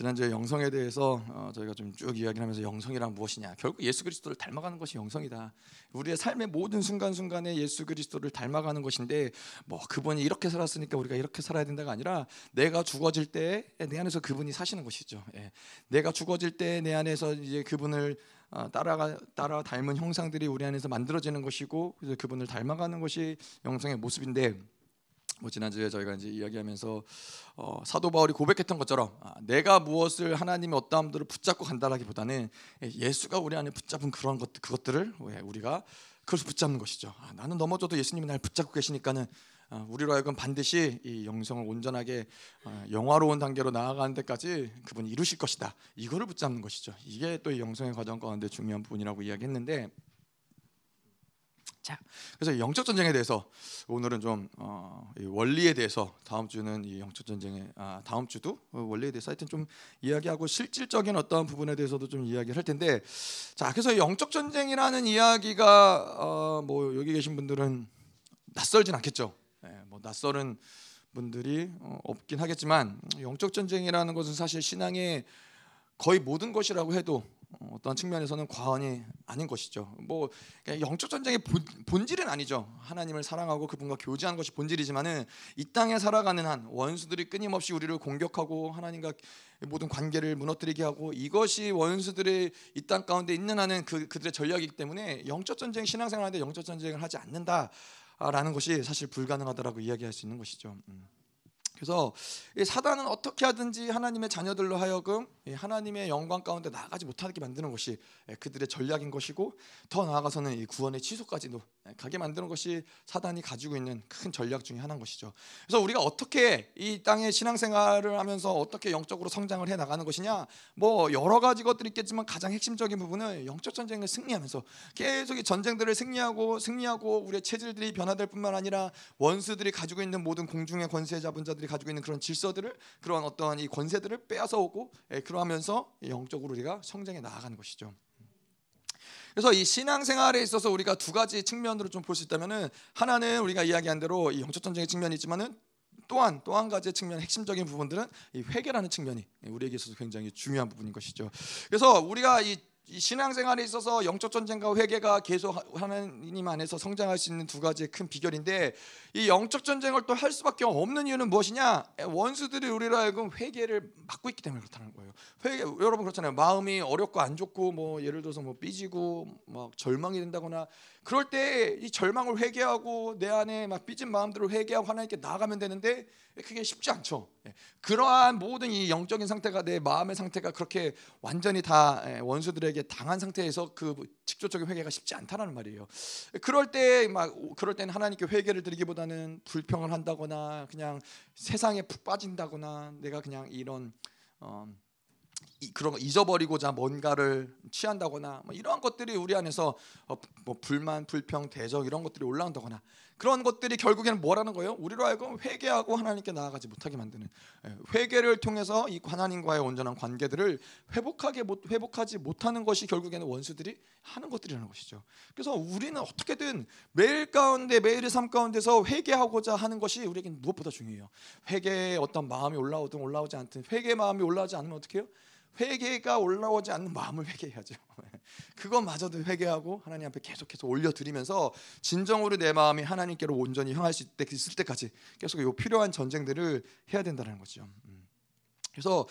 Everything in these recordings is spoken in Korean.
지난주에 영성에 대해서 어, 저희가 좀 쭉 이야기하면서 영성이란 무엇이냐. 결국 예수 그리스도를 닮아가는 것이 영성이다. 우리의 삶의 모든 순간순간에 예수 그리스도를 닮아가는 것인데 뭐 그분이 이렇게 살았으니까 우리가 이렇게 살아야 된다가 아니라 내가 죽어질 때 내 안에서 그분이 사시는 것이죠. 예. 내가 죽어질 때 내 안에서 이제 그분을 어, 따라가 따라 닮은 형상들이 우리 안에서 만들어지는 것이고 그래서 그분을 닮아가는 것이 영성의 모습인데 뭐 지난주에 저희가 이제 이야기하면서 어, 사도 바울이 고백했던 것처럼 아, 내가 무엇을 하나님의 어떠함들을 붙잡고 간다라기보다는 예수가 우리 안에 붙잡은 그런 것 그것들을 우리가 그것을 붙잡는 것이죠. 아, 나는 넘어져도 예수님이 날 붙잡고 계시니까는 아, 우리로 하여금 반드시 이 영성을 온전하게 어, 영화로운 단계로 나아가는 데까지 그분이 이루실 것이다. 이거를 붙잡는 것이죠. 이게 또 영성의 과정 가운데 중요한 부분이라고 이야기했는데 자, 그래서 영적 전쟁에 대해서 오늘은 좀 어, 원리에 대해서 다음 주는 이 영적 전쟁의 아, 다음 주도 원리에 대해서 하여튼 좀 이야기하고 실질적인 어떤 부분에 대해서도 좀 이야기를 할 텐데, 자, 그래서 영적 전쟁이라는 이야기가 어, 뭐 여기 계신 분들은 낯설진 않겠죠. 예, 뭐 낯설은 분들이 어, 없긴 하겠지만 영적 전쟁이라는 것은 사실 신앙의 거의 모든 것이라고 해도 어떤 측면에서는 과언이 아닌 것이죠. 뭐 영적 전쟁의 본, 질은 아니죠. 하나님을 사랑하고 그분과 교제하는 것이 본질이지만은 이 땅에 살아가는 한 원수들이 끊임없이 우리를 공격하고 하나님과 모든 관계를 무너뜨리게 하고 이것이 원수들의 이 땅 가운데 있는 한은 그 그들의 전략이기 때문에 영적 전쟁 신앙생활하는데 영적 전쟁을 하지 않는다라는 것이 사실 불가능하다라고 이야기할 수 있는 것이죠. 음. 그래서 사단은 어떻게 하든지 하나님의 자녀들로 하여금 하나님의 영광 가운데 나아가지 못하게 만드는 것이 그들의 전략인 것이고 더 나아가서는 이 구원의 취소까지도 가게 만드는 것이 사단이 가지고 있는 큰 전략 중에 하나인 것이죠. 그래서 우리가 어떻게 이 땅의 신앙생활을 하면서 어떻게 영적으로 성장을 해 나가는 것이냐, 뭐 여러 가지 것들이 있겠지만 가장 핵심적인 부분은 영적 전쟁을 승리하면서 계속 이 전쟁들을 승리하고 승리하고 우리의 체질들이 변화될 뿐만 아니라 원수들이 가지고 있는 모든 공중의 권세 잡은 자들이 가지고 있는 그런 질서들을 그러한 어떠한 이 권세들을 빼앗아 오고 예, 그러하면서 영적으로 우리가 성장해 나아가는 것이죠. 그래서 이 신앙생활에 있어서 우리가 두 가지 측면으로 좀 볼 수 있다면은 하나는 우리가 이야기한 대로 이 영적 전쟁의 측면이 있지만은 또한 또 한 가지 측면 핵심적인 부분들은 이 회개라는 측면이 우리에게 있어서 굉장히 중요한 부분인 것이죠. 그래서 우리가 이 신앙생활에 있어서 영적 전쟁과 회개가 계속 하나님 안에서 성장할 수 있는 두 가지의 큰 비결인데 이 영적 전쟁을 또 할 수밖에 없는 이유는 무엇이냐? 원수들이 우리로 하여금 회개를 막고 있기 때문에 그렇다는 거예요. 회개 여러분 그렇잖아요. 마음이 어렵고 안 좋고 뭐 예를 들어서 뭐 삐지고 막 절망이 된다거나 그럴 때 이 절망을 회개하고 내 안에 막 삐진 마음들을 회개하고 하나님께 나아가면 되는데 그게 쉽지 않죠. 예. 그러한 모든 이 영적인 상태가 내 마음의 상태가 그렇게 완전히 다 예, 원수들에게 당한 상태에서 그 직접적인 회개가 쉽지 않다라는 말이에요. 그럴 때 막 그럴 때는 하나님께 회개를 드리기보다는 불평을 한다거나 그냥 세상에 푹 빠진다거나 내가 그냥 이런 어, 그런 거 잊어버리고자 뭔가를 취한다거나 뭐 이러한 것들이 우리 안에서 어, 뭐 불만, 불평, 대적 이런 것들이 올라온다거나 그런 것들이 결국에는 뭐라는 거예요? 우리로 하여금 회개하고 하나님께 나아가지 못하게 만드는 예, 회개를 통해서 이 하나님과의 온전한 관계들을 회복하게 못 회복하지 못하는 것이 결국에는 원수들이 하는 것들이라는 것이죠. 그래서 우리는 어떻게든 매일 가운데 매일의 삶 가운데서 회개하고자 하는 것이 우리에게 무엇보다 중요해요. 회개의 어떤 마음이 올라오든 올라오지 않든 회개 마음이 올라오지 않으면 어떻게 해요? 회개가 올라오지 않는 마음을 회개해야죠. 그것마저도 회개하고 하나님 앞에 계속해서 올려드리면서 진정으로 내 마음이 하나님께로 온전히 향할 수 있을 때까지 계속 이 필요한 전쟁들을 해야 된다는 거죠. 음. 그래서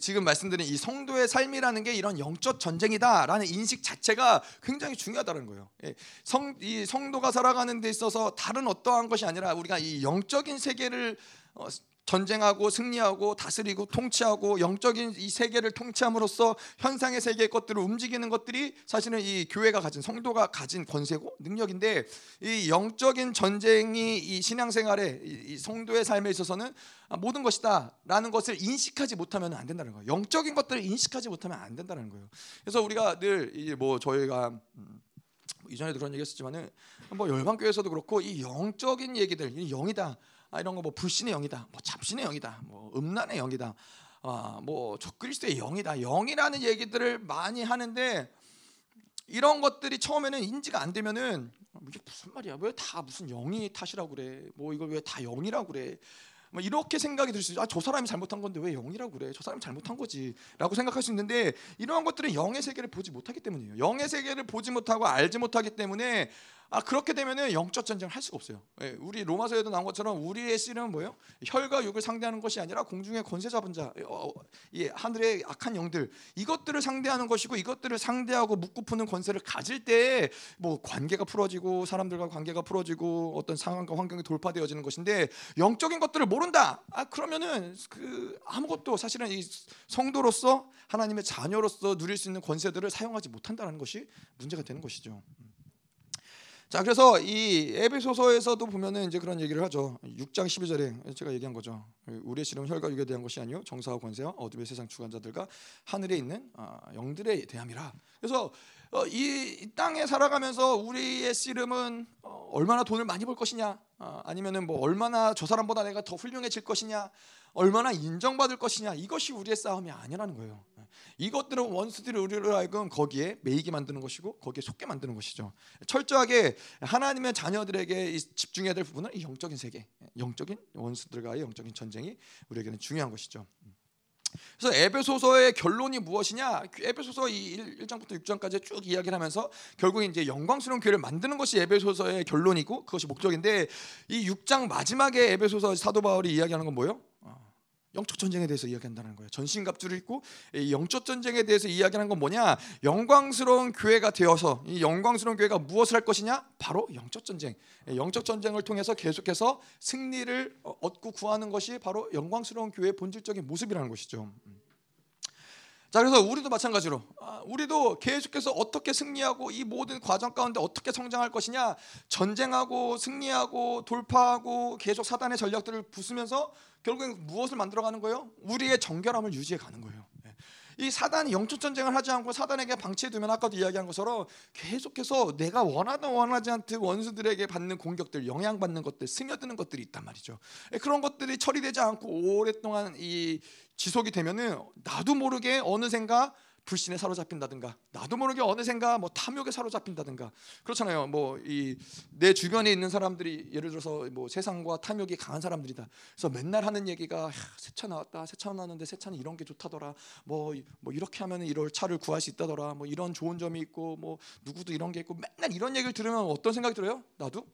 지금 말씀드린 이 성도의 삶이라는 게 이런 영적 전쟁이다라는 인식 자체가 굉장히 중요하다는 거예요. 예, 성, 이 성도가 살아가는 데 있어서 다른 어떠한 것이 아니라 우리가 이 영적인 세계를 어, 전쟁하고 승리하고 다스리고 통치하고 영적인 이 세계를 통치함으로써 현상의 세계의 것들을 움직이는 것들이 사실은 이 교회가 가진 성도가 가진 권세고 능력인데 이 영적인 전쟁이 이 신앙생활에 이 성도의 삶에 있어서는 모든 것이다라는 것을 인식하지 못하면 안 된다는 거예요. 영적인 것들을 인식하지 못하면 안 된다는 거예요. 그래서 우리가 늘 뭐 저희가 음, 이전에도 그런 얘기했었지만은 뭐 열방교회에서도 그렇고 이 영적인 얘기들 이 영이다. 아, 이런 거 뭐 불신의 영이다, 뭐 잡신의 영이다, 뭐 음란의 영이다, 아, 뭐 적그리스도의 영이다, 영이라는 얘기들을 많이 하는데 이런 것들이 처음에는 인지가 안 되면은 이게 무슨 말이야? 왜 다 무슨 영이 탓이라고 그래? 뭐 이걸 왜 다 영이라고 그래? 뭐 이렇게 생각이 들 수 있어요. 아, 저 사람이 잘못한 건데 왜 영이라고 그래? 저 사람이 잘못한 거지라고 생각할 수 있는데 이러한 것들은 영의 세계를 보지 못하기 때문이에요. 영의 세계를 보지 못하고 알지 못하기 때문에 아 그렇게 되면은 영적 전쟁을 할 수가 없어요. 예, 우리 로마서에도 나온 것처럼 우리의 씨름은 뭐예요? 혈과 육을 상대하는 것이 아니라 공중의 권세 잡은 자, 어, 예, 하늘의 악한 영들 이것들을 상대하는 것이고 이것들을 상대하고 묻고 푸는 권세를 가질 때 뭐 관계가 풀어지고 사람들과 관계가 풀어지고 어떤 상황과 환경이 돌파되어지는 것인데 영적인 것들을 모른다. 아 그러면은 그 아무것도 사실은 이 성도로서 하나님의 자녀로서 누릴 수 있는 권세들을 사용하지 못한다는 것이 문제가 되는 것이죠. 자, 그래서 이 에베소서에서도 보면은 이제 그런 얘기를 하죠. 6장 12절에 제가 얘기한 거죠. 우리의 씨름은 혈과 육에 대한 것이 아니요 정사와 권세와 어둠의 세상 주관자들과 하늘에 있는 아, 영들에 대함이라. 그래서 어, 이 땅에 살아가면서 우리의 씨름은 어, 얼마나 돈을 많이 벌 것이냐, 아, 아니면은 뭐 얼마나 저 사람보다 내가 더 훌륭해질 것이냐, 얼마나 인정받을 것이냐 이것이 우리의 싸움이 아니라는 거예요. 이것들은 원수들이 우리를 하여금 거기에 매이게 만드는 것이고 거기에 속게 만드는 것이죠. 철저하게 하나님의 자녀들에게 집중해야 될 부분은 이 영적인 세계, 영적인 원수들과의 영적인 전쟁이 우리에게는 중요한 것이죠. 그래서 에베소서의 결론이 무엇이냐? 에베소서 1 장부터 6장까지 쭉 이야기를 하면서 결국 이제 영광스러운 교회를 만드는 것이 에베소서의 결론이고 그것이 목적인데 이 6장 마지막에 에베소서 사도 바울이 이야기하는 건 뭐예요? 영적 전쟁에 대해서 이야기한다는 거예요. 전신갑주를 입고 영적 전쟁에 대해서 이야기하는 건 뭐냐? 영광스러운 교회가 되어서 이 영광스러운 교회가 무엇을 할 것이냐? 바로 영적 전쟁. 영적 전쟁을 통해서 계속해서 승리를 얻고 구하는 것이 바로 영광스러운 교회의 본질적인 모습이라는 것이죠. 자 그래서 우리도 마찬가지로 아, 우리도 계속해서 어떻게 승리하고 이 모든 과정 가운데 어떻게 성장할 것이냐 전쟁하고 승리하고 돌파하고 계속 사단의 전략들을 부수면서 결국엔 무엇을 만들어가는 거예요? 우리의 정결함을 유지해 가는 거예요. 예. 이 사단이 영적 전쟁을 하지 않고 사단에게 방치해두면 아까도 이야기한 것처럼 계속해서 내가 원하든 원하지 않든 원수들에게 받는 공격들, 영향받는 것들, 스며드는 것들이 있단 말이죠. 예, 그런 것들이 처리되지 않고 오랫동안 이 지속이 되면은 나도 모르게 어느샌가 불신에 사로잡힌다든가 나도 모르게 어느샌가 뭐 탐욕에 사로잡힌다든가 그렇잖아요. 뭐 이 내 주변에 있는 사람들이 예를 들어서 뭐 세상과 탐욕이 강한 사람들이다. 그래서 맨날 하는 얘기가 새차 나왔다. 새차 나왔는데 새 차는 이런 게 좋다더라. 뭐, 뭐 이렇게 하면 이럴 차를 구할 수 있다더라. 뭐 이런 좋은 점이 있고 뭐 누구도 이런 게 있고 맨날 이런 얘기를 들으면 어떤 생각이 들어요? 나도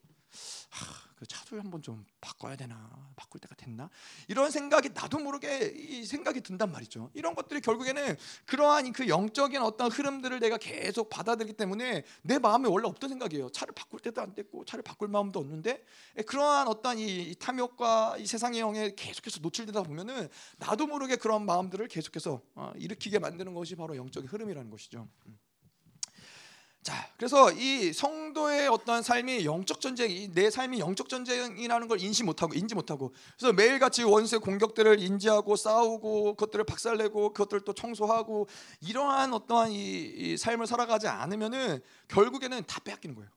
하, 그 차도 한번 좀 바꿔야 되나 바꿀 때가 됐나 이런 생각이 나도 모르게 이 생각이 든단 말이죠. 이런 것들이 결국에는 그러한 그 영적인 어떤 흐름들을 내가 계속 받아들이기 때문에 내 마음에 원래 없던 생각이에요. 차를 바꿀 때도 안 됐고 차를 바꿀 마음도 없는데 예, 그러한 어떤 이 탐욕과 이 세상의 영에 계속해서 노출되다 보면은 나도 모르게 그런 마음들을 계속해서 어, 일으키게 만드는 것이 바로 영적인 흐름이라는 것이죠. 음. 자, 그래서 이 성도의 어떤 삶이 영적 전쟁, 내 삶이 영적 전쟁이라는 걸 인지 못하고 인지 못하고, 그래서 매일같이 원수의 공격들을 인지하고 싸우고 그것들을 박살내고 그것들을 또 청소하고 이러한 어떠한 이, 이 삶을 살아가지 않으면은 결국에는 다 빼앗기는 거예요.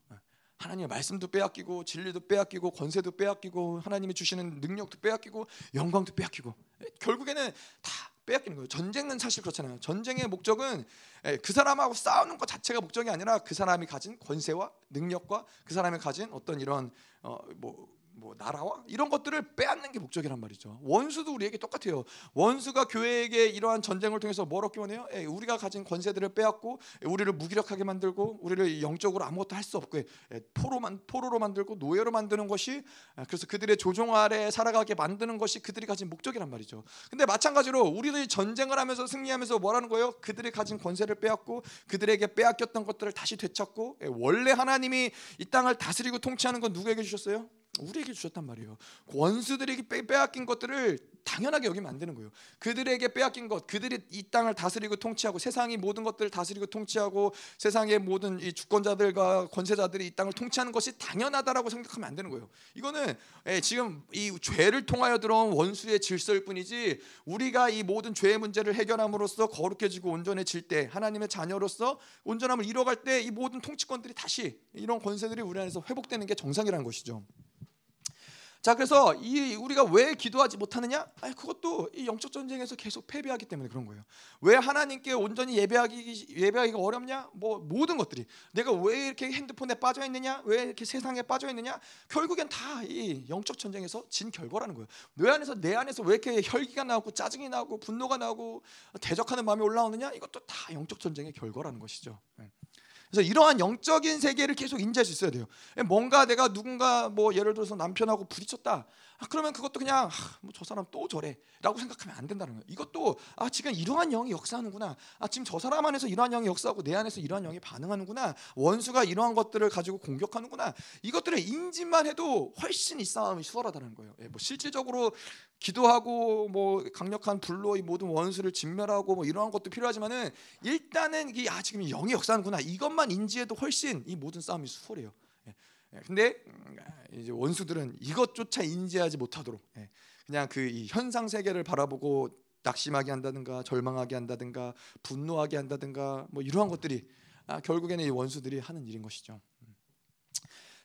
하나님의 말씀도 빼앗기고 진리도 빼앗기고 권세도 빼앗기고 하나님이 주시는 능력도 빼앗기고 영광도 빼앗기고 결국에는 다 빼앗기는 거예요. 전쟁은 사실 그렇잖아요. 전쟁의 목적은 예, 그 사람하고 싸우는 것 자체가 목적이 아니라 그 사람이 가진 권세와 능력과 그 사람이 가진 어떤 이런 어 뭐 뭐 나라와 이런 것들을 빼앗는 게 목적이란 말이죠. 원수도 우리에게 똑같아요. 원수가 교회에게 이러한 전쟁을 통해서 뭘 얻기 원해요? 에, 예, 우리가 가진 권세들을 빼앗고 에, 예, 우리를 무기력하게 만들고 우리를 영적으로 아무것도 할 수 없게 에, 예, 포로만 포로로 만들고 노예로 만드는 것이 그래서 그들의 조종 아래 살아가게 만드는 것이 그들이 가진 목적이란 말이죠. 근데 마찬가지로 우리들이 전쟁을 하면서 승리하면서 뭐라는 거예요? 그들이 가진 권세를 빼앗고 그들에게 빼앗겼던 것들을 다시 되찾고 원래 하나님이 이 땅을 다스리고 통치하는 건 누구에게 주셨어요? 우리에게 주셨단 말이에요. 원수들에게 빼앗긴 것들을 당연하게 여기면 안 되는 거예요. 그들에게 빼앗긴 것, 그들이 이 땅을 다스리고 통치하고 세상이 모든 것들을 다스리고 통치하고 세상의 모든 이 주권자들과 권세자들이 이 땅을 통치하는 것이 당연하다라고 생각하면 안 되는 거예요. 이거는 예, 지금 이 죄를 통하여 들어온 원수의 질서일 뿐이지 우리가 이 모든 죄의 문제를 해결함으로써 거룩해지고 온전해질 때 하나님의 자녀로서 온전함을 이뤄갈 때 이 모든 통치권들이 다시 이런 권세들이 우리 안에서 회복되는 게 정상이라는 것이죠. 자 그래서 이 우리가 왜 기도하지 못하느냐? 아 그것도 이 영적 전쟁에서 계속 패배하기 때문에 그런 거예요. 왜 하나님께 온전히 예배하기 예배하기가 어렵냐? 뭐 모든 것들이 내가 왜 이렇게 핸드폰에 빠져 있느냐? 왜 이렇게 세상에 빠져 있느냐? 결국엔 다 이 영적 전쟁에서 진 결과라는 거예요. 내 안에서 내 안에서 왜 이렇게 혈기가 나고 짜증이 나고 분노가 나고 대적하는 마음이 올라오느냐? 이것도 다 영적 전쟁의 결과라는 것이죠. 예. 그래서 이러한 영적인 세계를 계속 인지할 수 있어야 돼요. 뭔가 내가 누군가 뭐 예를 들어서 남편하고 부딪혔다. 아, 그러면 그것도 그냥 아, 뭐저 사람 또 저래라고 생각하면 안 된다는 거예요. 이것도 아 지금 이러한 영이 역사하는구나. 아 지금 저 사람 안에서 이러한 영이 역사하고 내 안에서 이러한 영이 반응하는구나. 원수가 이러한 것들을 가지고 공격하는구나. 이것들을 인지만 해도 훨씬 이 싸움이 수월하다는 거예요. 예, 뭐 실질적으로 기도하고 뭐 강력한 불로 이 모든 원수를 진멸하고 뭐 이러한 것도 필요하지만은 일단은 이아 지금 영이 역사하는구나. 이것만 인지해도 훨씬 이 모든 싸움이 수월해요. 예, 근데 음, 이제 원수들은 이것조차 인지하지 못하도록 예, 그냥 그 현상 세계를 바라보고 낙심하게 한다든가 절망하게 한다든가 분노하게 한다든가 뭐 이러한 것들이 아, 결국에는 이 원수들이 하는 일인 것이죠.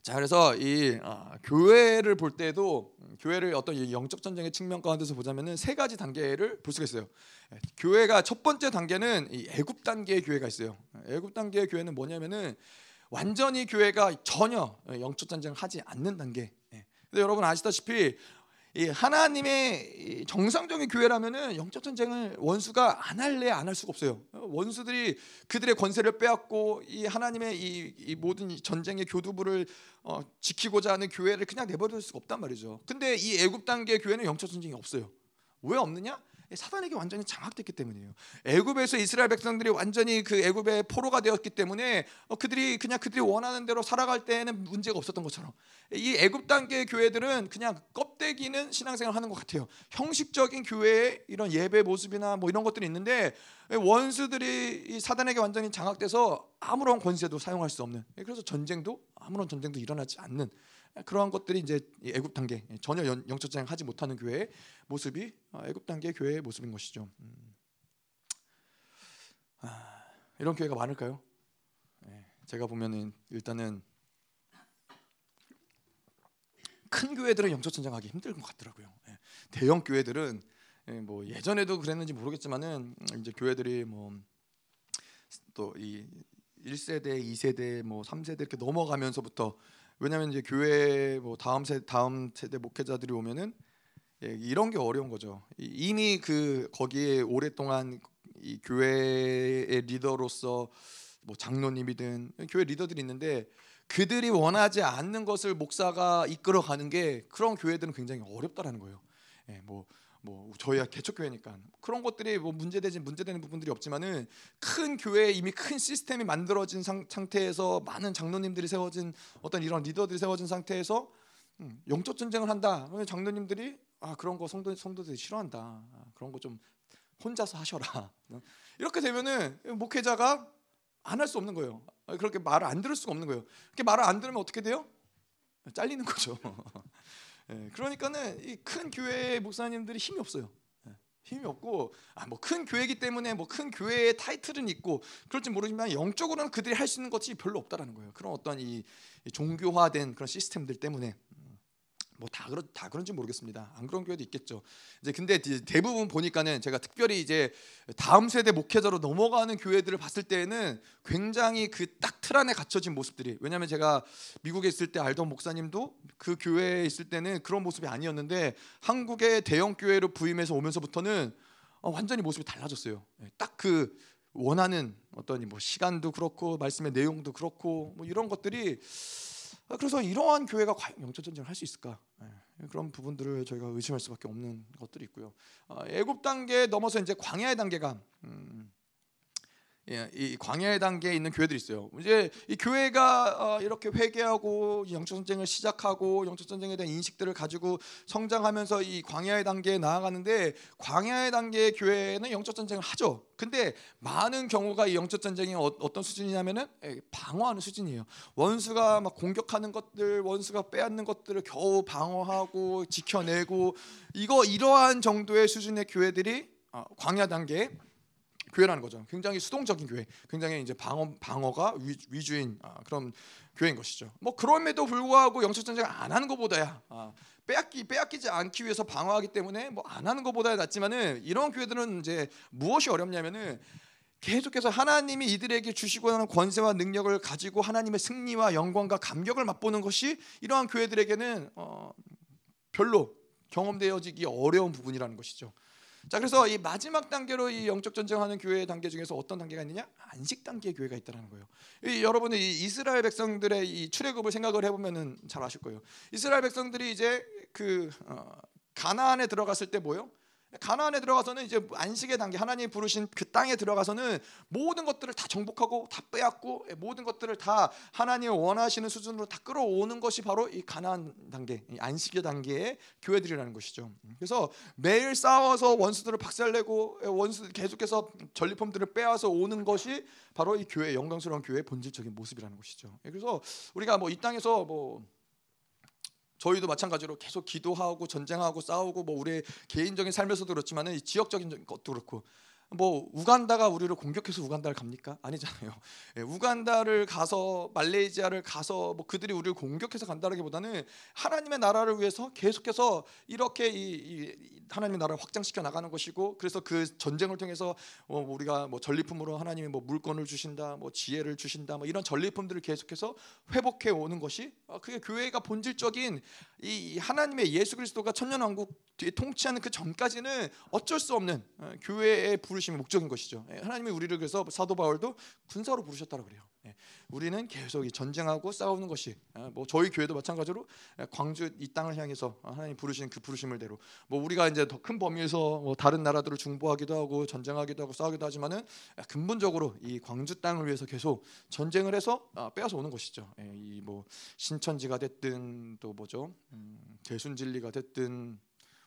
음. 자 그래서 이 아, 교회를 볼 때도 음, 교회를 어떤 영적 전쟁의 측면 가운데서 보자면은 세 가지 단계를 볼 수가 있어요. 예, 교회가 첫 번째 단계는 이 애굽 단계의 교회가 있어요. 애굽 단계의 교회는 뭐냐면은 완전히 교회가 전혀 영적 전쟁을 하지 않는 단계. 예. 근데 여러분 아시다시피 이 하나님의 정상적인 교회라면은 영적 전쟁을 원수가 안 할래 안 할 수가 없어요. 원수들이 그들의 권세를 빼앗고 이 하나님의 이, 이 모든 전쟁의 교두부를 어, 지키고자 하는 교회를 그냥 내버릴 수가 없단 말이죠. 근데 이 애굽 단계 교회는 영적 전쟁이 없어요. 왜 없느냐? 사단에게 완전히 장악됐기 때문이에요. 애굽에서 이스라엘 백성들이 완전히 그 애굽의 포로가 되었기 때문에 어, 그들이 그냥 그들이 원하는 대로 살아갈 때에는 문제가 없었던 것처럼 이 애굽 단계 교회들은 그냥 껍데기는 신앙생활 하는 것 같아요. 형식적인 교회의 이런 예배 모습이나 뭐 이런 것들이 있는데 원수들이 이 사단에게 완전히 장악돼서 아무런 권세도 사용할 수 없는 그래서 전쟁도 아무런 전쟁도 일어나지 않는 그러한 것들이 이제 애굽 단계 전혀 영적 전쟁 하지 못하는 교회의 모습이 어, 애굽 단계 교회의 모습인 것이죠. 음. 아, 이런 교회가 많을까요? 네, 제가 보면은 일단은 큰 교회들은 영적 전쟁하기 힘들 것 같더라고요. 네, 대형 교회들은 예, 뭐 예전에도 그랬는지 모르겠지만은 이제 교회들이 뭐또이 1세대, 2세대, 뭐 3세대 이렇게 넘어가면서부터 왜냐하면 이제 교회 뭐 다음 세 다음 세대 목회자들이 오면은 예, 이런 게 어려운 거죠. 이미 그 거기에 오랫동안 이 교회의 리더로서 뭐 장로님이든 교회 리더들이 있는데 그들이 원하지 않는 것을 목사가 이끌어 가는 게 그런 교회들은 굉장히 어렵다라는 거예요. 예, 뭐 뭐 저희가 개척교회니까 그런 것들이 뭐 문제되지 문제되는 부분들이 없지만은 큰 교회에 이미 큰 시스템이 만들어진 상, 태에서 많은 장로님들이 세워진 어떤 이런 리더들이 세워진 상태에서 음, 영적 전쟁을 한다. 그러면 장로님들이 아 그런 거 성도 성도들이 싫어한다. 아, 그런 거 좀 혼자서 하셔라. 이렇게 되면은 목회자가 안 할 수 없는 거예요. 그렇게 말을 안 들을 수가 없는 거예요. 그렇게 말을 안 들으면 어떻게 돼요? 잘리는 거죠. 예, 그러니까는 이 큰 교회 목사님들이 힘이 없어요. 예, 힘이 없고 아 뭐 큰 교회이기 때문에 뭐 큰 교회의 타이틀은 있고 그럴지 모르지만 영적으로는 그들이 할 수 있는 것이 별로 없다라는 거예요. 그런 어떤 이 종교화된 그런 시스템들 때문에 뭐다 그런 다 그런지 모르겠습니다. 안 그런 교회도 있겠죠. 이제 근데 대부분 보니까는 제가 특별히 이제 다음 세대 목회자로 넘어가는 교회들을 봤을 때에는 굉장히 그 딱 틀 안에 갇혀진 모습들이 왜냐하면 제가 미국에 있을 때 알던 목사님도 그 교회에 있을 때는 그런 모습이 아니었는데 한국의 대형 교회로 부임해서 오면서부터는 어, 완전히 모습이 달라졌어요. 예, 딱그 원하는 어떤 뭐 시간도 그렇고 말씀의 내용도 그렇고 뭐 이런 것들이 아, 그래서 이러한 교회가 과연 영적 전쟁을 할 수 있을까? 예, 그런 부분들을 저희가 의심할 수밖에 없는 것들이 있고요. 어, 애굽 단계 넘어서 이제 광야의 단계가 음, 예, 이 광야의 단계에 있는 교회들이 있어요. 이제 이 교회가 어, 이렇게 회개하고 영적 전쟁을 시작하고 영적 전쟁에 대한 인식들을 가지고 성장하면서 이 광야의 단계에 나아가는데 광야의 단계의 교회는 영적 전쟁을 하죠. 근데 많은 경우가 이 영적 전쟁이 어, 떤 수준이냐면은 예, 방어하는 수준이에요. 원수가 막 공격하는 것들, 원수가 빼앗는 것들을 겨우 방어하고 지켜내고 이거 이러한 정도의 수준의 교회들이 어, 광야 단계 교회라는 거죠. 굉장히 수동적인 교회, 굉장히 이제 방어 방어가 위, 주인 아, 그런 교회인 것이죠. 뭐 그럼에도 불구하고 영적 전쟁을 안 하는 것보다야 아, 빼앗기 빼앗기지 않기 위해서 방어하기 때문에 뭐 안 하는 것보다 낫지만은 이런 교회들은 이제 무엇이 어렵냐면은 계속해서 하나님이 이들에게 주시고 하는 권세와 능력을 가지고 하나님의 승리와 영광과 감격을 맛보는 것이 이러한 교회들에게는 어, 별로 경험되어지기 어려운 부분이라는 것이죠. 자 그래서 이 마지막 단계로 이 영적 전쟁하는 교회 단계 중에서 어떤 단계가 있느냐 안식 단계 교회가 있다는 거예요. 이, 여러분은 이 이스라엘 백성들의 이 출애굽을 생각을 해보면은 잘 아실 거예요. 이스라엘 백성들이 이제 그 어, 가나안에 들어갔을 때 뭐요? 가나안에 들어가서는 이제 안식의 단계 하나님이 부르신 그 땅에 들어가서는 모든 것들을 다 정복하고 다 빼앗고 예, 모든 것들을 다 하나님이 원하시는 수준으로 다 끌어오는 것이 바로 이 가나안 단계, 이 안식의 단계의 교회들이라는 것이죠. 그래서 매일 싸워서 원수들을 박살내고 예, 원수 계속해서 전리품들을 빼앗아 오는 것이 바로 이 교회 영광스러운 교회의 본질적인 모습이라는 것이죠. 예, 그래서 우리가 뭐 이 땅에서 뭐 저희도 마찬가지로 계속 기도하고 전쟁하고 싸우고 뭐 우리의 개인적인 삶에서도 그렇지만은 지역적인 것도 그렇고 뭐 우간다가 우리를 공격해서 우간다를 갑니까? 아니잖아요. 예, 우간다를 가서 말레이시아를 가서 뭐 그들이 우리를 공격해서 간다라기보다는 하나님의 나라를 위해서 계속해서 이렇게 이, 이 하나님의 나라를 확장시켜 나가는 것이고 그래서 그 전쟁을 통해서 뭐 우리가 뭐 전리품으로 하나님이 뭐 물건을 주신다, 뭐 지혜를 주신다, 뭐 이런 전리품들을 계속해서 회복해 오는 것이 어, 그게 교회가 본질적인 이 하나님의 예수 그리스도가 천년 왕국 뒤에 통치하는 그 전까지는 어쩔 수 없는 어, 교회의 부르심의 목적인 것이죠. 예, 하나님이 우리를 그래서 사도 바울도 군사로 부르셨다고 그래요. 예, 우리는 계속 전쟁하고 싸우는 것이 어, 뭐 저희 교회도 마찬가지로 예, 광주 이 땅을 향해서 하나님 부르신 그 부르심을 대로. 뭐 우리가 이제 더 큰 범위에서 뭐 다른 나라들을 중보하기도 하고 전쟁하기도 하고 싸우기도 하지만은 근본적으로 이 광주 땅을 위해서 계속 전쟁을 해서 아, 빼앗아 오는 것이죠. 이 뭐 신천지가 됐든 또 뭐죠? 음, 대순진리가 됐든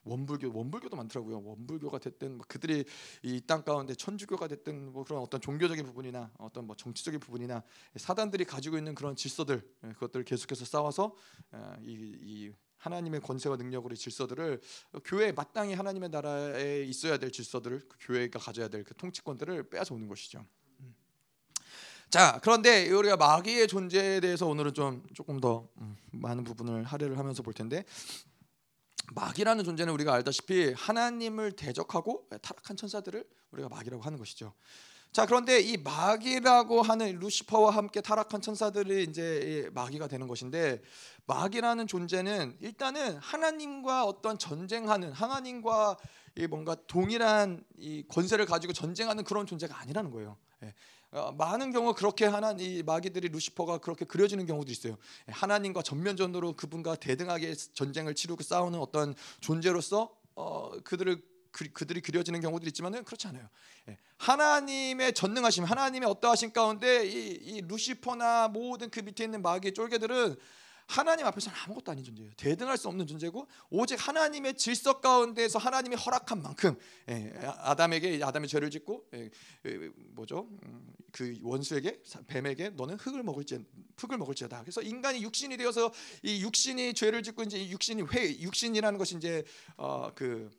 원불교 원불교도 많더라고요. 원불교가 됐든 뭐 그들이 이 땅 가운데 천주교가 됐든 뭐 그런 어떤 종교적인 부분이나 어떤 뭐 정치적인 부분이나 사단들이 가지고 있는 그런 질서들 예, 그것들을 계속해서 싸워서 어, 이, 이 하나님의 권세와 능력으로 질서들을 교회 마땅히 하나님의 나라에 있어야 될 질서들을 그 교회가 가져야 될 그 통치권들을 빼앗아 오는 것이죠. 음. 자 그런데 우리가 마귀의 존재에 대해서 오늘은 좀 조금 더 음, 많은 부분을 할애를 하면서 볼 텐데 마귀라는 존재는 우리가 알다시피 하나님을 대적하고 타락한 천사들을 우리가 마귀라고 하는 것이죠. 자 그런데 이 마귀라고 하는 루시퍼와 함께 타락한 천사들이 이제 마귀가 되는 것인데 마귀라는 존재는 일단은 하나님과 어떤 전쟁하는 하나님과 뭔가 동일한 이 권세를 가지고 전쟁하는 그런 존재가 아니라는 거예요. 예. 어, 많은 경우 그렇게 하나 이 마귀들이 루시퍼가 그렇게 그려지는 경우도 있어요. 하나님과 전면전으로 그분과 대등하게 전쟁을 치르고 싸우는 어떤 존재로서 어, 그들을 그, 그들이 그려지는 경우도 있지만은 그렇지 않아요. 예. 하나님의 전능하심, 하나님의 어떠하신 가운데 이, 이 루시퍼나 모든 그 밑에 있는 마귀의 쫄개들은 하나님 앞에서는 아무것도 아닌 존재예요. 대등할 수 없는 존재고 오직 하나님의 질서 가운데서 하나님이 허락한 만큼 예, 아담에게 아담의 죄를 짓고 예, 예, 뭐죠? 음, 그 원수에게 뱀에게 너는 흙을 먹을지 흙을 먹을지다. 그래서 인간이 육신이 되어서 이 육신이 죄를 짓고 이제 육신이 회 육신이라는 것이 이제 어그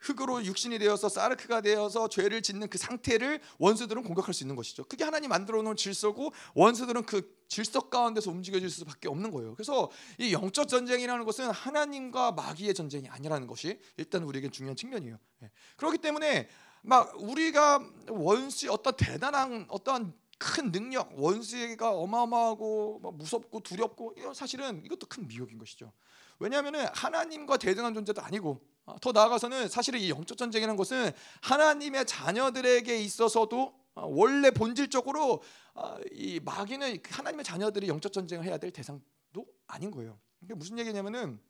흙으로 육신이 되어서 사르크가 되어서 죄를 짓는 그 상태를 원수들은 공격할 수 있는 것이죠. 그게 하나님 만들어 놓은 질서고 원수들은 그 질서 가운데서 움직여질 수밖에 없는 거예요. 그래서 이 영적 전쟁이라는 것은 하나님과 마귀의 전쟁이 아니라는 것이 일단 우리에게 중요한 측면이에요. 예. 그렇기 때문에 막 우리가 원수 어떤 대단한 어떤 큰 능력 원수가 어마어마하고 무섭고 두렵고 사실은 이것도 큰 미혹인 것이죠. 왜냐하면 하나님과 대등한 존재도 아니고 어, 더 나아가서는 사실은 이 영적 전쟁이라는 것은 하나님의 자녀들에게 있어서도 어, 원래 본질적으로 어, 이 마귀는 하나님의 자녀들이 영적 전쟁을 해야 될 대상도 아닌 거예요. 무슨 얘기냐면은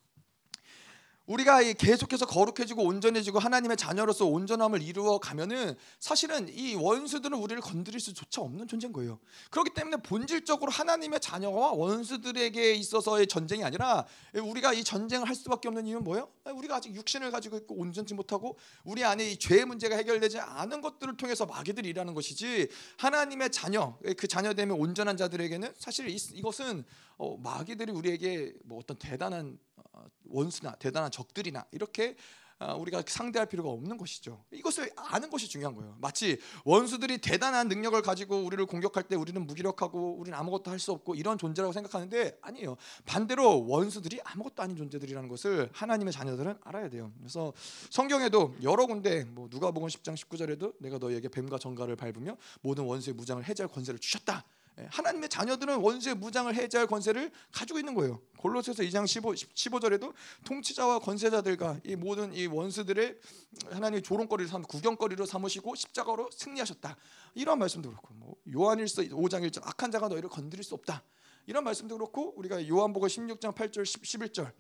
우리가 계속해서 거룩해지고 온전해지고 하나님의 자녀로서 온전함을 이루어 가면은 사실은 이 원수들은 우리를 건드릴 수조차 없는 존재인 거예요. 그렇기 때문에 본질적으로 하나님의 자녀와 원수들에게 있어서의 전쟁이 아니라 우리가 이 전쟁을 할 수밖에 없는 이유는 뭐예요? 우리가 아직 육신을 가지고 있고 온전치 못하고 우리 안에 이 죄의 문제가 해결되지 않은 것들을 통해서 마귀들이 일하는 것이지 하나님의 자녀 그 자녀 되면 온전한 자들에게는 사실 이것은 어, 마귀들이 우리에게 뭐 어떤 대단한 어, 원수나 대단한 적들이나 이렇게 아, 우리가 상대할 필요가 없는 것이죠. 이것을 아는 것이 중요한 거예요. 마치 원수들이 대단한 능력을 가지고 우리를 공격할 때 우리는 무기력하고 우리는 아무것도 할 수 없고 이런 존재라고 생각하는데 아니에요. 반대로 원수들이 아무것도 아닌 존재들이라는 것을 하나님의 자녀들은 알아야 돼요. 그래서 성경에도 여러 군데 뭐 누가복음 10장 19절에도 내가 너희에게 뱀과 정갈을 밟으며 모든 원수의 무장을 해제할 권세를 주셨다. 예, 하나님의 자녀들은 원수의 무장을 해제할 권세를 가지고 있는 거예요. 골로새서 2장 15, 15절에도 통치자와 권세자들과 이 모든 이 원수들의 하나님의 조롱거리를 삼 구경거리로 삼으시고 십자가로 승리하셨다. 이런 말씀도 그렇고 뭐 요한일서 5장 1절 악한 자가 너희를 건드릴 수 없다. 이런 말씀도 그렇고 우리가 요한복음 16장 8절 11절 어,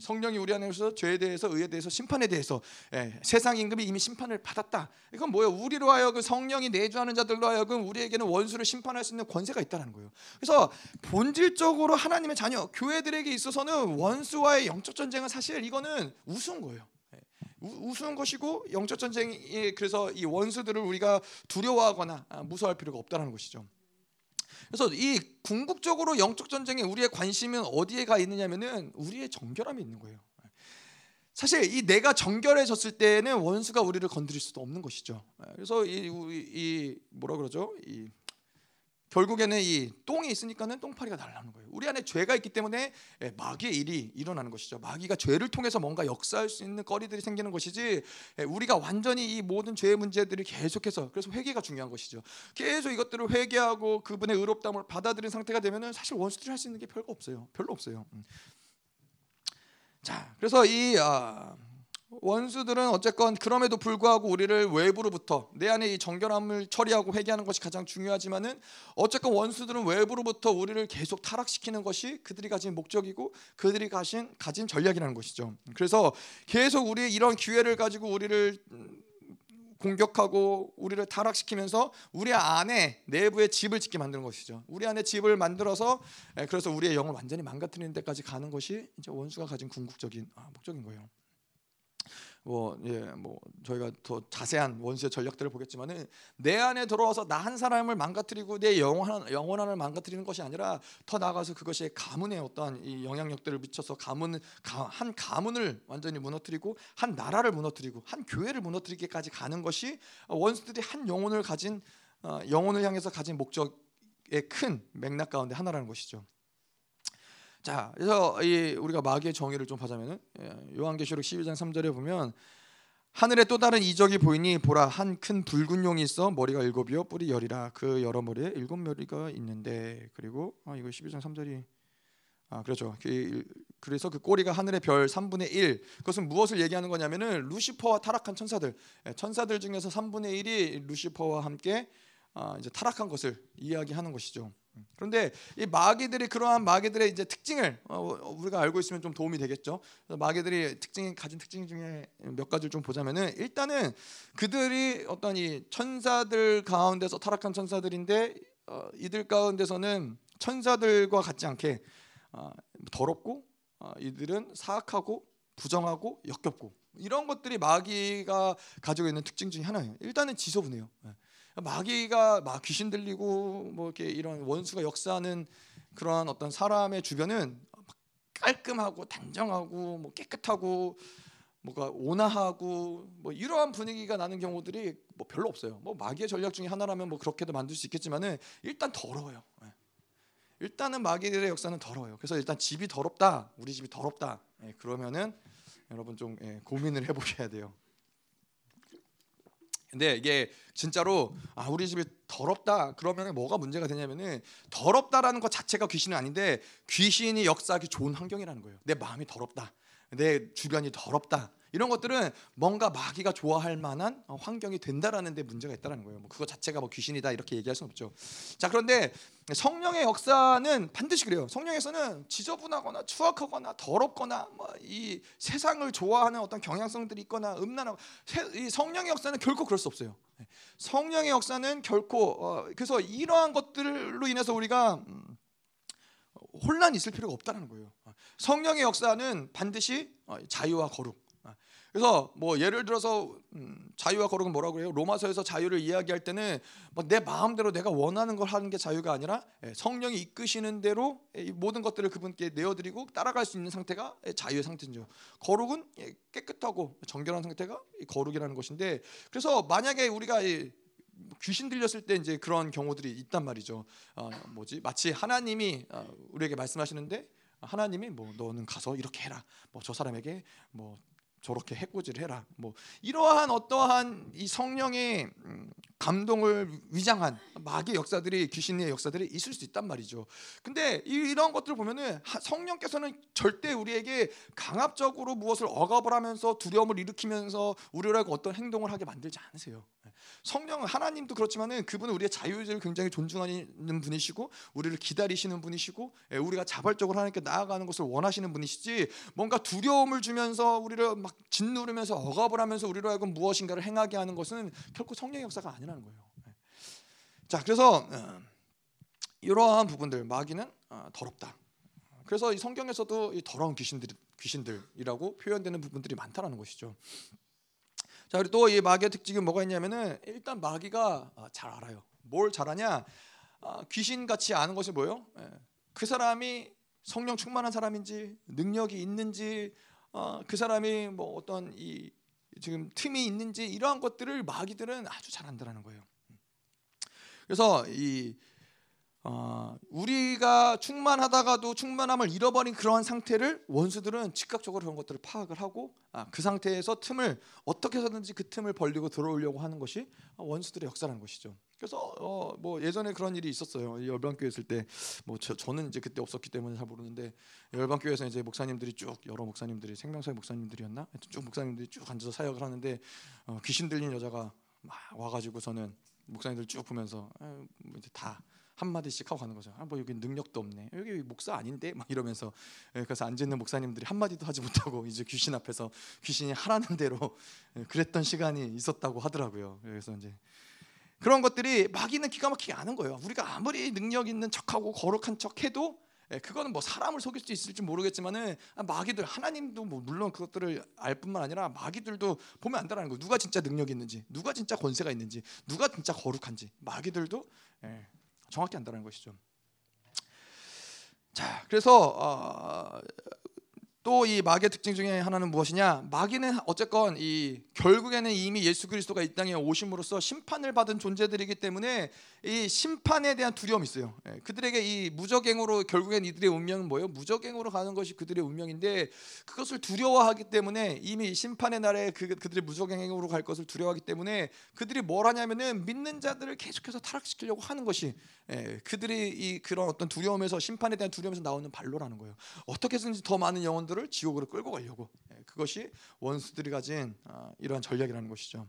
성령이 우리 안에서 죄에 대해서 의에 대해서 심판에 대해서 예, 세상 임금이 이미 심판을 받았다. 이건 뭐예요? 우리로 하여금 성령이 내주하는 자들로 하여금 우리에게는 원수를 심판할 수 있는 권세가 있다는 거예요. 그래서 본질적으로 하나님의 자녀 교회들에게 있어서는 원수와의 영적 전쟁은 사실 이거는 우스운 거예요. 예, 우스운 것이고 영적 전쟁이 그래서 이 원수들을 우리가 두려워하거나 아, 무서워할 필요가 없다는 것이죠. 그래서 이 궁극적으로 영적 전쟁에 우리의 관심은 어디에 가 있느냐면은 우리의 정결함이 있는 거예요. 사실 이 내가 정결해졌을 때는 원수가 우리를 건드릴 수도 없는 것이죠. 그래서 이, 이 뭐라 그러죠? 이 결국에는 이 똥이 있으니까는 똥파리가 날라오는 거예요. 우리 안에 죄가 있기 때문에 예, 마귀의 일이 일어나는 것이죠. 마귀가 죄를 통해서 뭔가 역사할 수 있는 거리들이 생기는 것이지 예, 우리가 완전히 이 모든 죄의 문제들이 계속해서 그래서 회개가 중요한 것이죠. 계속 이것들을 회개하고 그분의 의롭다함을 받아들인 상태가 되면은 사실 원수들이 할 수 있는 게 별거 없어요. 별로 없어요. 음. 자, 그래서 이 아, 원수들은 어쨌건 그럼에도 불구하고 우리를 외부로부터 내 안에 이 정결함을 처리하고 회개하는 것이 가장 중요하지만은 어쨌건 원수들은 외부로부터 우리를 계속 타락시키는 것이 그들이 가진 목적이고 그들이 가진 가진 전략이라는 것이죠. 그래서 계속 우리 이런 기회를 가지고 우리를 공격하고 우리를 타락시키면서 우리 안에 내부에 집을 짓게 만드는 것이죠. 우리 안에 집을 만들어서 그래서 우리의 영을 완전히 망가뜨리는 데까지 가는 것이 이제 원수가 가진 궁극적인 아, 목적인 거예요. 뭐, 예, 뭐 저희가 더 자세한 원수의 전략들을 보겠지만은 내 안에 들어와서 나 한 사람을 망가뜨리고 내 영혼 영혼을 망가뜨리는 것이 아니라 더 나아가서 그것이 가문에 어떠한 이 영향력들을 미쳐서 가문 한 가문을 완전히 무너뜨리고 한 나라를 무너뜨리고 한 교회를 무너뜨리기까지 가는 것이 원수들이 한 영혼을 가진 어, 영혼을 향해서 가진 목적의 큰 맥락 가운데 하나라는 것이죠. 자, 그래서 이 우리가 마귀의 정의를 좀 보자면은 예, 요한계시록 12장 3절에 보면 하늘에 또 다른 이적이 보이니 보라 한 큰 붉은 용이 있어 머리가 일곱이요 뿔이 열이라 그 여러 머리에 일곱 머리가 있는데 그리고 아 이거 12장 3절이 아 그렇죠. 그, 그래서 그 꼬리가 하늘의 별 3분의 1 그것은 무엇을 얘기하는 거냐면은 루시퍼와 타락한 천사들 예, 천사들 중에서 3분의 1이 루시퍼와 함께 아, 이제 타락한 것을 이야기하는 것이죠. 그런데 이 마귀들이 그러한 마귀들의 이제 특징을 어, 우리가 알고 있으면 좀 도움이 되겠죠. 마귀들이 특징 가진 특징 중에 몇 가지를 좀 보자면은 일단은 그들이 어떤 이 천사들 가운데서 타락한 천사들인데 어, 이들 가운데서는 천사들과 같지 않게 어, 더럽고 어, 이들은 사악하고 부정하고 역겹고 이런 것들이 마귀가 가지고 있는 특징 중에 하나예요. 일단은 지소분해요. 네. 마귀가 막 귀신 들리고 뭐 이렇게 이런 원수가 역사하는 그러한 어떤 사람의 주변은 깔끔하고 단정하고 뭐 깨끗하고 뭐가 온화하고 뭐 이러한 분위기가 나는 경우들이 뭐 별로 없어요. 뭐 마귀의 전략 중에 하나라면 뭐 그렇게도 만들 수 있겠지만은 일단 더러워요. 예. 일단은 마귀들의 역사는 더러워요. 그래서 일단 집이 더럽다, 우리 집이 더럽다. 예, 그러면은 여러분 좀 예, 고민을 해보셔야 돼요. 근데 이게 진짜로 아 우리 집이 더럽다 그러면 뭐가 문제가 되냐면은 더럽다라는 것 자체가 귀신은 아닌데 귀신이 역사하기 좋은 환경이라는 거예요. 내 마음이 더럽다. 내 주변이 더럽다. 이런 것들은 뭔가 마귀가 좋아할 만한 어, 환경이 된다라는 데 문제가 있다는 거예요. 뭐 그거 자체가 뭐 귀신이다 이렇게 얘기할 수는 없죠. 자 그런데 성령의 역사는 반드시 그래요. 성령에서는 지저분하거나 추악하거나 더럽거나 뭐 이 세상을 좋아하는 어떤 경향성들이 있거나 음란하고 이 성령의 역사는 결코 그럴 수 없어요. 네. 성령의 역사는 결코 어, 그래서 이러한 것들로 인해서 우리가 음, 혼란이 있을 필요가 없다는 거예요. 성령의 역사는 반드시 어, 자유와 거룩 그래서 뭐 예를 들어서 음, 자유와 거룩은 뭐라고 해요? 로마서에서 자유를 이야기할 때는 뭐 내 마음대로 내가 원하는 걸 하는 게 자유가 아니라 예, 성령이 이끄시는 대로 이 모든 것들을 그분께 내어드리고 따라갈 수 있는 상태가 자유의 상태죠. 거룩은 깨끗하고 정결한 상태가 거룩이라는 것인데 그래서 만약에 우리가 귀신 들렸을 때 이제 그런 경우들이 있단 말이죠. 어, 뭐지? 마치 하나님이 어, 우리에게 말씀하시는데 하나님이 뭐 너는 가서 이렇게 해라. 뭐 저 사람에게 뭐 저렇게 해코지를 해라. 뭐 이러한 어떠한 이 성령의 음, 감동을 위장한 마귀 역사들이 귀신의 역사들이 있을 수 있단 말이죠. 근데 이런 것들을 보면은 성령께서는 절대 우리에게 강압적으로 무엇을 억압을 하면서 두려움을 일으키면서 우리를 어떤 행동을 하게 만들지 않으세요. 성령은 하나님도 그렇지만은 그분은 우리의 자유를 굉장히 존중하는 분이시고 우리를 기다리시는 분이시고 예, 우리가 자발적으로 하나님께 나아가는 것을 원하시는 분이시지 뭔가 두려움을 주면서 우리를 막 짓누르면서 억압을 하면서 우리로 하여금 무엇인가를 행하게 하는 것은 결코 성령의 역사가 아니라는 거예요. 예. 자, 그래서 어, 이러한 부분들 마귀는 어, 더럽다. 그래서 이 성경에서도 이 더러운 귀신들 귀신들이라고 표현되는 부분들이 많다라는 것이죠. 자, 그리고 또 이 마귀의 특징은 뭐가 있냐면은 일단 마귀가 아, 잘 알아요. 뭘 잘하냐? 아, 귀신 같이 아는 것이 뭐예요? 예. 그 사람이 성령 충만한 사람인지 능력이 있는지 어, 그 사람이 뭐 어떤 이 지금 틈이 있는지 이러한 것들을 마귀들은 아주 잘 안다라는 거예요. 그래서 이 어, 우리가 충만하다가도 충만함을 잃어버린 그러한 상태를 원수들은 즉각적으로 그런 것들을 파악을 하고 아, 그 상태에서 틈을 어떻게 해서든지 그 틈을 벌리고 들어오려고 하는 것이 원수들의 역사라는 것이죠. 그래서 어, 뭐 예전에 그런 일이 있었어요. 열방교회 있을 때 뭐 저는 이제 그때 없었기 때문에 잘 모르는데 열방교회에서 이제 목사님들이 쭉 여러 목사님들이 생명사의 목사님들이었나 쭉 목사님들이 쭉 앉아서 사역을 하는데 어, 귀신 들린 여자가 막 와가지고 저는 목사님들 쭉 보면서 뭐 이제 다 한마디씩 하고 가는 거죠. 아, 뭐 여기 능력도 없네. 여기 목사 아닌데 막 이러면서 예, 그래서 앉아 있는 목사님들이 한마디도 하지 못하고 이제 귀신 앞에서 귀신이 하라는 대로 예, 그랬던 시간이 있었다고 하더라고요. 그래서 이제 그런 것들이 마귀는 기가 막히게 아는 거예요. 우리가 아무리 능력 있는 척하고 거룩한 척해도 예, 그거는 뭐 사람을 속일 수 있을지 모르겠지만은 아, 마귀들 하나님도 뭐 물론 그것들을 알 뿐만 아니라 마귀들도 보면 안다라는 거. 누가 진짜 능력 있는지, 누가 진짜 권세가 있는지, 누가 진짜 거룩한지 마귀들도 정확히 안다는 것이죠. 자, 그래서 어, 또 이 마귀의 특징 중에 하나는 무엇이냐? 마귀는 어쨌건 이 결국에는 이미 예수 그리스도가 이 땅에 오심으로써 심판을 받은 존재들이기 때문에 이 심판에 대한 두려움이 있어요. 예, 그들에게 이 무적행으로 결국엔 이들의 운명은 뭐예요? 무적행으로 가는 것이 그들의 운명인데 그것을 두려워하기 때문에 이미 심판의 날에 그, 그들의 무적행으로 갈 것을 두려워하기 때문에 그들이 뭘 하냐면은 믿는 자들을 계속해서 타락시키려고 하는 것이 예, 그들이 이 그런 어떤 두려움에서 심판에 대한 두려움에서 나오는 발로라는 거예요. 어떻게 해서든지 더 많은 영혼들 을 지옥으로 끌고 가려고 예, 그것이 원수들이 가진 어, 이러한 전략이라는 것이죠.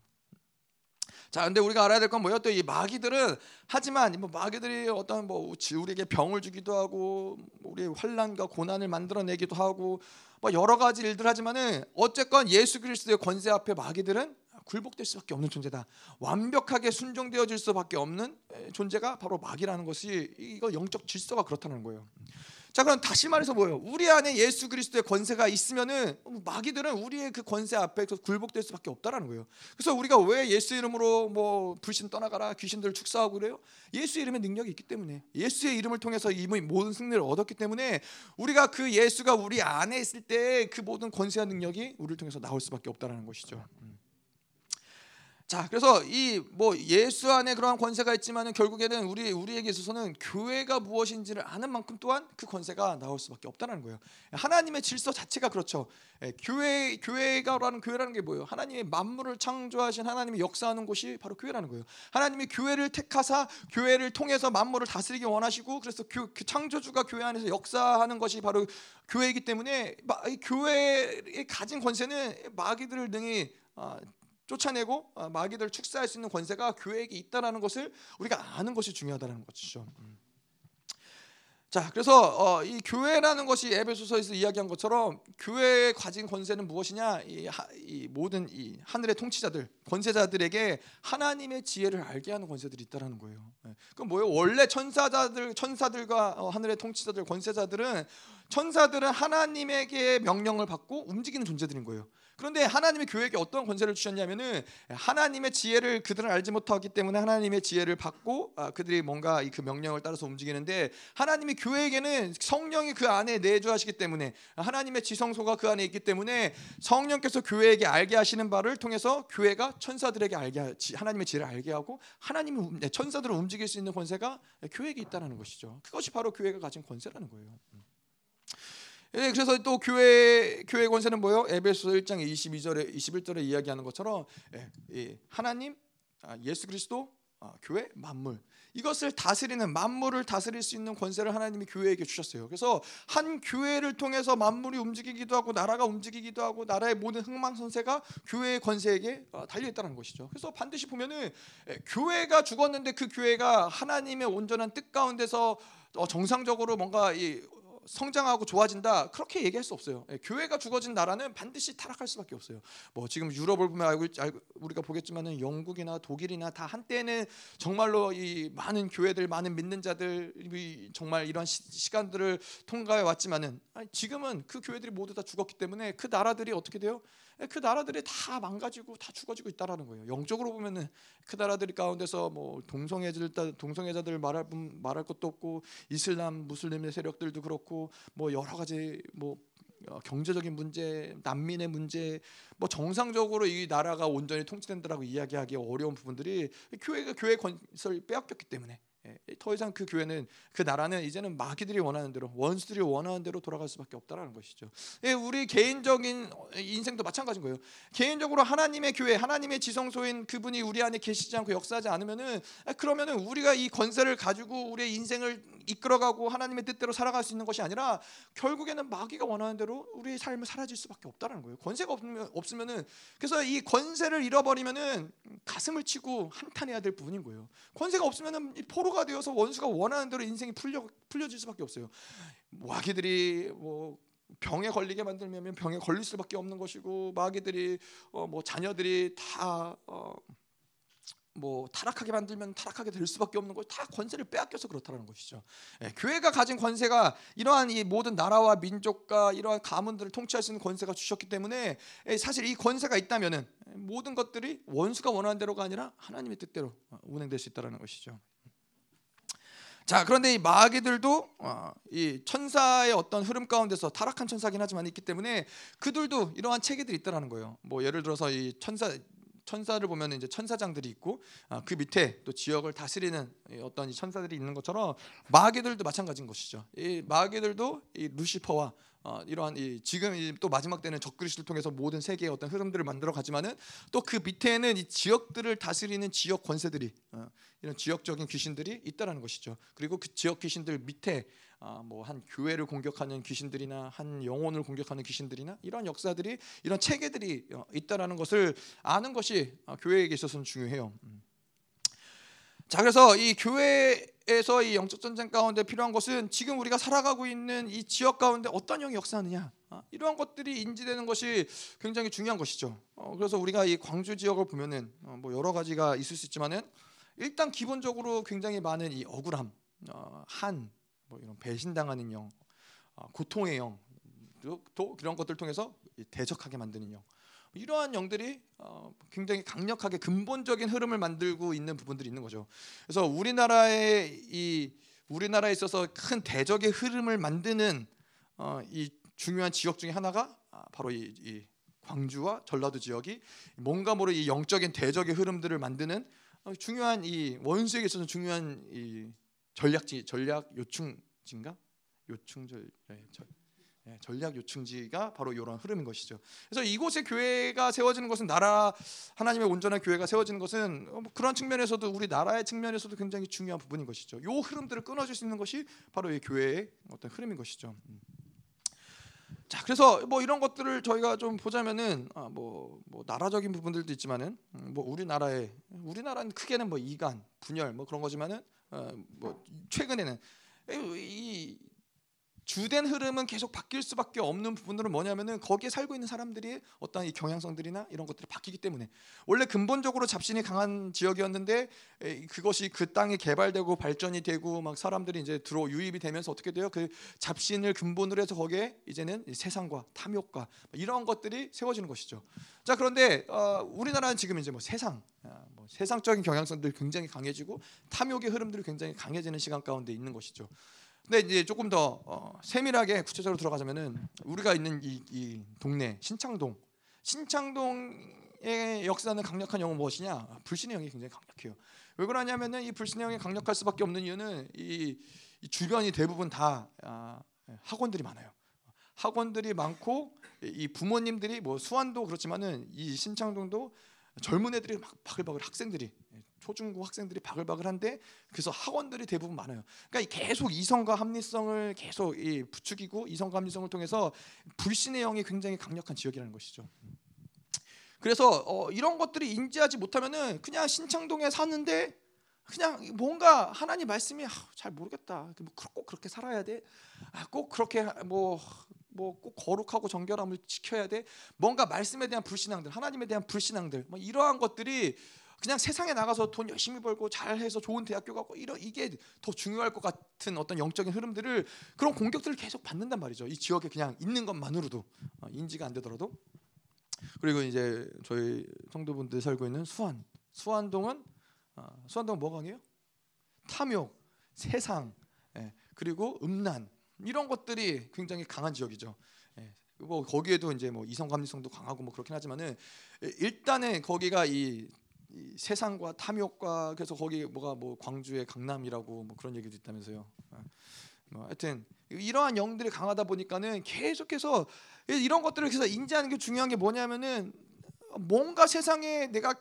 자, 근데 우리가 알아야 될 건 뭐예요? 또 이 마귀들은 하지만 뭐 마귀들이 어떤 뭐 우리에게 병을 주기도 하고 우리의 환란과 고난을 만들어내기도 하고 뭐 여러 가지 일들 하지만은 어쨌건 예수 그리스도의 권세 앞에 마귀들은 굴복될 수밖에 없는 존재다. 완벽하게 순종되어질 수밖에 없는 존재가 바로 마귀라는 것이 이거 영적 질서가 그렇다는 거예요. 자 그럼 다시 말해서 뭐예요? 우리 안에 예수 그리스도의 권세가 있으면은 마귀들은 우리의 그 권세 앞에 굴복될 수밖에 없다라는 거예요. 그래서 우리가 왜 예수 이름으로 뭐 불신 떠나가라 귀신들을 축사하고 그래요? 예수 이름의 능력이 있기 때문에 예수의 이름을 통해서 이 모든 승리를 얻었기 때문에 우리가 그 예수가 우리 안에 있을 때 그 모든 권세와 능력이 우리를 통해서 나올 수밖에 없다라는 것이죠. 음. 자, 그래서 이 뭐 예수 안에 그러한 권세가 있지만은 결국에는 우리 우리에게 있어서는 교회가 무엇인지를 아는 만큼 또한 그 권세가 나올 수밖에 없다는 거예요. 하나님의 질서 자체가 그렇죠. 예, 교회 교회가라는 교회라는 게 뭐예요? 하나님의 만물을 창조하신 하나님이 역사하는 곳이 바로 교회라는 거예요. 하나님이 교회를 택하사 교회를 통해서 만물을 다스리기 원하시고 그래서 교, 그 창조주가 교회 안에서 역사하는 것이 바로 교회이기 때문에 교회의 가진 권세는 마귀들을 등이 아, 쫓아내고 어, 마귀들 축사할 수 있는 권세가 교회에게 있다라는 것을 우리가 아는 것이 중요하다는 것이죠. 음. 자, 그래서 어, 이 교회라는 것이 에베소서에서 이야기한 것처럼 교회의 가진 권세는 무엇이냐? 이, 모든 이 하늘의 통치자들, 권세자들에게 하나님의 지혜를 알게 하는 권세들이 있다라는 거예요. 네. 그럼 뭐예요? 원래 천사자들, 천사들과 어, 하늘의 통치자들, 권세자들은 천사들은 하나님에게 명령을 받고 움직이는 존재들인 거예요. 그런데 하나님이 교회에게 어떤 권세를 주셨냐면은 하나님의 지혜를 그들은 알지 못하기 때문에 하나님의 지혜를 받고 아, 그들이 뭔가 그 명령을 따라서 움직이는데 하나님이 교회에게는 성령이 그 안에 내주하시기 때문에 하나님의 지성소가 그 안에 있기 때문에 성령께서 교회에게 알게 하시는 바를 통해서 교회가 천사들에게 알게 하나님의 지혜를 알게 하고 하나님이 네, 천사들을 움직일 수 있는 권세가 교회에게 있다는 것이죠. 그것이 바로 교회가 가진 권세라는 거예요. 예, 그래서 또 교회 교회 권세는 뭐요? 에베소 1장 22절에 21절에 이야기하는 것처럼 예, 하나님, 아, 예수 그리스도, 아, 교회, 만물 이것을 다스리는 만물을 다스릴 수 있는 권세를 하나님이 교회에게 주셨어요. 그래서 한 교회를 통해서 만물이 움직이기도 하고 나라가 움직이기도 하고 나라의 모든 흥망선세가 교회의 권세에게 어, 달려 있다는 것이죠. 그래서 반드시 보면은 교회가 죽었는데 그 교회가 하나님의 온전한 뜻 가운데서 어, 정상적으로 뭔가 이 성장하고 좋아진다 그렇게 얘기할 수 없어요. 예, 교회가 죽어진 나라는 반드시 타락할 수밖에 없어요. 뭐 지금 유럽을 보면 알고, 알고 우리가 보겠지만은 영국이나 독일이나 다 한때는 정말로 이 많은 교회들 많은 믿는 자들이 정말 이런 시, 간들을 통과해 왔지만은 지금은 그 교회들이 모두 다 죽었기 때문에 그 나라들이 어떻게 돼요? 예, 그 나라들이 다 망가지고 다 죽어지고 있다라는 거예요. 영적으로 보면은 그 나라들 가운데서 뭐 동성애자들 동성애자들 말할 말할 것도 없고 이슬람 무슬림의 세력들도 그렇고 뭐 여러 가지 뭐 어, 경제적인 문제, 난민의 문제, 뭐 정상적으로 이 나라가 온전히 통치된다라고 이야기하기 어려운 부분들이 교회가 교회 건설 빼앗겼기 때문에 예, 더 이상 그 교회는 그 나라는 이제는 마귀들이 원하는 대로 원수들이 원하는 대로 돌아갈 수밖에 없다라는 것이죠. 예, 우리 개인적인 인생도 마찬가지인 거예요. 개인적으로 하나님의 교회, 하나님의 지성소인 그분이 우리 안에 계시지 않고 역사하지 않으면은 아, 그러면은 우리가 이 건설을 가지고 우리의 인생을 이끌어가고 하나님의 뜻대로 살아갈 수 있는 것이 아니라 결국에는 마귀가 원하는 대로 우리의 삶을 사라질 수밖에 없다는 거예요. 권세가 없으면 없으면은 그래서 이 권세를 잃어버리면은 가슴을 치고 한탄해야 될 부분인 거예요. 권세가 없으면은 포로가 되어서 원수가 원하는 대로 인생이 풀려 풀려질 수밖에 없어요. 마귀들이 뭐 병에 걸리게 만들면 병에 걸릴 수밖에 없는 것이고 마귀들이 어, 뭐 자녀들이 다 어, 뭐 타락하게 만들면 타락하게 될 수밖에 없는 것다 권세를 빼앗겨서 그렇다는 것이죠. 예, 교회가 가진 권세가 이러한 이 모든 나라와 민족과 이러한 가문들을 통치할 수 있는 권세가 주셨기 때문에 예, 사실 이 권세가 있다면은 모든 것들이 원수가 원하는 대로가 아니라 하나님의 뜻대로 운행될 수 있다라는 것이죠. 자 그런데 이 마귀들도 어, 이 천사의 어떤 흐름 가운데서 타락한 천사긴 하지만 있기 때문에 그들도 이러한 체계들이 있다라는 거예요. 뭐 예를 들어서 이 천사 천사를 보면 이제 천사장들이 있고 아, 그 밑에 또 지역을 다스리는 어떤 천사들이 있는 것처럼 마귀들도 마찬가지인 것이죠. 이 마귀들도 이 루시퍼와 어, 이러한 이 지금 또 마지막 때는 적그리스를 통해서 모든 세계의 어떤 흐름들을 만들어 가지만은 또 그 밑에는 이 지역들을 다스리는 지역 권세들이 어, 이런 지역적인 귀신들이 있다라는 것이죠. 그리고 그 지역 귀신들 밑에 아, 뭐한 교회를 공격하는 귀신들이나 한 영혼을 공격하는 귀신들이나 이런 역사들이 이런 체계들이 어, 있다라는 것을 아는 것이 어, 교회에게 있어서는 중요해요. 음. 자 그래서 이 교회 에서 이 영적 전쟁 가운데 필요한 것은 지금 우리가 살아가고 있는 이 지역 가운데 어떤 영이 역사하느냐 어, 이러한 것들이 인지되는 것이 굉장히 중요한 것이죠. 그래서 우리가 이 광주 지역을 보면은 뭐 여러 가지가 있을 수 있지만은 일단 기본적으로 굉장히 많은 이 억울함, 한 뭐 이런 배신당하는 영, 어, 고통의 영, 또, 또 그런 것들 통해서 대적하게 만드는 영. 이러한 영들이 어, 굉장히 강력하게 근본적인 흐름을 만들고 있는 부분들이 있는 거죠. 그래서 우리나라의 이 우리나라에 있어서 큰 대적의 흐름을 만드는 어, 이 중요한 지역 중에 하나가 아, 바로 이, 이 광주와 전라도 지역이 뭔가 모를 이 영적인 대적의 흐름들을 만드는 중요한 이 원수에게 있어서 중요한 이 전략지 전략 요충지인가? 요충절 네, 절, 네, 전략 요충지가 바로 이런 흐름인 것이죠. 그래서 이곳에 교회가 세워지는 것은 나라 하나님의 온전한 교회가 세워지는 것은 어, 뭐 그런 측면에서도 우리 나라의 측면에서도 굉장히 중요한 부분인 것이죠. 요 흐름들을 끊어줄 수 있는 것이 바로 이 교회의 어떤 흐름인 것이죠. 음. 자, 그래서 뭐 이런 것들을 저희가 좀 보자면은 아, 뭐, 뭐 나라적인 부분들도 있지만은 음, 뭐 우리나라의 우리나라는 크게는 뭐 이간, 분열 뭐 그런 거지만은 어, 뭐 최근에는 이 주된 흐름은 계속 바뀔 수밖에 없는 부분들은 뭐냐면은 거기에 살고 있는 사람들이 어떤 이 경향성들이나 이런 것들이 바뀌기 때문에 원래 근본적으로 잡신이 강한 지역이었는데 그것이 그 땅에 개발되고 발전이 되고 막 사람들이 이제 들어 유입이 되면서 어떻게 돼요? 그 잡신을 근본으로 해서 거기에 이제는 세상과 탐욕과 이런 것들이 세워지는 것이죠. 자 그런데 어, 우리나라는 지금 이제 뭐 세상 아, 뭐 세상적인 경향성들이 굉장히 강해지고 탐욕의 흐름들이 굉장히 강해지는 시간 가운데 있는 것이죠. 근데 이제 조금 더 어, 세밀하게 구체적으로 들어가자면은 우리가 있는 이, 이 동네 신창동 신창동의 역사는 강력한 영은 무엇이냐? 불신의 영이 굉장히 강력해요. 왜 그러냐면은 이 불신의 영이 강력할 수밖에 없는 이유는 이, 이 주변이 대부분 다 아, 학원들이 많아요. 학원들이 많고 이 부모님들이 뭐 수완도 그렇지만은 이 신창동도 젊은 애들이 막 바글바글 학생들이 초중고 학생들이 바글바글한데 그래서 학원들이 대부분 많아요. 그러니까 계속 이성과 합리성을 계속 부추기고 이성과 합리성을 통해서 불신의 영이 굉장히 강력한 지역이라는 것이죠. 그래서 어, 이런 것들이 인지하지 못하면은 그냥 신창동에 사는데 그냥 뭔가 하나님 말씀이 아, 잘 모르겠다. 뭐꼭 그렇게 살아야 돼. 아, 꼭 그렇게 뭐 뭐꼭 거룩하고 정결함을 지켜야 돼. 뭔가 말씀에 대한 불신앙들, 하나님에 대한 불신앙들, 뭐 이러한 것들이 그냥 세상에 나가서 돈 열심히 벌고 잘해서 좋은 대학교 가고 이런 이게 더 중요할 것 같은 어떤 영적인 흐름들을 그런 공격들을 계속 받는단 말이죠. 이 지역에 그냥 있는 것만으로도 어, 인지가 안 되더라도 그리고 이제 저희 성도분들 살고 있는 수안 수안동은 어, 수안동은 뭐가 강해요? 탐욕, 세상, 예, 그리고 음란 이런 것들이 굉장히 강한 지역이죠. 예, 뭐 거기에도 이제 뭐 이성 감리성도 강하고 뭐 그렇긴 하지만은 일단은 거기가 이 세상과 탐욕과 그래서 거기 뭐가 뭐 광주의 강남이라고 뭐 그런 얘기도 있다면서요. 어. 뭐 하여튼 이러한 영들이 강하다 보니까는 계속해서 이런 것들을 그래서 인지하는 게 중요한 게 뭐냐면은 뭔가 세상에 내가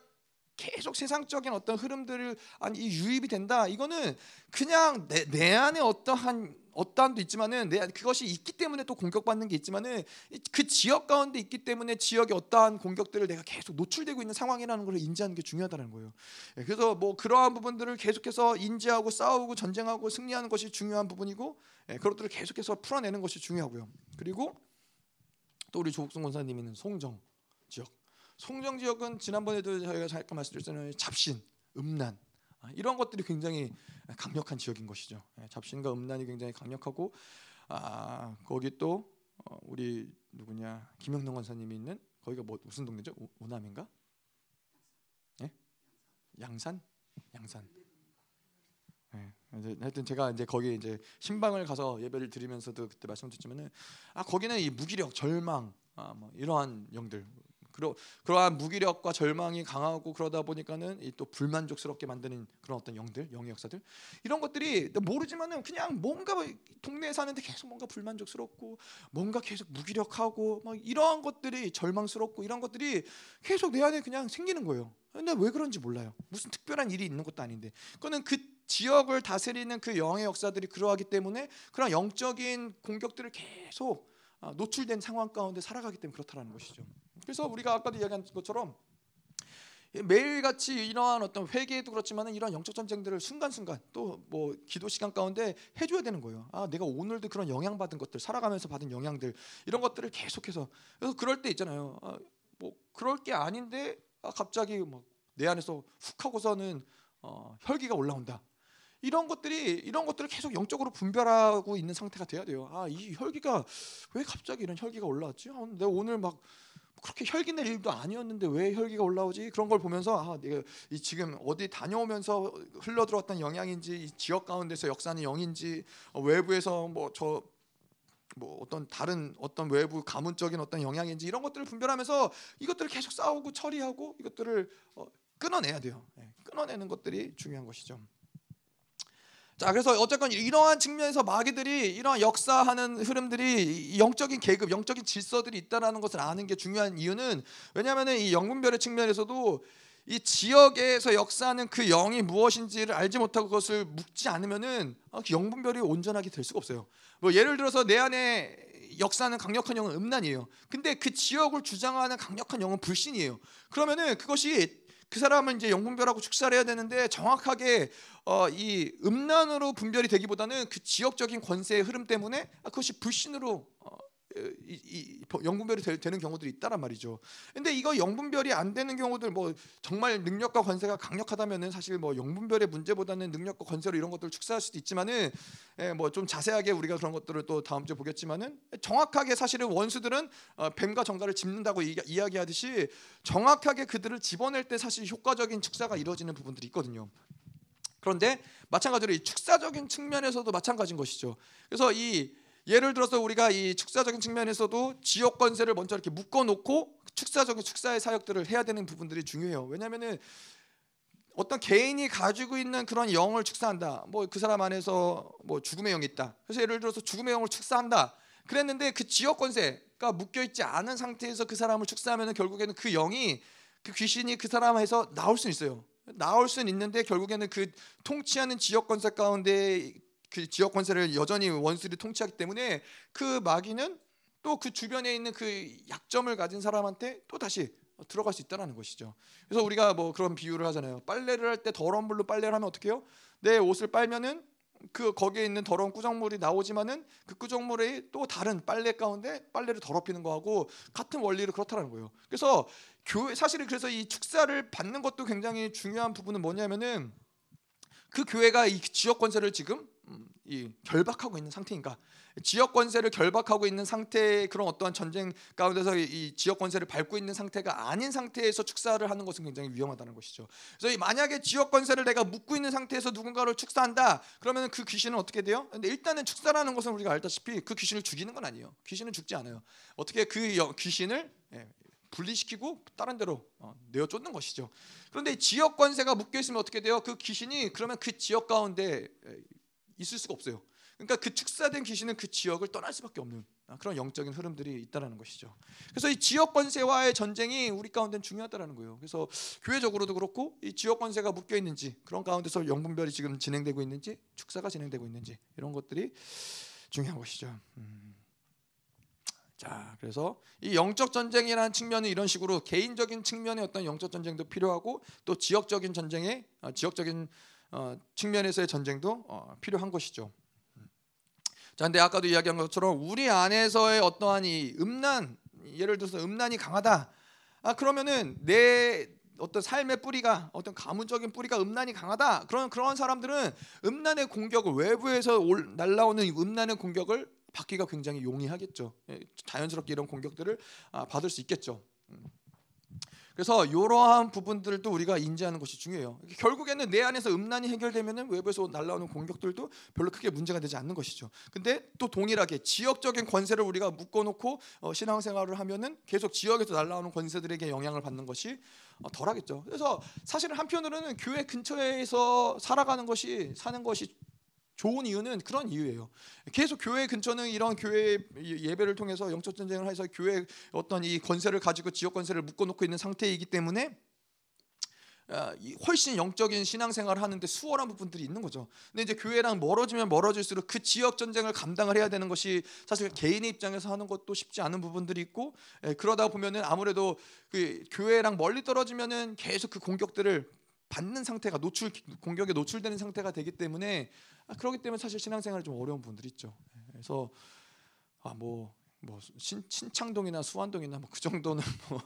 계속 세상적인 어떤 흐름들을 아니 유입이 된다. 이거는 그냥 내, 내 안에 어떠한 어떠한도 있지만은 내 그것이 있기 때문에 또 공격받는 게 있지만은 그 지역 가운데 있기 때문에 지역의 어떠한 공격들을 내가 계속 노출되고 있는 상황이라는 걸 인지하는 게 중요하다는 거예요. 예, 그래서 뭐 그러한 부분들을 계속해서 인지하고 싸우고 전쟁하고 승리하는 것이 중요한 부분이고 예, 그것들을 계속해서 풀어내는 것이 중요하고요. 그리고 또 우리 조국성 권사님이 있는 송정 지역. 송정 지역은 지난번에도 저희가 잠깐 말씀드렸잖아요. 잡신, 음란, 아, 이런 것들이 굉장히 강력한 지역인 것이죠. 예, 잡신과 음란이 굉장히 강력하고 아, 거기 또 어, 우리 누구냐 김영동 권사님이 있는 거기가 뭐 무슨 동네죠? 오, 남인가 예? 양산? 양산. 네, 하여튼 제가 이제 거기 이제 신방을 가서 예배를 드리면서도 그때 말씀드렸지만은 아 거기는 이 무기력, 절망, 아, 뭐 이러한 영들 그러, 그러한 무기력과 절망이 강하고 그러다 보니까는 또 불만족스럽게 만드는 그런 어떤 영들, 영의 역사들 이런 것들이 모르지만은 그냥 뭔가 동네에 사는데 계속 뭔가 불만족스럽고 뭔가 계속 무기력하고 막 이러한 것들이 절망스럽고 이런 것들이 계속 내 안에 그냥 생기는 거예요. 근데 왜 그런지 몰라요. 무슨 특별한 일이 있는 것도 아닌데. 그거는 그 지역을 다스리는 그 영의 역사들이 그러하기 때문에 그런 영적인 공격들을 계속 아, 노출된 상황 가운데 살아가기 때문에 그렇다는 것이죠. 그래서 우리가 아까도 이야기한 것처럼 매일같이 이러한 어떤 회개도 그렇지만 이러한 영적 전쟁들을 순간순간 또 뭐 기도 시간 가운데 해줘야 되는 거예요. 아 내가 오늘도 그런 영향 받은 것들 살아가면서 받은 영향들 이런 것들을 계속해서 그래서 그럴 때 있잖아요. 아, 뭐 그럴 게 아닌데 아, 갑자기 막 내 안에서 훅 하고서는 어, 혈기가 올라온다. 이런 것들이 이런 것들을 계속 영적으로 분별하고 있는 상태가 돼야 돼요. 아 이 혈기가 왜 갑자기 이런 혈기가 올라왔지? 아, 내가 오늘 막 그렇게 혈기 낼 일도 아니었는데 왜 혈기가 올라오지? 그런 걸 보면서 아, 내가 지금 어디 다녀오면서 흘러 들어왔던 영향인지 지역 가운데서 역사는 영인지 어, 외부에서 뭐저 뭐 어떤 다른 어떤 외부 가문적인 어떤 영향인지 이런 것들을 분별하면서 이것들을 계속 싸우고 처리하고 이것들을 어, 끊어내야 돼요. 네, 끊어내는 것들이 중요한 것이죠. 자, 그래서 어쨌건 이러한 측면에서 마귀들이 이러한 역사하는 흐름들이 영적인 계급, 영적인 질서들이 있다라는 것을 아는 게 중요한 이유는 왜냐하면 이 영분별의 측면에서도 이 지역에서 역사하는 그 영이 무엇인지를 알지 못하고 그것을 묵지 않으면은 아, 그 영분별이 온전하게 될 수가 없어요. 뭐 예를 들어서 내 안에 역사하는 강력한 영은 음란이에요. 근데 그 지역을 주장하는 강력한 영은 불신이에요. 그러면은 그것이 그 사람은 이제 영분별하고 축사를 해야 되는데 정확하게 어, 이 음란으로 분별이 되기보다는 그 지역적인 권세의 흐름 때문에 그것이 불신으로 어, 이, 이 영분별이 되, 는 경우들이 있다란 말이죠. 근데 이거 영분별이 안 되는 경우들 뭐 정말 능력과 권세가 강력하다면은 사실 뭐 영분별의 문제보다는 능력과 권세로 이런 것들을 축사할 수도 있지만은 예, 뭐좀 자세하게 우리가 그런 것들을 또 다음 주에 보겠지만은 정확하게 사실은 원수들은 어, 뱀과 정갈을 짚는다고 이, 이야기하듯이 정확하게 그들을 집어낼 때 사실 효과적인 축사가 이루어지는 부분들이 있거든요. 그런데 마찬가지로 이 축사적인 측면에서도 마찬가지인 것이죠. 그래서 이 예를 들어서 우리가 이 축사적인 측면에서도 지역 권세를 먼저 이렇게 묶어 놓고 축사적인 축사의 사역들을 해야 되는 부분들이 중요해요. 왜냐하면은 어떤 개인이 가지고 있는 그런 영을 축사한다. 뭐 그 사람 안에서 뭐 죽음의 영이 있다. 그래서 예를 들어서 죽음의 영을 축사한다. 그랬는데 그 지역 권세가 묶여 있지 않은 상태에서 그 사람을 축사하면 결국에는 그 영이 그 귀신이 그 사람에서 나올 수 있어요. 나올 수는 있는데 결국에는 그 통치하는 지역 권세 가운데 그 지역 권세를 여전히 원수들이 통치하기 때문에 그 마귀는 또 그 주변에 있는 그 약점을 가진 사람한테 또 다시 들어갈 수 있다는 것이죠. 그래서 우리가 뭐 그런 비유를 하잖아요. 빨래를 할 때 더러운 물로 빨래를 하면 어떻게 해요? 내 옷을 빨면은 그 거기에 있는 더러운 꾸정물이 나오지만은 그 꾸정물이 또 다른 빨래 가운데 빨래를 더럽히는 거하고 같은 원리를 그렇다는 거예요. 그래서 교회 사실은 그래서 이 축사를 받는 것도 굉장히 중요한 부분은 뭐냐면은 그 교회가 이 지역 권세를 지금 음, 이 결박하고 있는 상태인가? 지역 권세를 결박하고 있는 상태의 그런 어떠한 전쟁 가운데서 이 지역 권세를 밟고 있는 상태가 아닌 상태에서 축사를 하는 것은 굉장히 위험하다는 것이죠. 그래서 만약에 지역 권세를 내가 묻고 있는 상태에서 누군가를 축사한다, 그러면 그 귀신은 어떻게 돼요? 근데 일단은 축사라는 것은 우리가 알다시피 그 귀신을 죽이는 건 아니에요. 귀신은 죽지 않아요. 어떻게 그 귀신을 예, 분리시키고 다른 데로 어, 내어 쫓는 것이죠. 그런데 지역 권세가 묶여 있으면 어떻게 돼요? 그 귀신이 그러면 그 지역 가운데 있을 수가 없어요. 그러니까 그 축사된 귀신은 그 지역을 떠날 수밖에 없는 아, 그런 영적인 흐름들이 있다라는 것이죠. 그래서 이 지역 권세와의 전쟁이 우리 가운데는 중요하다라는 거예요. 그래서 교회적으로도 그렇고 이 지역 권세가 묶여 있는지 그런 가운데서 영분별이 지금 진행되고 있는지 축사가 진행되고 있는지 이런 것들이 중요한 것이죠. 음. 자, 그래서 이 영적 전쟁이라는 측면은 이런 식으로 개인적인 측면의 어떤 영적 전쟁도 필요하고 또 지역적인 전쟁의 어, 지역적인 어, 측면에서의 전쟁도 어, 필요한 것이죠. 자, 근데 아까도 이야기한 것처럼 우리 안에서의 어떠한 이 음란, 예를 들어서 음란이 강하다. 아 그러면은 내 어떤 삶의 뿌리가 어떤 가문적인 뿌리가 음란이 강하다. 그런 그런 사람들은 음란의 공격을 외부에서 올, 날라오는 음란의 공격을 받기가 굉장히 용이하겠죠. 예, 자연스럽게 이런 공격들을 아, 받을 수 있겠죠. 음. 그래서 이러한 부분들도 우리가 인지하는 것이 중요해요. 결국에는 내 안에서 음란이 해결되면 외부에서 날라오는 공격들도 별로 크게 문제가 되지 않는 것이죠. 근데 또 동일하게 지역적인 권세를 우리가 묶어놓고 어, 신앙생활을 하면은 계속 지역에서 날라오는 권세들에게 영향을 받는 것이 어, 덜하겠죠. 그래서 사실은 한편으로는 교회 근처에서 살아가는 것이 사는 것이 좋은 이유는 그런 이유예요. 계속 교회 근처는 이런 교회 예배를 통해서 영적 전쟁을 해서 교회 어떤 이 권세를 가지고 지역 권세를 묶어놓고 있는 상태이기 때문에 아, 훨씬 영적인 신앙생활을 하는데 수월한 부분들이 있는 거죠. 근데 이제 교회랑 멀어지면 멀어질수록 그 지역 전쟁을 감당을 해야 되는 것이 사실 개인의 입장에서 하는 것도 쉽지 않은 부분들이 있고 그러다 보면은 아무래도 그 교회랑 멀리 떨어지면은 계속 그 공격들을 받는 상태가 노출 공격에 노출되는 상태가 되기 때문에 아, 그렇기 때문에 사실 신앙생활이 좀 어려운 분들이 있죠. 예, 그래서 아뭐뭐 뭐 신, 신창동이나 수완동이나 뭐 그 정도는 뭐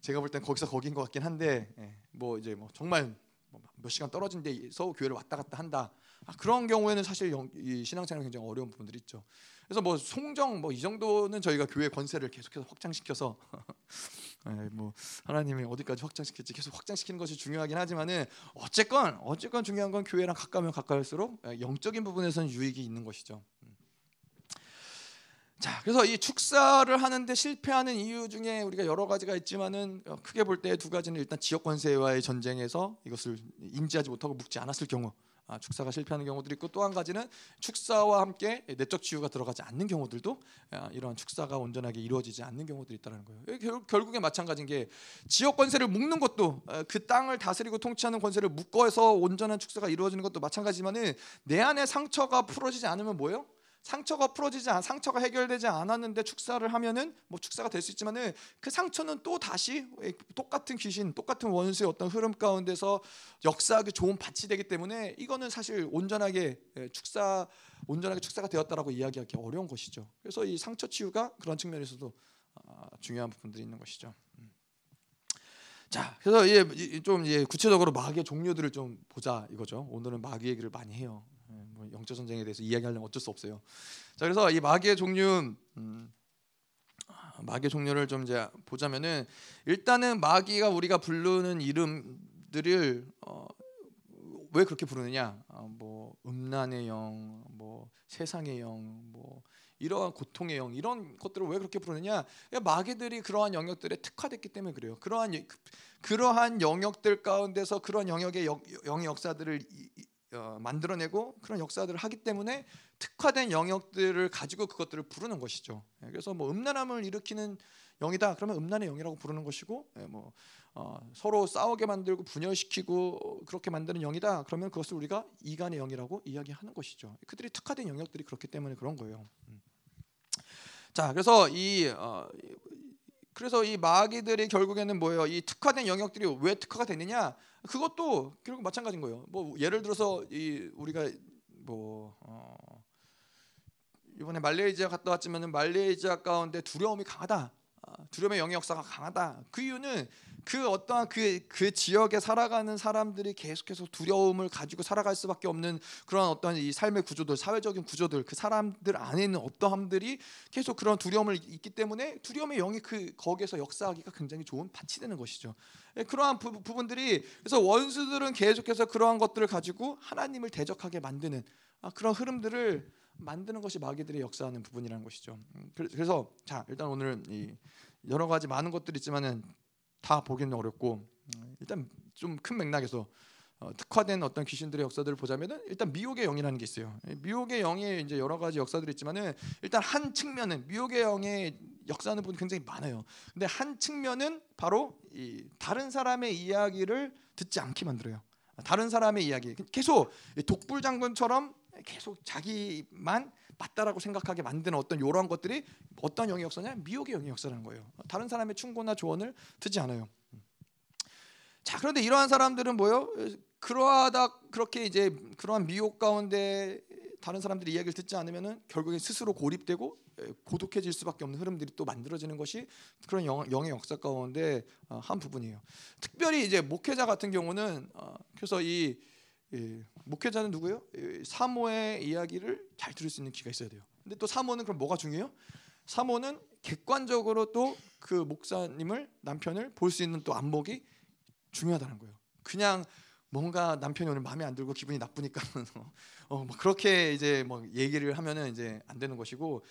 제가 볼 땐 거기서 거긴 것 같긴 한데 예, 뭐 이제 뭐 정말 뭐몇 시간 떨어진 데서 교회를 왔다 갔다 한다. 아, 그런 경우에는 사실 영, 이 신앙생활 굉장히 어려운 부분들이 있죠. 그래서 뭐 송정 뭐 이 정도는 저희가 교회 권세를 계속해서 확장시켜서 예, 뭐 하나님이 어디까지 확장시킬지 계속 확장시키는 것이 중요하긴 하지만은 어쨌건 어쨌건 중요한 건 교회랑 가까우면 가까울수록 예, 영적인 부분에서는 유익이 있는 것이죠. 음. 자, 그래서 이 축사를 하는데 실패하는 이유 중에 우리가 여러 가지가 있지만은 어, 크게 볼 때 두 가지는 일단 지역 권세와의 전쟁에서 이것을 인지하지 못하고 묵지 않았을 경우 아, 축사가 실패하는 경우들이 있고 또 한 가지는 축사와 함께 내적 치유가 들어가지 않는 경우들도 아, 이러한 축사가 온전하게 이루어지지 않는 경우들이 있다는 거예요. 결국에 마찬가지인 게 지역 권세를 묶는 것도 아, 그 땅을 다스리고 통치하는 권세를 묶어서 온전한 축사가 이루어지는 것도 마찬가지지만은 내 안에 상처가 풀어지지 않으면 뭐예요? 상처가 풀어지지 않, 상처가 해결되지 않았는데 축사를 하면은 뭐 축사가 될 수 있지만은 그 상처는 또 다시 똑같은 귀신, 똑같은 원수의 어떤 흐름 가운데서 역사하기 좋은 밭이 되기 때문에 이거는 사실 온전하게 예, 축사, 온전하게 축사가 되었다라고 이야기하기 어려운 것이죠. 그래서 이 상처 치유가 그런 측면에서도 아, 중요한 부분들이 있는 것이죠. 음. 자, 그래서 이제 좀 이제 구체적으로 마귀의 종류들을 좀 보자 이거죠. 오늘은 마귀 얘기를 많이 해요. 예, 뭐 영적 전쟁에 대해서 이야기하려면 어쩔 수 없어요. 자, 그래서 이 마귀의 종류, 음, 마귀의 종류를 좀 이제 보자면은 일단은 마귀가 우리가 부르는 이름들을 어, 왜 그렇게 부르느냐? 어, 뭐 음란의 영, 뭐 세상의 영, 뭐 이러한 고통의 영 이런 것들을 왜 그렇게 부르느냐? 마귀들이 그러한 영역들에 특화됐기 때문에 그래요. 그러한 그러한 영역들 가운데서 그런 영역의 영, 의 역사들을 어, 만들어내고 그런 역사들을 하기 때문에 특화된 영역들을 가지고 그것들을 부르는 것이죠. 예, 그래서 뭐 음란함을 일으키는 영이다. 그러면 음란의 영이라고 부르는 것이고, 예, 뭐 어, 서로 싸우게 만들고 분열시키고 그렇게 만드는 영이다. 그러면 그것을 우리가 이간의 영이라고 이야기하는 것이죠. 그들이 특화된 영역들이 그렇기 때문에 그런 거예요. 음. 자, 그래서 이 어, 그래서 이 마귀들이 결국에는 뭐예요? 이 특화된 영역들이 왜 특화가 되느냐? 그것도 결국 마찬가지인 거예요. 뭐 예를 들어서 이 우리가 뭐 어, 이번에 말레이시아 갔다 왔지만은 말레이시아 가운데 두려움이 강하다. 아, 두려움의 영역 역사가 강하다. 그 이유는 그 어떠한 그, 그 지역에 살아가는 사람들이 계속해서 두려움을 가지고 살아갈 수밖에 없는 그런 어떤 이 삶의 구조들, 사회적인 구조들, 그 사람들 안에 있는 어떠함들이 계속 그런 두려움을 있기 때문에 두려움의 영이 그 거기에서 역사하기가 굉장히 좋은 밭이 되는 것이죠. 예, 그러한 부, 분들이 그래서 원수들은 계속해서 그러한 것들을 가지고 하나님을 대적하게 만드는 아, 그런 흐름들을 만드는 것이 마귀들이 역사하는 부분이라는 것이죠. 음, 그래서 자 일단 오늘 이 여러 가지 많은 것들이 있지만은 다 보기는 어렵고 음, 일단 좀 큰 맥락에서 어, 특화된 어떤 귀신들의 역사들을 보자면은 일단 미혹의 영이라는 게 있어요. 미혹의 영에 이제 여러 가지 역사들이 있지만은 일단 한 측면은 미혹의 영의 역사하는 부분이 굉장히 많아요. 근데 한 측면은 바로 이 다른 사람의 이야기를 듣지 않게 만들어요. 다른 사람의 이야기 계속 독불 장군처럼 계속 자기만 맞다라고 생각하게 만드는 어떤 이러한 것들이 어떤 영의 역사냐? 미혹의 영의 역사라는 거예요. 다른 사람의 충고나 조언을 듣지 않아요. 자 그런데 이러한 사람들은 뭐요? 그러하다 그렇게 이제 그러한 미혹 가운데 다른 사람들이 이야기를 듣지 않으면은 결국에 스스로 고립되고 고독해질 수밖에 없는 흐름들이 또 만들어지는 것이 그런 영, 의 역사 가운데 어, 한 부분이에요. 특별히 이제 목회자 같은 경우는 어, 그래서 이 예, 목회자는 누구예요? 예, 사모의 이야기를 잘 들을 수 있는 귀가 있어야 돼요. 근데 또 사모는 그럼 뭐가 중요해요? 사모는 객관적으로 또 그 목사님을 남편을 볼 수 있는 또 안목이 중요하다는 거예요. 그냥 뭔가 남편이 오늘 마음에 안 들고 기분이 나쁘니까 어, 뭐 그렇게 이제 뭐 얘기를 하면은 이제 안 되는 것이고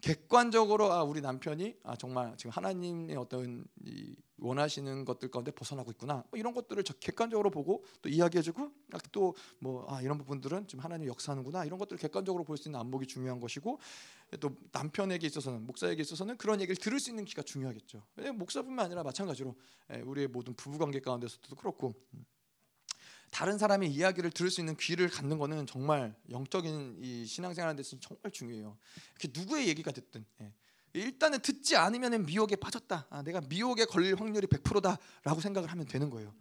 객관적으로 아 우리 남편이 아 정말 지금 하나님의 어떤 이 원하시는 것들 가운데 벗어나고 있구나 뭐 이런 것들을 객관적으로 보고 또 이야기해주고 아, 또뭐 아 이런 부분들은 지금 하나님 역사하는구나 이런 것들을 객관적으로 볼 수 있는 안목이 중요한 것이고 또 남편에게 있어서는 목사에게 있어서는 그런 얘기를 들을 수 있는 귀가 중요하겠죠. 목사뿐만 아니라 마찬가지로 예, 우리의 모든 부부관계 가운데서도 그렇고 음. 다른 사람의 이야기를 들을 수 있는 귀를 갖는 것은 정말 영적인 이 신앙생활에 대해서 정말 중요해요. 누구의 얘기가 됐든 예. 일단은 듣지 않으면 미혹에 빠졌다. 아, 내가 미혹에 걸릴 확률이 100%다라고 생각을 하면 되는 거예요.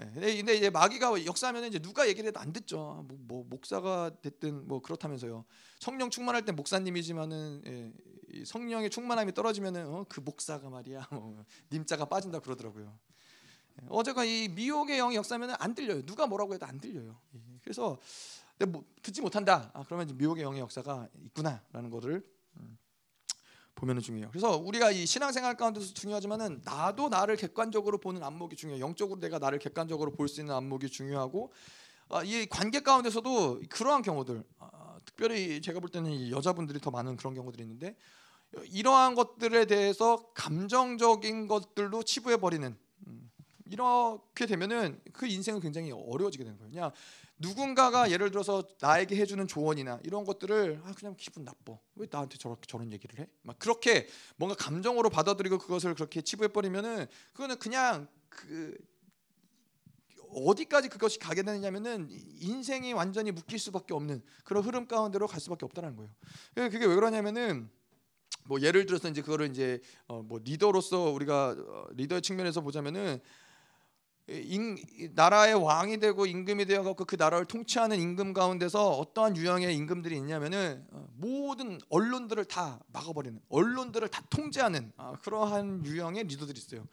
예. 근데 이제 마귀가 역사하면 이제 누가 얘기를 해도 안 듣죠. 뭐, 뭐, 목사가 됐든 뭐 그렇다면서요. 성령 충만할 때 목사님이지만은 예, 성령의 충만함이 떨어지면은 어, 그 목사가 말이야 뭐, 님자가 빠진다 그러더라고요. 어제가 이 미혹의 영이 역사면 안 들려요. 누가 뭐라고 해도 안 들려요. 예, 그래서 뭐 듣지 못한다. 아, 그러면 미혹의 영의 역사가 있구나라는 것을 음, 보면은 중요해요. 그래서 우리가 이 신앙생활 가운데서 중요하지만은 나도 나를 객관적으로 보는 안목이 중요해요. 영적으로 내가 나를 객관적으로 볼 수 있는 안목이 중요하고 아, 이 관계 가운데서도 그러한 경우들 아, 특별히 제가 볼 때는 여자분들이 더 많은 그런 경우들이 있는데 이러한 것들에 대해서 감정적인 것들로 치부해 버리는 이렇게 되면은 그 인생은 굉장히 어려워지게 되는 거예요. 누군가가 예를 들어서 나에게 해주는 조언이나 이런 것들을 아 그냥 기분 나빠. 왜 나한테 저렇게 저런 얘기를 해? 막 그렇게 뭔가 감정으로 받아들이고 그것을 그렇게 치부해 버리면은 그거는 그냥 그 어디까지 그것이 가게 되느냐면은 인생이 완전히 묶일 수밖에 없는 그런 흐름 가운데로 갈 수밖에 없다는 거예요. 그게 왜 그러냐면은 뭐 예를 들어서 이제 그거를 이제 어 뭐 리더로서 우리가 어 리더의 측면에서 보자면은 인, 나라의 왕이 되고 임금이 되어 갖고 그 나라를 통치하는 임금 가운데서 어떠한 유형의 임금들이 있냐면은 어, 모든 언론들을 다 막아버리는 언론들을 다 통제하는 아, 그러한 유형의 리더들이 있어요.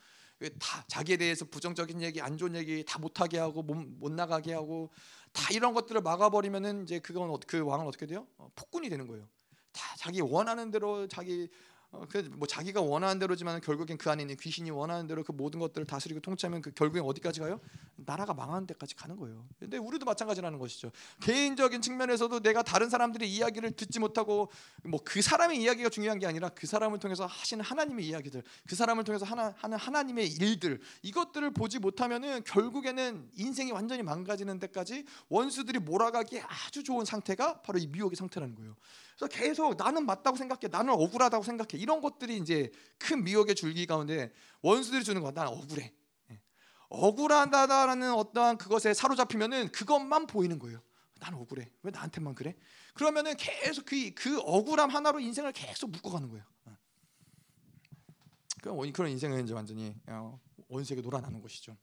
다 자기에 대해서 부정적인 얘기, 안 좋은 얘기 다 못하게 하고 못, 못 나가게 하고 다 이런 것들을 막아버리면은 이제 그건 그 왕은 어떻게 돼요? 어, 폭군이 되는 거예요. 다 자기 원하는 대로 자기 어, 그뭐 자기가 원하는 대로지만 결국엔 그 안에 있는 귀신이 원하는 대로 그 모든 것들을 다스리고 통치하면 그 결국엔 어디까지 가요? 나라가 망하는 데까지 가는 거예요. 근데 우리도 마찬가지라는 것이죠. 개인적인 측면에서도 내가 다른 사람들의 이야기를 듣지 못하고 뭐 그 사람의 이야기가 중요한 게 아니라 그 사람을 통해서 하시는 하나님의 이야기들, 그 사람을 통해서 하나, 하는 하나님의 일들 이것들을 보지 못하면은 결국에는 인생이 완전히 망가지는 데까지 원수들이 몰아가기 아주 좋은 상태가 바로 이 미혹의 상태라는 거예요. 그래서 계속 나는 맞다고 생각해, 나는 억울하다고 생각해. 이런 것들이 이제 큰 미혹의 줄기 가운데 원수들이 주는 거야. 난 억울해. 예. 억울하다라는 어떠한 그것에 사로잡히면은 그것만 보이는 거예요. 나는 억울해. 왜 나한테만 그래? 그러면은 계속 그, 그 억울함 하나로 인생을 계속 묶어가는 거예요. 어. 그런 인생은 이제 완전히 어, 원색에 놀아나는 것이죠.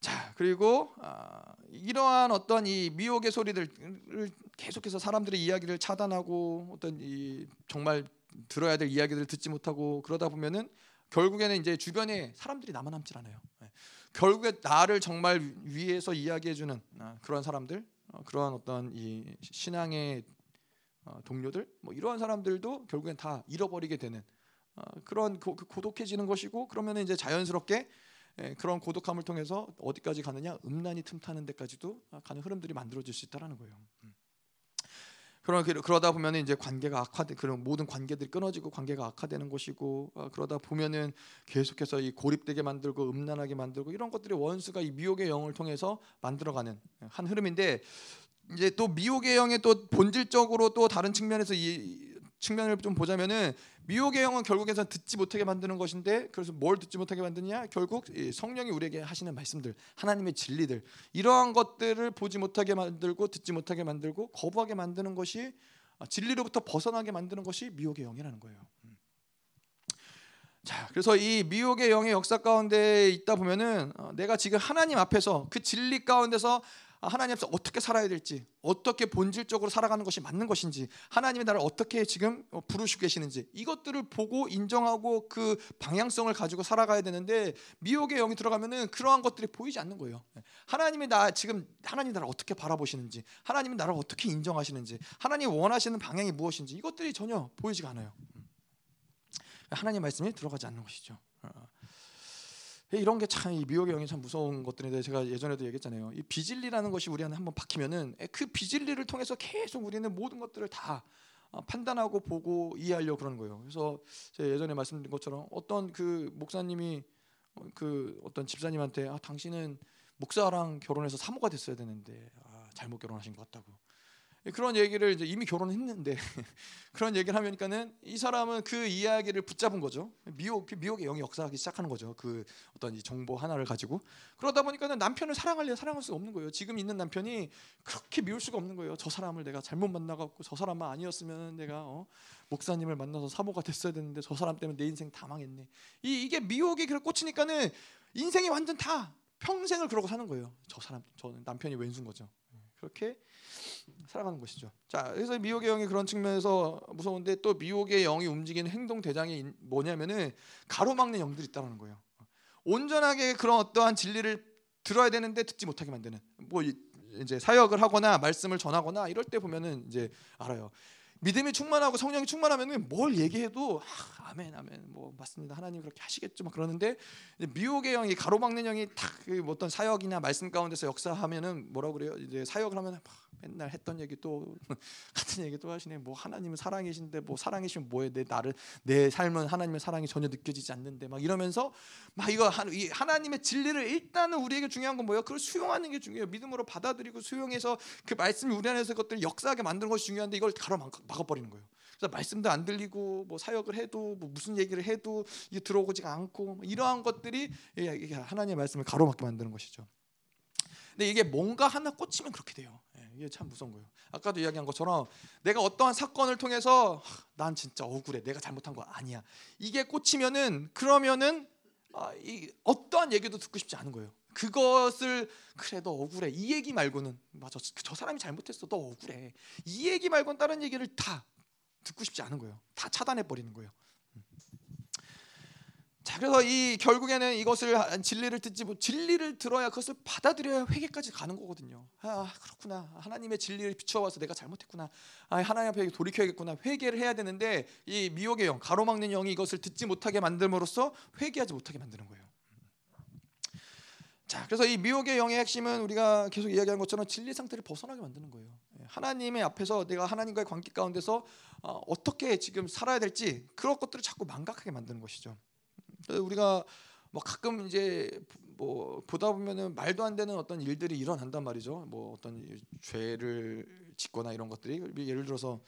자 그리고 아, 이러한 어떤 이 미혹의 소리들을 계속해서 사람들의 이야기를 차단하고 어떤 이 정말 들어야 될 이야기들을 듣지 못하고 그러다 보면은 결국에는 이제 주변에 사람들이 남아 남질 않아요. 예. 결국에 나를 정말 위에서 이야기해주는 아, 그런 사람들, 어, 그러한 어떤 이 신앙의 어, 동료들, 뭐 이러한 사람들도 결국엔 다 잃어버리게 되는 어, 그런 그 고독해지는 것이고 그러면 이제 자연스럽게 예, 그런 고독함을 통해서 어디까지 가느냐 음란이 틈타는 데까지도 가는 흐름들이 만들어질 수 있다라는 거예요. 음. 그러 그러다 보면 이제 관계가 악화돼 그런 모든 관계들이 끊어지고 관계가 악화되는 것이고 어, 그러다 보면은 계속해서 이 고립되게 만들고 음란하게 만들고 이런 것들이 원수가 이 미혹의 영을 통해서 만들어가는 한 흐름인데 이제 또 미혹의 영의 또 본질적으로 또 다른 측면에서 이 측면을 좀 보자면은 미혹의 영은 결국에서 듣지 못하게 만드는 것인데 그래서 뭘 듣지 못하게 만드냐? 결국 성령이 우리에게 하시는 말씀들, 하나님의 진리들 이러한 것들을 보지 못하게 만들고 듣지 못하게 만들고 거부하게 만드는 것이 진리로부터 벗어나게 만드는 것이 미혹의 영이라는 거예요. 음. 자, 그래서 이 미혹의 영의 역사 가운데 있다 보면은 어, 내가 지금 하나님 앞에서 그 진리 가운데서 하나님 앞에서 어떻게 살아야 될지, 어떻게 본질적으로 살아가는 것이 맞는 것인지, 하나님이 나를 어떻게 지금 어, 부르시고 계시는지 이것들을 보고 인정하고 그 방향성을 가지고 살아가야 되는데 미혹의 영이 들어가면은 그러한 것들이 보이지 않는 거예요. 예. 하나님이 나 지금 하나님 나를 어떻게 바라보시는지, 하나님이 나를 어떻게 인정하시는지, 하나님 원하시는 방향이 무엇인지 이것들이 전혀 보이지가 않아요. 음. 하나님 말씀이 들어가지 않는 것이죠. 어. 이런 게 참 이 미혹의 영이 참 무서운 것들인데 제가 예전에도 얘기했잖아요. 이 비진리라는 것이 우리 안에 한번 박히면은 그 비진리를 통해서 계속 우리는 모든 것들을 다 어, 판단하고 보고 이해하려고 그러는 거예요. 그래서 제가 예전에 말씀드린 것처럼 어떤 그 목사님이 어, 그 어떤 집사님한테 아 당신은 목사랑 결혼해서 사모가 됐어야 되는데 아, 잘못 결혼하신 것 같다고. 그런 얘기를 이제 이미 결혼했는데 그런 얘기를 하면니까는 이 사람은 그 이야기를 붙잡은 거죠. 미혹 그 미혹의 영이 역사하기 시작하는 거죠. 그 어떤 이 정보 하나를 가지고 그러다 보니까는 남편을 사랑할래 사랑할 수 없는 거예요. 지금 있는 남편이 그렇게 미울 수가 없는 거예요. 저 사람을 내가 잘못 만나갖고 저 사람만 아니었으면 내가 어, 목사님을 만나서 사모가 됐어야 되는데 저 사람 때문에 내 인생 다 망했네. 이 이게 미혹이 그 꽂히니까는 인생이 완전 다 평생을 그러고 사는 거예요. 저 사람 저 남편이 왼수인 거죠. 그렇게 살아가는 것이죠. 자, 그래서 미혹의 영이 그런 측면에서 무서운데 또 미혹의 영이 움직이는 행동 대장이 뭐냐면은 가로막는 영들이 있다는 거예요. 온전하게 그런 어떠한 진리를 들어야 되는데 듣지 못하게 만드는 뭐 이제 사역을 하거나 말씀을 전하거나 이럴 때 보면은 이제 알아요. 믿음이 충만하고 성령이 충만하면은 뭘 얘기해도 아, 멘 아멘 뭐 맞습니다 하나님 그렇게 하시겠죠 막 그러는데 미혹의 영이 가로막는 영이 탁그 어떤 사역이나 말씀 가운데서 역사하면은 뭐라 그래요 이제 사역을 하면 맨날 했던 얘기 또 같은 얘기 또 하시네. 뭐 하나님은 사랑이신데 뭐 사랑이시면 뭐해 내 나를 내 삶은 하나님의 사랑이 전혀 느껴지지 않는데 막 이러면서 막 이거 하나님의 진리를 일단은 우리에게 중요한 건 뭐예요? 그걸 수용하는 게 중요해요. 믿음으로 받아들이고 수용해서 그 말씀이 우리 안에서 것들을 역사하게 만드는 것이 중요한데 이걸 가로 막아 버리는 거예요. 그래서 말씀도 안 들리고 뭐 사역을 해도 뭐 무슨 얘기를 해도 이게 들어오지가 않고 뭐 이러한 것들이 하나님의 말씀을 가로막게 만드는 것이죠. 근데 이게 뭔가 하나 꽂히면 그렇게 돼요. 예, 이게 참 무서운 거예요. 아까도 이야기한 것처럼 내가 어떠한 사건을 통해서 난 진짜 억울해. 내가 잘못한 거 아니야. 이게 꽂히면은 그러면은 아, 이 어떠한 얘기도 듣고 싶지 않은 거예요. 그것을 그래 너 억울해 이 얘기 말고는 맞아 저 사람이 잘못했어 너 억울해 이 얘기 말고는 다른 얘기를 다 듣고 싶지 않은 거예요. 다 차단해 버리는 거예요. 자 그래서 이 결국에는 이것을 진리를 듣지 못 진리를 들어야 그것을 받아들여야 회개까지 가는 거거든요. 아 그렇구나 하나님의 진리를 비추어와서 내가 잘못했구나. 아 하나님 앞에 돌이켜야겠구나 회개를 해야 되는데 이 미혹의 영 가로막는 영이 이것을 듣지 못하게 만듦으로써 회개하지 못하게 만드는 거예요. 자, 그래서 이 미혹의 영의 핵심은 우리가 계속 이야기한 것처럼 진리 상태를 벗어나게 만드는 거예요. 예, 하나님의 앞에서 내가 하나님과의 관계 가운데서 어, 떻게 지금 살아야 될지 그런 것들을 자꾸 망각하게 만드는 것이죠. 우리가 뭐 가끔 이제 뭐 보다 보면은 말도 안 되는 어떤 일들이 일어난단 말이죠. 뭐 어떤 죄를 짓거나 이런 것들이 예를 들어서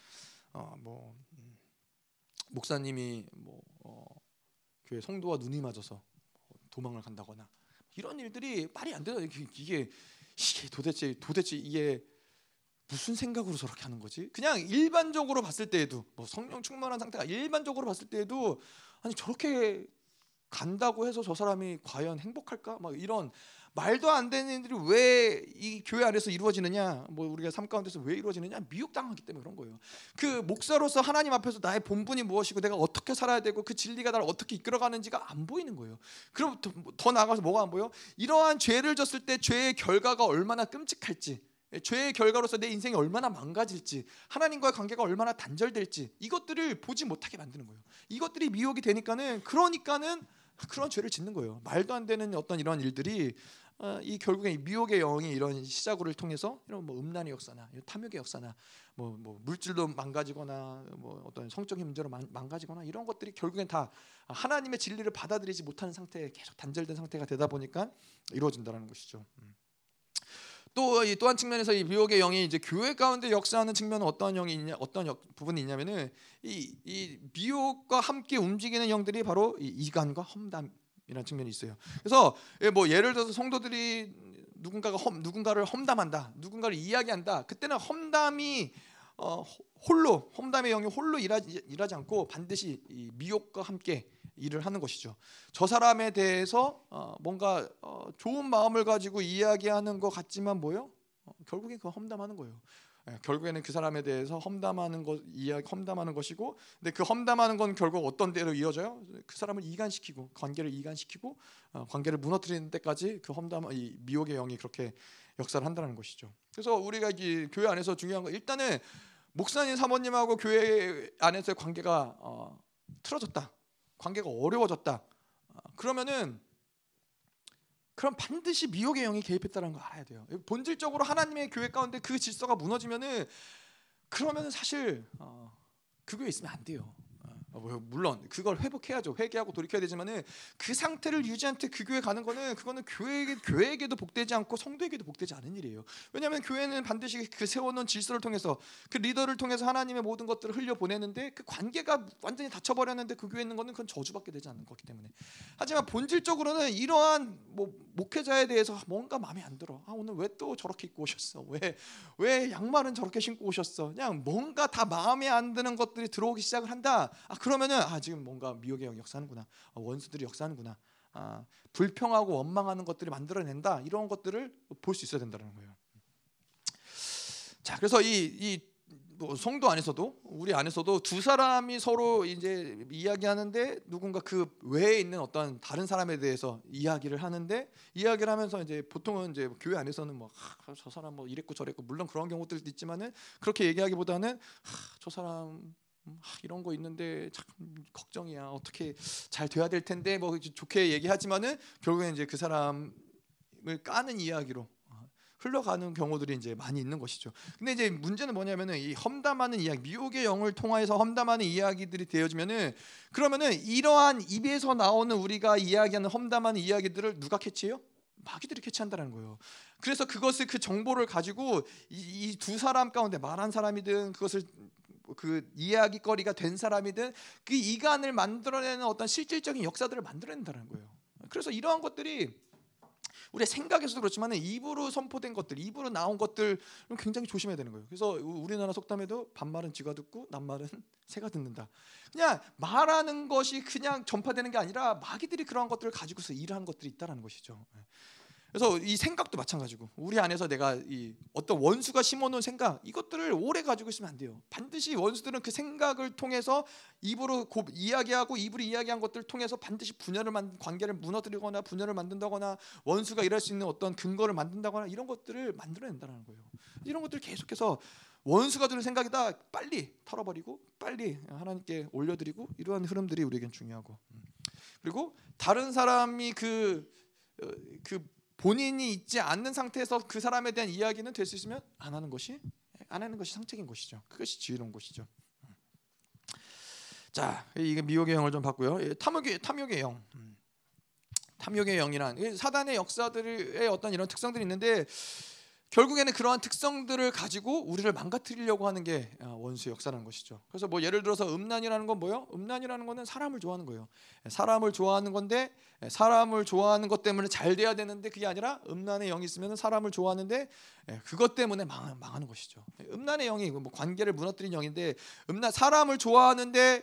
어뭐 음, 목사님이 뭐 어, 교회 성도와 눈이 맞아서 도망을 간다거나 이런 일들이 말이 안 돼요. 이게, 이게 도대체 도대체 이게 무슨 생각으로 저렇게 하는 거지? 그냥 일반적으로 봤을 때에도 뭐 성령 충만한 상태가 일반적으로 봤을 때에도 아니 저렇게 간다고 해서 저 사람이 과연 행복할까? 막 이런 말도 안 되는 일들이 왜 이 교회 안에서 이루어지느냐? 뭐 우리가 삶 가운데서 왜 이루어지느냐? 미혹당하기 때문에 그런 거예요. 그 목사로서 하나님 앞에서 나의 본분이 무엇이고 내가 어떻게 살아야 되고 그 진리가 나를 어떻게 이끌어가는지가 안 보이는 거예요. 그럼 더, 더 나아가서 뭐가 안 보여? 이러한 죄를 졌을 때 죄의 결과가 얼마나 끔찍할지 죄의 결과로서 내 인생이 얼마나 망가질지 하나님과의 관계가 얼마나 단절될지 이것들을 보지 못하게 만드는 거예요. 이것들이 미혹이 되니까는 그러니까는 그런 죄를 짓는 거예요. 말도 안 되는 어떤 이런 일들이 어, 이 결국에 미혹의 영이 이런 시작을 통해서 이런 뭐 음란의 역사나 탐욕의 역사나 뭐, 뭐 물질도 망가지거나 뭐 어떤 성적인 문제로 망, 가지거나 이런 것들이 결국엔 다 하나님의 진리를 받아들이지 못하는 상태에 계속 단절된 상태가 되다 보니까 이루어진다는 것이죠. 음. 또이 또한 측면에서 이 미혹의 영이 이제 교회 가운데 역사하는 측면은 어떤 영이 있냐 어떤 역, 부분이 있냐면은 이, 이 미혹과 함께 움직이는 영들이 바로 이 이간과 험담이라는 측면이 있어요. 그래서 예, 뭐 예를 들어서 성도들이 누군가가 험, 누군가를 험담한다, 누군가를 이야기한다. 그때는 험담이 어, 홀로 험담의 영이 홀로 일하지, 일하지 않고 반드시 이 미혹과 함께 일을 하는 것이죠. 저 사람에 대해서 어, 뭔가 어, 좋은 마음을 가지고 이야기하는 것 같지만 뭐요? 어, 결국에 그 험담하는 거예요. 예, 결국에는 그 사람에 대해서 험담하는 것 이야기 험담하는 것이고, 근데 그 험담하는 건 결국 어떤 데로 이어져요? 그 사람을 이간시키고 관계를 이간시키고 어, 관계를 무너뜨리는 데까지 그 험담 이 미혹의 영이 그렇게 역사를 한다는 것이죠. 그래서 우리가 이 교회 안에서 중요한 거 일단은 목사님 사모님하고 교회 안에서의 관계가 어, 틀어졌다. 관계가 어려워졌다. 아, 그러면은 그럼 반드시 미혹의 영이 개입했다는 걸 알아야 돼요. 본질적으로 하나님의 교회 가운데 그 질서가 무너지면은 그러면은 사실 어, 그 교회 있으면 안 돼요. 어, 뭐, 물론 그걸 회복해야죠. 회개하고 돌이켜야 되지만은 그 상태를 유지한 채 그 교회 가는 거는 그거는 교회에게 교회에게도 복되지 않고 성도에게도 복되지 않은 일이에요. 왜냐하면 교회는 반드시 그 세워놓은 질서를 통해서 그 리더를 통해서 하나님의 모든 것들을 흘려 보내는데 그 관계가 완전히 닫혀버렸는데 그 교회 있는 거는 그건 저주받게 되지 않는 거기 때문에. 하지만 본질적으로는 이러한 뭐 목회자에 대해서 뭔가 마음에 안 들어. 아 오늘 왜 또 저렇게 입고 오셨어? 왜 왜 양말은 저렇게 신고 오셨어? 그냥 뭔가 다 마음에 안 드는 것들이 들어오기 시작을 한다. 아 그러면은 아 지금 뭔가 미혹의 영 역사하는구나. 아, 원수들이 역사하는구나. 아, 불평하고 원망하는 것들이 만들어낸다. 이런 것들을 볼 수 있어야 된다는 거예요. 자, 그래서 이, 이 뭐 성도 안에서도 우리 안에서도 두 사람이 서로 이제 이야기하는데 누군가 그 외에 있는 어떤 다른 사람에 대해서 이야기를 하는데 이야기를 하면서 이제 보통은 이제 교회 안에서는 뭐저 아, 사람 뭐 이랬고 저랬고 물론 그런 경우들도 있지만은 그렇게 얘기하기보다는 아, 저 사람 음, 이런 거 있는데 참 걱정이야. 어떻게 잘 돼야 될 텐데 뭐 좋게 얘기하지만은 결국엔 이제 그 사람을 까는 이야기로 어, 흘러가는 경우들이 이제 많이 있는 것이죠. 근데 이제 문제는 뭐냐면은 이 험담하는 이야기, 미혹의 영을 통하여서 험담하는 이야기들이 되어지면은 그러면은 이러한 입에서 나오는 우리가 이야기하는 험담하는 이야기들을 누가 캐치해요? 마귀들이 캐치한다는 거예요. 그래서 그것을 그 정보를 가지고 이 두 사람 가운데 말한 사람이든 그것을 그 이야기거리가 된 사람이든 그 이간을 만들어내는 어떤 실질적인 역사들을 만들어낸다는 거예요. 그래서 이러한 것들이 우리의 생각에서도 그렇지만 입으로 선포된 것들, 입으로 나온 것들 굉장히 조심해야 되는 거예요. 그래서 우리나라 속담에도 반말은 쥐가 듣고 낱말은 새가 듣는다. 그냥 말하는 것이 그냥 전파되는 게 아니라 마귀들이 그러한 것들을 가지고서 일하는 것들이 있다라는 것이죠. 그래서 이 생각도 마찬가지고 우리 안에서 내가 이 어떤 원수가 심어놓은 생각 이것들을 오래 가지고 있으면 안 돼요. 반드시 원수들은 그 생각을 통해서 입으로 고, 이야기하고 입으로 이야기한 것들을 통해서 반드시 분열을 만 관계를 무너뜨리거나 분열을 만든다거나 원수가 일할 수 있는 어떤 근거를 만든다거나 이런 것들을 만들어낸다는 거예요. 이런 것들 계속해서 원수가 드는 생각이다 빨리 털어버리고 빨리 하나님께 올려드리고 이러한 흐름들이 우리에겐 중요하고 음. 그리고 다른 사람이 그그 어, 그 본인이 있지 않는 상태에서 그 사람에 대한 이야기는 될 수 있으면 안 하는 것이 안 하는 것이 상책인 것이죠. 그것이 지혜로운 것이죠. 자, 이게 미혹의 영을 좀 봤고요. 탐욕의 탐욕의 영. 음. 탐욕의 영이란 사단의 역사들의 어떤 이런 특성들이 있는데 결국에는 그러한 특성들을 가지고 우리를 망가뜨리려고 하는 게 아, 원수의 역사라는 것이죠. 그래서 뭐 예를 들어서 음란이라는 건 뭐요? 음란이라는 거는 사람을 좋아하는 거예요. 사람을 좋아하는 건데 사람을 좋아하는 것 때문에 잘 돼야 되는데 그게 아니라 음란의 영이 있으면 사람을 좋아하는데 그것 때문에 망, 하는 것이죠. 음란의 영이 뭐 관계를 무너뜨린 영인데 음란 사람을 좋아하는데 예,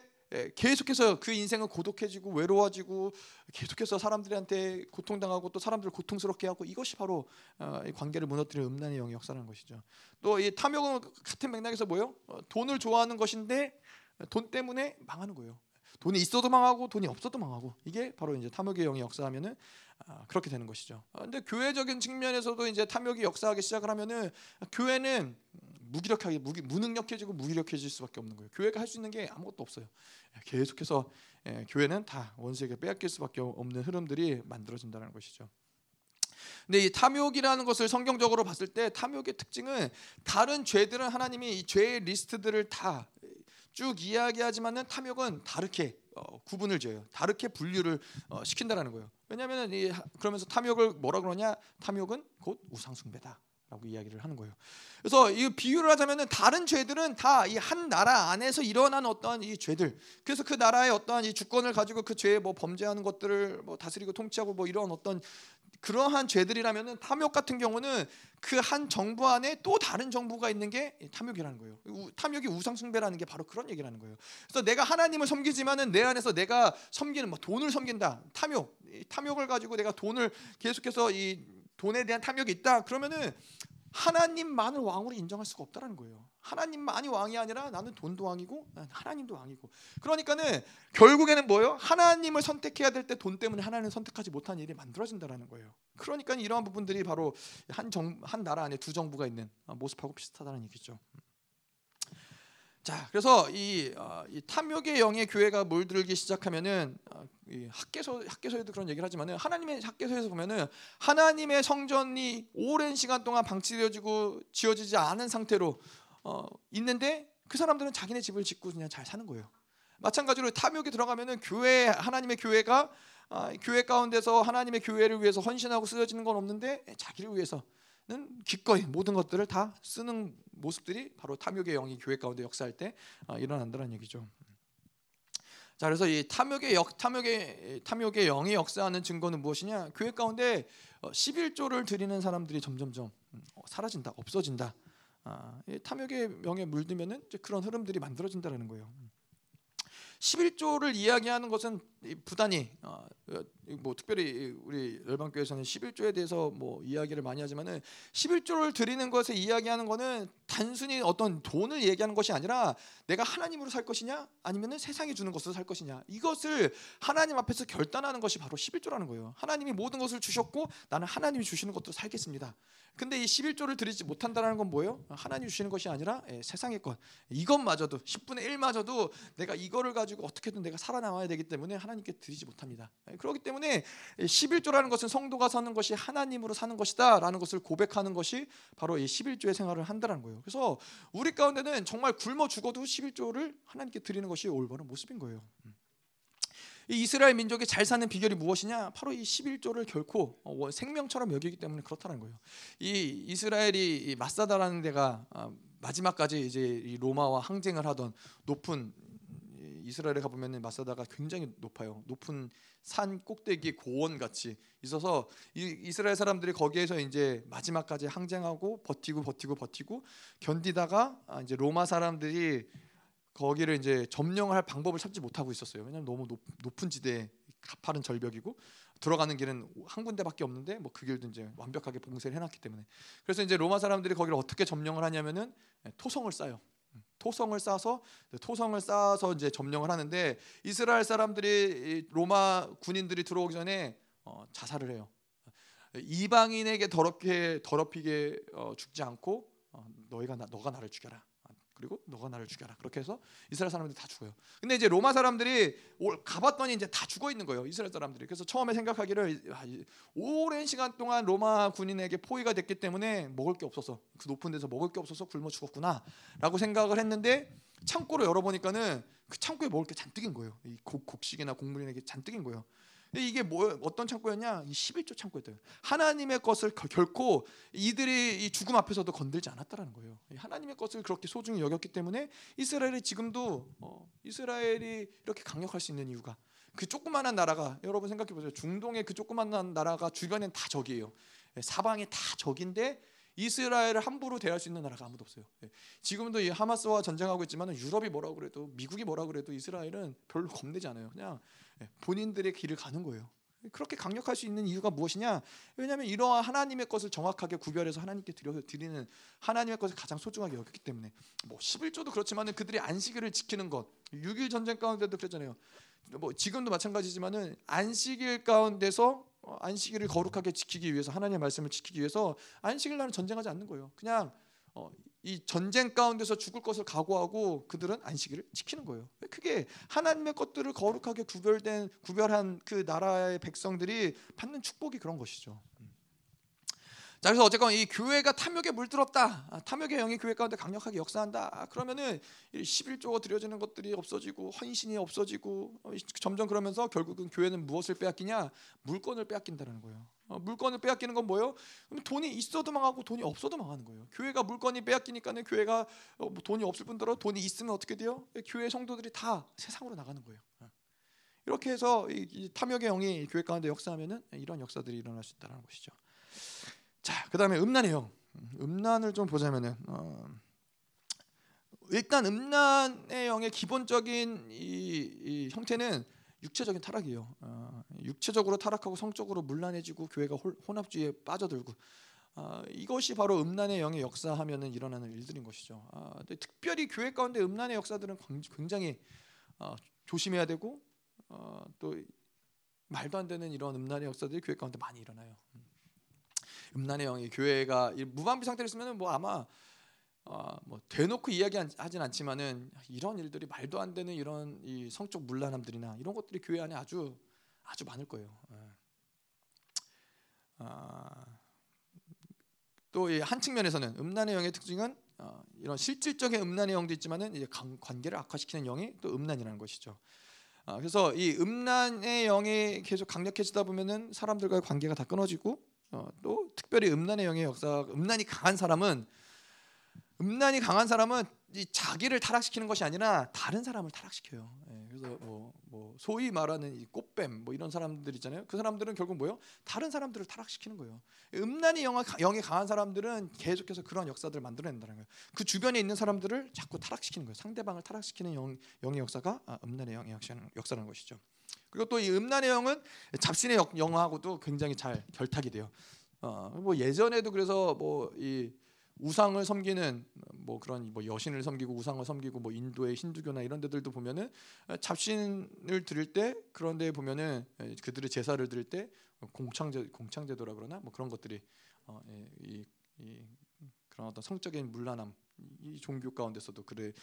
계속해서 그 인생은 고독해지고 외로워지고 계속해서 사람들한테 고통당하고 또 사람들을 고통스럽게 하고 이것이 바로 어, 관계를 무너뜨리는 음란의 영의 역사라는 것이죠. 또 이 탐욕은 같은 맥락에서 뭐요? 어, 돈을 좋아하는 것인데 돈 때문에 망하는 거예요. 돈이 있어도 망하고 돈이 없어도 망하고 이게 바로 이제 탐욕의 영의 역사하면은 아, 그렇게 되는 것이죠. 아, 근데 교회적인 측면에서도 이제 탐욕이 역사하기 시작을 하면은 교회는 무기력하게 무기, 무능력해지고 무기력해질 수밖에 없는 거예요. 교회가 할 수 있는 게 아무것도 없어요. 예, 계속해서 예, 교회는 다 원수에게 빼앗길 수밖에 없는 흐름들이 만들어진다는 것이죠. 근데 이 탐욕이라는 것을 성경적으로 봤을 때 탐욕의 특징은 다른 죄들은 하나님이 이 죄의 리스트들을 다 쭉 이야기하지만은 탐욕은 다르게 어, 구분을 지어요. 다르게 분류를 어, 시킨다라는 거예요. 왜냐하면 이 그러면서 탐욕을 뭐라 그러냐? 탐욕은 곧 우상숭배다. 라고 이야기를 하는 거예요. 그래서 이 비유를 하자면은 다른 죄들은 다 이 한 나라 안에서 일어난 어떠한 이 죄들. 그래서 그 나라의 어떠한 이 주권을 가지고 그 죄에 뭐 범죄하는 것들을 뭐 다스리고 통치하고 뭐 이런 어떤 그러한 죄들이라면은 탐욕 같은 경우는 그 한 정부 안에 또 다른 정부가 있는 게 탐욕이라는 거예요. 탐욕이 우상 숭배라는 게 바로 그런 얘기라는 거예요. 그래서 내가 하나님을 섬기지만은 내 안에서 내가 섬기는 뭐 돈을 섬긴다. 탐욕. 탐욕을 가지고 내가 돈을 계속해서 이 돈에 대한 탐욕이 있다. 그러면은 하나님만을 왕으로 인정할 수가 없다라는 거예요. 하나님만이 왕이 아니라 나는 돈도 왕이고 하나님도 왕이고. 그러니까는 결국에는 뭐예요? 하나님을 선택해야 될 때 돈 때문에 하나님을 선택하지 못한 일이 만들어진다라는 거예요. 그러니까 이러한 부분들이 바로 한 정 한 나라 안에 두 정부가 있는 모습하고 비슷하다는 얘기죠. 자, 그래서 이, 어, 이 탐욕의 영의 교회가 몰들기 시작하면은 어, 이 학계서 학계서에도 그런 얘기를 하지만은 하나님의 학계서에서 보면은 하나님의 성전이 오랜 시간 동안 방치되어지고 지어지지 않은 상태로 어, 있는데 그 사람들은 자기네 집을 짓고 그냥 잘 사는 거예요. 마찬가지로 탐욕이 들어가면은 교회 하나님의 교회가 아, 교회 가운데서 하나님의 교회를 위해서 헌신하고 쓰여지는 건 없는데 자기를 위해서 는 기꺼이 모든 것들을 다 쓰는 모습들이 바로 탐욕의 영이 교회 가운데 역사할 때 아, 일어난다는 얘기죠. 자 그래서 이 탐욕의 역 탐욕의 탐욕의 영이 역사하는 증거는 무엇이냐? 교회 가운데 11조를 어, 드리는 사람들이 점점점 음, 어, 사라진다, 없어진다. 아, 탐욕의 명에 물들면은 그런 흐름들이 만들어진다는 거예요. 11조를 이야기하는 것은 부단히 어, 뭐 특별히 우리 열방교회에서는 11조에 대해서 뭐 이야기를 많이 하지만은 11조를 드리는 것에 이야기하는 것은 단순히 어떤 돈을 얘기하는 것이 아니라 내가 하나님으로 살 것이냐 아니면은 세상이 주는 것으로 살 것이냐 이것을 하나님 앞에서 결단하는 것이 바로 11조라는 거예요. 하나님이 모든 것을 주셨고 나는 하나님이 주시는 것으로 살겠습니다. 근데 이 11조를 드리지 못한다는 건 뭐예요? 하나님 주시는 것이 아니라 예, 세상의 것. 이것마저도 10분의 1마저도 내가 이거를 가지고 어떻게든 내가 살아남아야 되기 때문에 하나님께 드리지 못합니다. 예, 그렇기 때문에 11조라는 것은 성도가 사는 것이 하나님으로 사는 것이다라는 것을 고백하는 것이 바로 이 11조의 생활을 한다는 거예요. 그래서 우리 가운데는 정말 굶어 죽어도 11조를 하나님께 드리는 것이 올바른 모습인 거예요. 음. 이 이스라엘 민족이 잘 사는 비결이 무엇이냐? 바로 이 11조를 결코 어, 생명처럼 여기기 때문에 그렇다는 거예요. 이 이스라엘이 마사다라는 데가 아, 마지막까지 이제 로마와 항쟁을 하던 높은 이스라엘에 가 보면은 마사다가 굉장히 높아요. 높은 산 꼭대기 고원 같이 있어서 이, 이스라엘 사람들이 거기에서 이제 마지막까지 항쟁하고 버티고 버티고 버티고 견디다가 아, 이제 로마 사람들이 거기를 이제 점령할 방법을 찾지 못하고 있었어요. 왜냐하면 너무 높, 높은 지대에 가파른 절벽이고 들어가는 길은 한 군데밖에 없는데 뭐 그 길도 이제 완벽하게 봉쇄를 해놨기 때문에 그래서 이제 로마 사람들이 거기를 어떻게 점령을 하냐면은 예, 토성을 쌓요. 음, 토성을 쌓아서 토성을 쌓아서 이제 점령을 하는데 이스라엘 사람들이 로마 군인들이 들어오기 전에 어, 자살을 해요. 이방인에게 더럽게 더럽히게 어, 죽지 않고 어, 너희가 나, 너가 나를 죽여라. 그리고 너가 나를 죽여라. 그렇게 해서 이스라엘 사람들이 다 죽어요. 근데 이제 로마 사람들이 가봤더니 이제 다 죽어 있는 거예요. 이스라엘 사람들이. 그래서 처음에 생각하기를 오랜 시간 동안 로마 군인에게 포위가 됐기 때문에 먹을 게 없어서 그 높은 데서 먹을 게 없어서 굶어 죽었구나라고 생각을 했는데 창고를 열어보니까는 그 창고에 먹을 게 잔뜩인 거예요. 이 곡, 곡식이나 곡물이나 잔뜩인 거예요. 이게 뭐 어떤 창고였냐? 이 11조 창고였대요. 하나님의 것을 결코 이들이 이 죽음 앞에서도 건들지 않았다라는 거예요. 하나님의 것을 그렇게 소중히 여겼기 때문에 이스라엘이 지금도 어, 이스라엘이 이렇게 강력할 수 있는 이유가 그 조그마한 나라가 여러분 생각해 보세요. 중동의 그 조그마한 나라가 주변엔 다 적이에요. 예, 사방이 다 적인데 이스라엘을 함부로 대할 수 있는 나라가 아무도 없어요. 예, 지금도 이 하마스와 전쟁하고 있지만 유럽이 뭐라고 그래도 미국이 뭐라고 그래도 이스라엘은 별로 겁내지 않아요. 그냥 예, 본인들의 길을 가는 거예요. 그렇게 강력할 수 있는 이유가 무엇이냐? 왜냐하면 이러한 하나님의 것을 정확하게 구별해서 하나님께 드려서 드리는 하나님의 것을 가장 소중하게 여겼기 때문에 뭐 11조도 그렇지만은 그들이 안식일을 지키는 것 6일 전쟁 가운데도 그랬잖아요. 뭐 지금도 마찬가지지만은 안식일 가운데서 어, 안식일을 거룩하게 지키기 위해서 하나님의 말씀을 지키기 위해서 안식일 날은 전쟁하지 않는 거예요. 그냥 어, 이 전쟁 가운데서 죽을 것을 각오하고 그들은 안식일을 지키는 거예요. 그게 하나님의 것들을 거룩하게 구별된 구별한 그 나라의 백성들이 받는 축복이 그런 것이죠. 자 그래서 어쨌건 이 교회가 탐욕에 물들었다. 아, 탐욕의 영이 교회 가운데 강력하게 역사한다. 아, 그러면은 11조가 드려지는 것들이 없어지고 헌신이 없어지고 어, 점점 그러면서 결국은 교회는 무엇을 빼앗기냐? 물건을 빼앗긴다는 거예요. 어, 물건을 빼앗기는 건 뭐예요? 돈이 있어도 망하고 돈이 없어도 망하는 거예요. 교회가 물건이 빼앗기니까는 교회가 어, 뭐 돈이 없을 뿐더러 돈이 있으면 어떻게 돼요? 교회 성도들이 다 세상으로 나가는 거예요. 이렇게 해서 이 탐욕의 영이 교회 가운데 역사하면은 이런 역사들이 일어날 수 있다는 것이죠. 자, 그다음에 음란의 영. 음란을 좀 보자면은 어, 일단 음란의 영의 기본적인 이, 이 형태는 육체적인 타락이에요. 어, 육체적으로 타락하고 성적으로 문란해지고 교회가 혼합주의에 빠져들고 어, 이것이 바로 음란의 영의 역사하면은 일어나는 일들인 것이죠. 어, 특별히 교회 가운데 음란의 역사들은 굉장히 어, 조심해야 되고 어, 또 말도 안 되는 이런 음란의 역사들이 교회 가운데 많이 일어나요. 음 란의 영이 교회가 무방비 상태로 있으면 뭐 아마 어, 뭐 대놓고 이야기하진 않지만은 이런 일들이 말도 안 되는 이런 이 성적 문란함들이나 이런 것들이 교회 안에 아주 아주 많을 거예요. 예. 아, 또한 측면에서는 음란의 영의 특징은 어, 이런 실질적인 음란의 영도 있지만은 이제 관계를 악화시키는 영이 또 음란이라는 것이죠. 아, 그래서 이 음란의 영이 계속 강력해지다 보면은 사람들과의 관계가 다 끊어지고 어, 또 특별히 음란의 영의 역사, 음란이 강한 사람은 음란이 강한 사람은 이 자기를 타락시키는 것이 아니라 다른 사람을 타락시켜요. 예, 그래서 뭐, 뭐 소위 말하는 이 꽃뱀 뭐 이런 사람들 있잖아요. 그 사람들은 결국 뭐요? 다른 사람들을 타락시키는 거예요. 음란이 영, 영이 강한 사람들은 계속해서 그런 역사들을 만들어낸다는 거예요. 그 주변에 있는 사람들을 자꾸 타락시키는 거예요. 상대방을 타락시키는 영, 영의 역사가 아, 음란의 영의 역사라는 것이죠. 그리고 또 이 음란의 영은 잡신의 영하고도 굉장히 잘 결탁이 돼요. 어, 뭐 예전에도 그래서 뭐 이 우상을 섬기는 뭐 그런 뭐 여신을 섬기고 우상을 섬기고 뭐 인도의 힌두교나 이런 데들도 보면은 잡신을 드릴 때 그런 데 보면은 그들의 제사를 드릴 때 공창제 공창제도라 그러나 뭐 그런 것들이 어, 이, 이 그런 어떤 성적인 문란함 이 종교 가운데서도 그래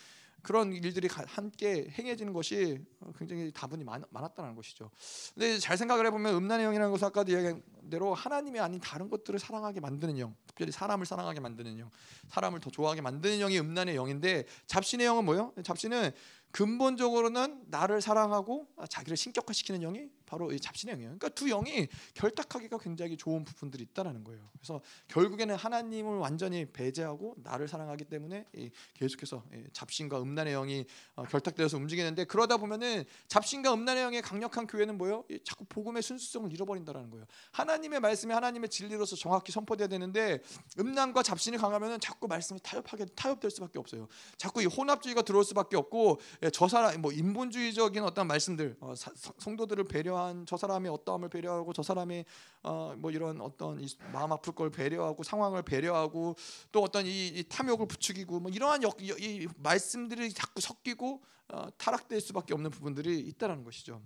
그런 일들이 함께 행해지는 것이 굉장히 다분히 많, 았다는 것이죠. 근데 잘 생각을 해보면 음란의 영이라는 것은 아까도 이야기한 대로 하나님이 아닌 다른 것들을 사랑하게 만드는 영, 특별히 사람을 사랑하게 만드는 영, 사람을 더 좋아하게 만드는 영이 음란의 영인데 잡신의 영은 뭐요? 잡신은 근본적으로는 나를 사랑하고 자기를 신격화시키는 영이 바로 이 잡신의 영이에요. 그러니까 두 영이 결탁하기가 굉장히 좋은 부분들이 있다라는 거예요. 그래서 결국에는 하나님을 완전히 배제하고 나를 사랑하기 때문에 계속해서 잡신과 음란의 영이 어, 결탁되어서 움직이는데 그러다 보면은 잡신과 음란의 영의 강력한 교회는 뭐요? 자꾸 복음의 순수성을 잃어버린다라는 거예요. 하나님의 말씀이 하나님의 진리로서 정확히 선포돼야 되는데 음란과 잡신이 강하면은 자꾸 말씀이 타협하게 타협될 수밖에 없어요. 자꾸 이 혼합주의가 들어올 수밖에 없고 저 사람 뭐 인본주의적인 어떤 말씀들 어, 성도들을 배려 한 저 사람의 어떠함을 배려하고 저 사람의 어, 뭐 이런 어떤 마음 아플 걸 배려하고 상황을 배려하고 또 어떤 이, 이 탐욕을 부추기고 뭐 이러한 역, 이 말씀들이 자꾸 섞이고 어, 타락될 수밖에 없는 부분들이 있다라는 것이죠.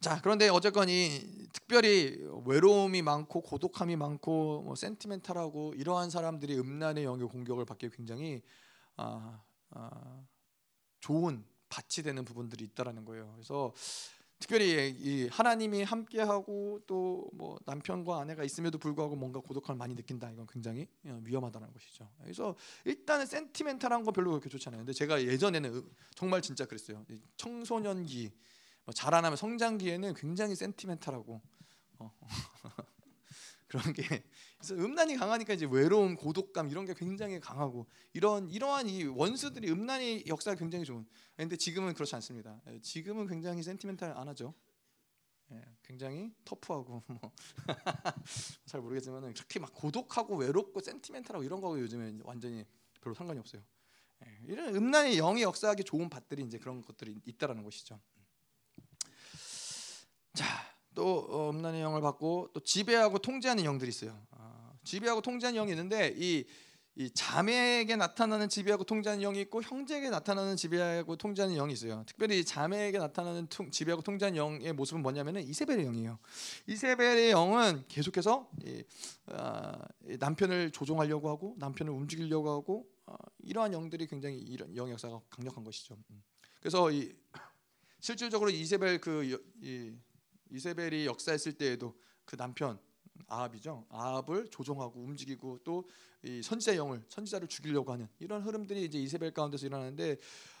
자 그런데 어쨌건 이 특별히 외로움이 많고 고독함이 많고 뭐 센티멘탈하고 이러한 사람들이 음란의 영의 공격을 받기 굉장히 아, 아, 좋은 밭이 되는 부분들이 있다라는 거예요. 그래서 특별히 이 하나님이 함께하고 또 뭐 남편과 아내가 있음에도 불구하고 뭔가 고독함을 많이 느낀다 이건 굉장히 어, 위험하다는 것이죠. 그래서 일단은 센티멘탈한 건 별로 그렇게 좋지 않아요. 근데 제가 예전에는 정말 진짜 그랬어요. 청소년기 뭐 자라나면 성장기에는 굉장히 센티멘탈하고 어. 그런 게 그래서 음란이 강하니까 이제 외로움, 고독감 이런 게 굉장히 강하고 이런 이러한 이 원수들이 음란의 역사가 굉장히 좋은. 근데 지금은 그렇지 않습니다. 예, 지금은 굉장히 센티멘탈 안 하죠. 예, 굉장히 터프하고 뭐 잘 모르겠지만은 그렇게 막 고독하고 외롭고 센티멘탈하고 이런 거하고 요즘에 완전히 별로 상관이 없어요. 예, 이런 음란의 영의 역사하기 좋은 밭들이 이제 그런 것들이 있다라는 것이죠. 자. 또 어, 음란의 영을 받고 또 지배하고 통제하는 영들이 있어요. 아, 지배하고 통제하는 영이 있는데 이, 이 자매에게 나타나는 지배하고 통제하는 영이 있고 형제에게 나타나는 지배하고 통제하는 영이 있어요. 특별히 자매에게 나타나는 통, 지배하고 통제하는 영의 모습은 뭐냐면은 이세벨의 영이에요. 이세벨의 영은 계속해서 이, 어, 남편을 조종하려고 하고 남편을 움직이려고 하고 어, 이러한 영들이 굉장히 이런 영 역사가 강력한 것이죠. 음. 그래서 이 실질적으로 이세벨 그 이, 이세벨이 역사했을 때에도 그 남편 아합이죠. 아합을 조종하고 움직이고 또이 선지자 영을 선지자를 죽이려고 하는 이런 흐름들이 이제 이세벨 가운데서 일어나는데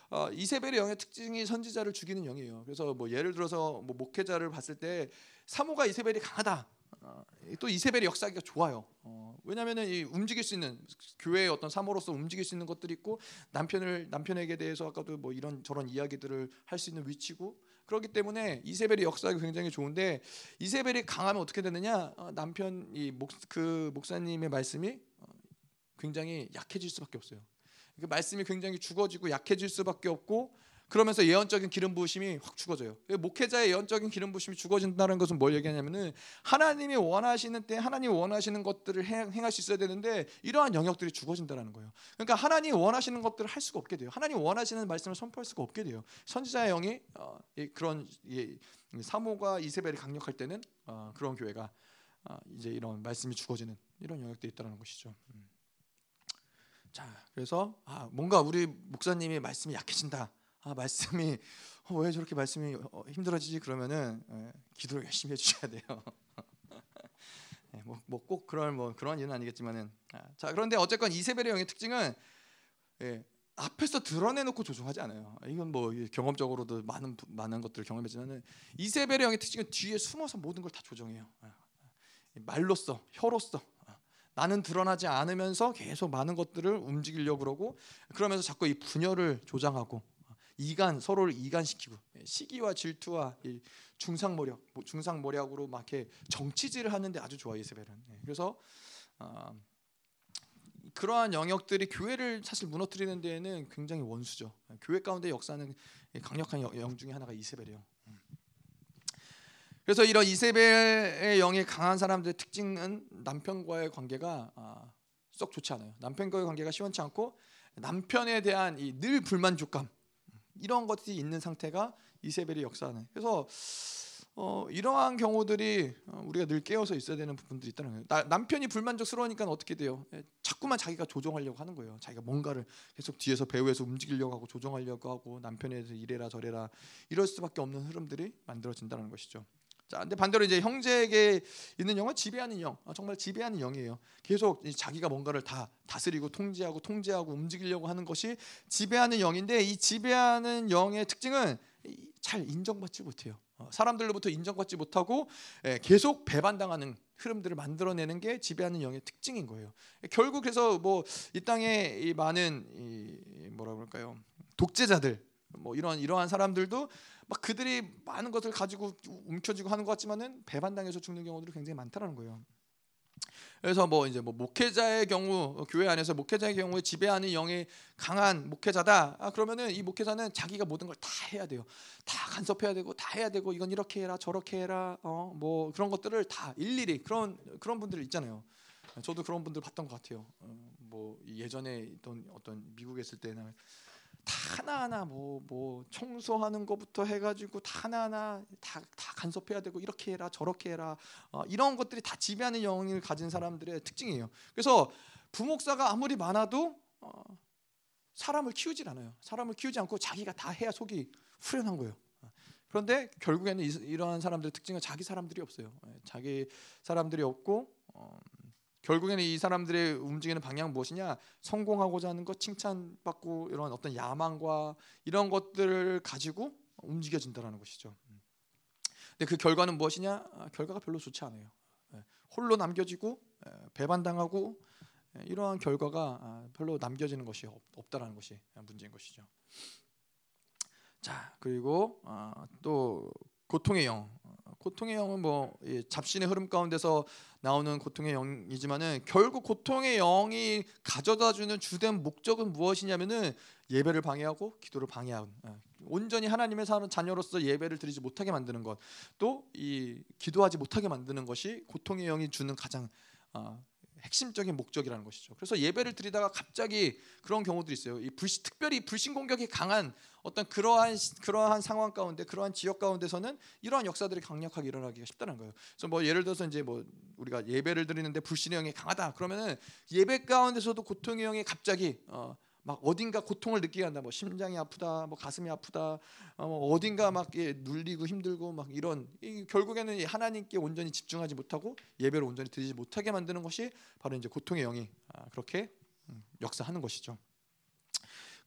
어, 이세벨의 영의 특징이 선지자를 죽이는 영이에요. 그래서 뭐 예를 들어서 뭐 목회자를 봤을 때 사모가 이세벨이 강하다. 어, 또 이세벨의 역사가 좋아요. 어, 왜냐하면 이 움직일 수 있는 교회의 어떤 사모로서 움직일 수 있는 것들이 있고 남편을 남편에게 대해서 아까도 뭐 이런 저런 이야기들을 할 수 있는 위치고 그렇기 때문에 이세벨의 역사가 굉장히 좋은데 이세벨이 강하면 어떻게 되느냐? 어, 남편 이목그 목사님의 말씀이 어, 굉장히 약해질 수밖에 없어요. 그 말씀이 굉장히 죽어지고 약해질 수밖에 없고 그러면서 예언적인 기름 부으심이 확 죽어져요. 목회자의 예언적인 기름 부으심이 죽어진다는 것은 뭘 얘기하냐면은 하나님이 원하시는 때 하나님이 원하시는 것들을 행할 수 있어야 되는데 이러한 영역들이 죽어진다는 거예요. 그러니까 하나님이 원하시는 것들을 할 수가 없게 돼요. 하나님 원하시는 말씀을 선포할 수가 없게 돼요. 선지자의 영이 어, 그런 사모가 이세벨이 강력할 때는 어, 그런 교회가 어, 이제 이런 말씀이 죽어지는 이런 영역들이 있다는 것이죠. 음. 자, 그래서 아, 뭔가 우리 목사님이 말씀이 약해진다. 아 말씀이 어, 왜 저렇게 말씀이 어, 힘들어지지 그러면은 예, 기도를 열심히 해주셔야 돼요. 예, 뭐꼭 뭐 그럴 뭐 그런 일은 아니겠지만은 아, 자 그런데 어쨌건 이세벨의 영의 특징은 예, 앞에서 드러내놓고 조종하지 않아요. 이건 뭐 경험적으로도 많은 많은 것들을 경험했지만은 이세벨의 영의 특징은 뒤에 숨어서 모든 걸 다 조정해요. 아, 말로써 혀로써 나는 드러나지 않으면서 계속 많은 것들을 움직이려고 그러고 그러면서 자꾸 이 분열을 조장하고 이간 서로를 이간시키고 예, 시기와 질투와 중상모략 뭐 중상모략으로 막 이렇게 정치질을 하는데 아주 좋아 이세벨은 예, 그래서 어, 그러한 영역들이 교회를 사실 무너뜨리는 데에는 굉장히 원수죠. 교회 가운데 역사는 강력한 영 중에 하나가 이세벨이에요. 음. 그래서 이런 이세벨의 영이 강한 사람들의 특징은 남편과의 관계가 아, 썩 좋지 않아요. 남편과의 관계가 시원치 않고 남편에 대한 늘 불만족감, 이런 것들이 있는 상태가 이세벨의 역사는. 그래서 어, 이러한 경우들이 어, 우리가 늘 깨어서 있어야 되는 부분들이 있다는 거예요. 나, 남편이 불만족스러우니까 어떻게 돼요? 예, 자꾸만 자기가 조종하려고 하는 거예요. 자기가 뭔가를 계속 뒤에서 배후에서 움직이려고 하고 조종하려고 하고 남편에 대해서 이래라 저래라 이럴 수밖에 없는 흐름들이 만들어진다는 것이죠. 자, 근데 반대로 이제 형제에게 있는 영은 지배하는 영, 어, 정말 지배하는 영이에요. 계속 자기가 뭔가를 다 다스리고 통제하고 통제하고 움직이려고 하는 것이 지배하는 영인데 이 지배하는 영의 특징은 잘 인정받지 못해요. 어, 사람들로부터 인정받지 못하고 예, 계속 배반당하는 흐름들을 만들어내는 게 지배하는 영의 특징인 거예요. 결국 그래서 뭐 이 땅에 이 많은 이 뭐라 그럴까요? 독재자들 뭐 이런 이러한 사람들도 막 그들이 많은 것을 가지고 움켜쥐고 하는 것 같지만은 배반당해서 죽는 경우들이 굉장히 많다라는 거예요. 그래서 뭐 이제 뭐 목회자의 경우 교회 안에서 목회자의 경우에 지배하는 영이 강한 목회자다. 아 그러면은 이 목회자는 자기가 모든 걸 다 해야 돼요. 다 간섭해야 되고 다 해야 되고 이건 이렇게 해라 저렇게 해라 어 뭐 그런 것들을 다 일일이 그런 그런 분들 있잖아요. 저도 그런 분들 봤던 것 같아요. 어, 뭐 예전에 있던 어떤 미국에 있을 때는 다 하나하나 뭐, 뭐 청소하는 것부터 해가지고 다 하나하나 다, 다 간섭해야 되고 이렇게 해라 저렇게 해라 어, 이런 것들이 다 지배하는 영을 가진 사람들의 특징이에요. 그래서 부목사가 아무리 많아도 어, 사람을 키우질 않아요. 사람을 키우지 않고 자기가 다 해야 속이 후련한 거예요. 그런데 결국에는 이, 러한 사람들의 특징은 자기 사람들이 없어요. 예, 자기 사람들이 없고 어, 결국에는 이 사람들의 움직이는 방향은 무엇이냐? 성공하고자 하는 것, 칭찬받고 이런 어떤 야망과 이런 것들을 가지고 움직여진다라는 것이죠. 근데 그 결과는 무엇이냐? 아, 결과가 별로 좋지 않아요. 예, 홀로 남겨지고 예, 배반당하고 예, 이러한 결과가 아, 별로 남겨지는 것이 없다라는 것이 문제인 것이죠. 자 그리고 아, 또 고통의 영, 고통의 영은 뭐 잡신의 흐름 가운데서 나오는 고통의 영이지만은 결국 고통의 영이 가져다 주는 주된 목적은 무엇이냐면은 예배를 방해하고 기도를 방해하는 예. 온전히 하나님의 사는 자녀로서 예배를 드리지 못하게 만드는 것, 또 이 기도하지 못하게 만드는 것이 고통의 영이 주는 가장 어, 핵심적인 목적이라는 것이죠. 그래서 예배를 드리다가 갑자기 그런 경우들이 있어요. 이 불신, 특별히 불신 공격이 강한 어떤 그러한 그러한 상황 가운데 그러한 지역 가운데서는 이러한 역사들이 강력하게 일어나기가 쉽다는 거예요. 그래서 뭐 예를 들어서 이제 뭐 우리가 예배를 드리는데 불신의 영이 강하다 그러면은 예배 가운데서도 고통의 영이 갑자기 어, 막 어딘가 고통을 느끼게 한다. 뭐 심장이 아프다, 뭐 가슴이 아프다, 어, 뭐 어딘가 막 예, 눌리고 힘들고 막 이런 이, 결국에는 하나님께 온전히 집중하지 못하고 예배를 온전히 드리지 못하게 만드는 것이 바로 이제 고통의 영이 아, 그렇게 음, 역사하는 것이죠.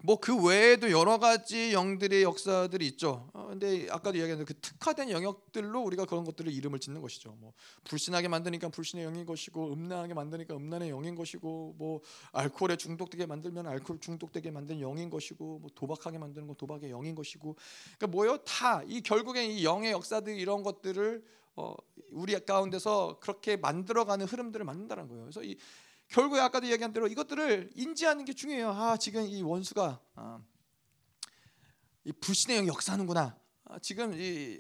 뭐 그 외에도 여러 가지 영들의 역사들이 있죠. 어, 근데 아까도 이야기했는데 그 특화된 영역들로 우리가 그런 것들을 이름을 짓는 것이죠. 뭐 불신하게 만드니까 불신의 영인 것이고 음란하게 만드니까 음란의 영인 것이고 뭐 알코올에 중독되게 만들면 알코올 중독되게 만든 영인 것이고 뭐 도박하게 만드는 건 도박의 영인 것이고 그러니까 뭐요? 다 이 결국엔 이 영의 역사들 이런 것들을 어, 우리 가운데서 그렇게 만들어가는 흐름들을 만든다는 거예요. 그래서 이 결국에 아까도 얘기한 대로 이것들을 인지하는 게 중요해요. 아 지금 이 원수가 아, 이 불신의 영이 역사하는구나. 아, 지금 이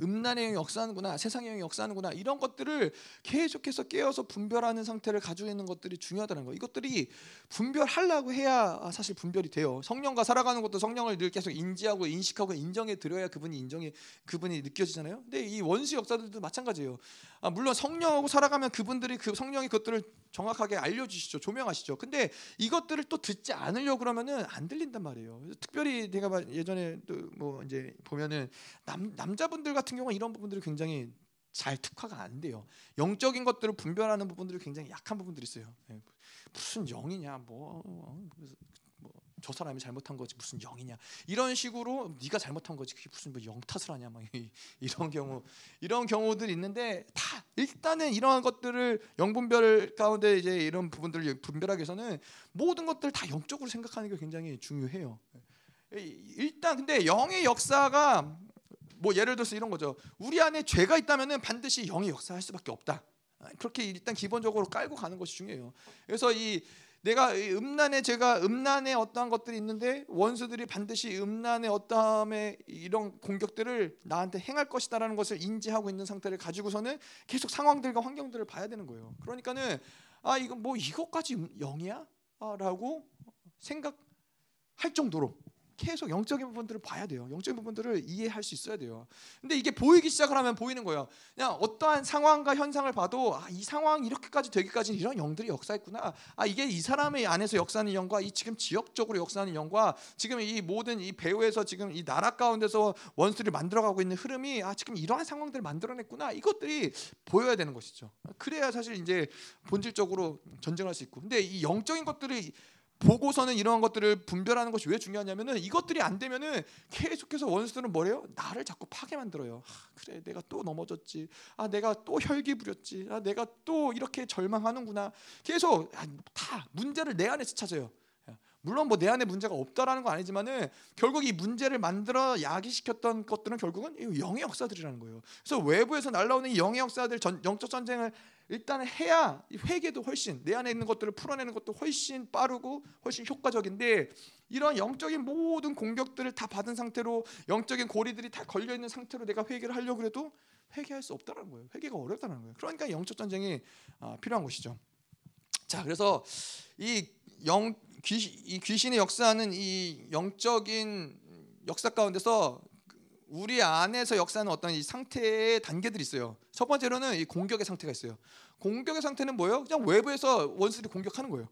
음란의 영이 역사하는구나, 세상의 영이 역사하는구나 이런 것들을 계속해서 깨어서 분별하는 상태를 가지고 있는 것들이 중요하다는 거. 이것들이 분별하려고 해야 사실 분별이 돼요. 성령과 살아가는 것도 성령을 늘 계속 인지하고 인식하고 인정해 드려야 그분이 인정이 그분이 느껴지잖아요. 근데 이 원수 역사들도 마찬가지예요. 아, 물론 성령하고 살아가면 그분들이 그 성령이 그것들을 정확하게 알려주시죠, 조명하시죠. 근데 이것들을 또 듣지 않으려 그러면은 안 들린단 말이에요. 특별히 내가 예전에 또 뭐 이제 보면은 남 남자분들 같은 경우 이런 부분들이 굉장히 잘 특화가 안 돼요. 영적인 것들을 분별하는 부분들이 굉장히 약한 부분들이 있어요. 예, 무슨 영이냐, 뭐, 저 사람이 잘못한 거지 무슨 영이냐 이런 식으로 네가 잘못한 거지 그게 무슨 뭐영 탓을 하냐 막 이런 경우 이런 경우들 있는데 다 일단은 이러한 것들을 영분별 가운데 이제 이런 부분들을 분별하기 위해서는 모든 것들 다 영적으로 생각하는 게 굉장히 중요해요. 예, 일단 근데 영의 역사가 뭐 예를 들어서 이런 거죠. 우리 안에 죄가 있다면은 반드시 영이 역사할 수밖에 없다. 그렇게 일단 기본적으로 깔고 가는 것이 중요해요. 그래서 이 내가 음란의 제가 음란의 어떠한 것들이 있는데 원수들이 반드시 음란의 어떠함의 이런 공격들을 나한테 행할 것이다라는 것을 인지하고 있는 상태를 가지고서는 계속 상황들과 환경들을 봐야 되는 거예요. 그러니까는 아 이거 뭐 이것까지 영이야?라고 생각할 정도로 계속 영적인 부분들을 봐야 돼요. 영적인 부분들을 이해할 수 있어야 돼요. 근데 이게 보이기 시작을 하면 보이는 거예요. 그냥 어떠한 상황과 현상을 봐도 아, 이 상황이 이렇게까지 되기까지 이런 영들이 역사했구나. 아, 이게 이 사람의 안에서 역사하는 영과 이 지금 지역적으로 역사하는 영과 지금 이 모든 이 배후에서 지금 이 나라 가운데서 원수를 만들어가고 있는 흐름이 아, 지금 이러한 상황들을 만들어냈구나. 이것들이 보여야 되는 것이죠. 그래야 사실 이제 본질적으로 전쟁할 수 있고. 근데 이 영적인 것들이 보고서는 이러한 것들을 분별하는 것이 왜 중요하냐면은 이것들이 안 되면은 계속해서 원수들은 뭐래요? 나를 자꾸 파게 만들어요. 아, 그래 내가 또 넘어졌지. 아 내가 또 혈기 부렸지. 아 내가 또 이렇게 절망하는구나. 계속 아, 다 문제를 내 안에서 찾아요. 물론 뭐 내 안에 문제가 없다라는 건 아니지만은 결국 이 문제를 만들어 야기시켰던 것들은 결국은 영의 역사들이라는 거예요. 그래서 외부에서 날라오는 이 영의 역사들 전, 영적 전쟁을 일단 해야 회개도 훨씬 내 안에 있는 것들을 풀어내는 것도 훨씬 빠르고 훨씬 효과적인데 이런 영적인 모든 공격들을 다 받은 상태로 영적인 고리들이 다 걸려 있는 상태로 내가 회개를 하려고 해도 회개할 수 없다는 거예요. 회개가 어렵다는 거예요. 그러니까 영적 전쟁이 아, 필요한 것이죠. 자, 그래서 이 영, 귀신, 이 역사는 이 영적인 역사 가운데서 우리 안에서 역사하는 어떤 이 상태의 단계들이 있어요. 첫 번째로는 이 공격의 상태가 있어요. 공격의 상태는 뭐예요? 그냥 외부에서 원수들이 공격하는 거예요.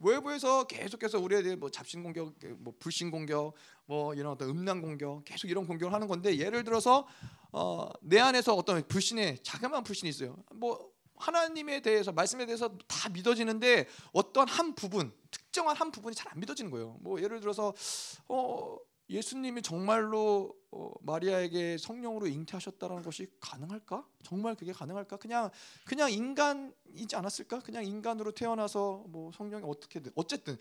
외부에서 계속해서 우리에 대해 뭐 잡신 공격, 뭐 불신 공격, 뭐 이런 어떤 음란 공격, 계속 이런 공격을 하는 건데 예를 들어서 어, 내 안에서 어떤 불신의 자그마한 불신이 있어요. 뭐 하나님에 대해서 말씀에 대해서 다 믿어지는데 어떤 한 부분 특정한 한 부분이 잘 안 믿어지는 거예요. 뭐 예를 들어서 어 예수님이 정말로 어, 마리아에게 성령으로 잉태하셨다는 것이 가능할까? 정말 그게 가능할까? 그냥 그냥 인간이지 않았을까? 그냥 인간으로 태어나서 뭐 성령이 어떻게든 어쨌든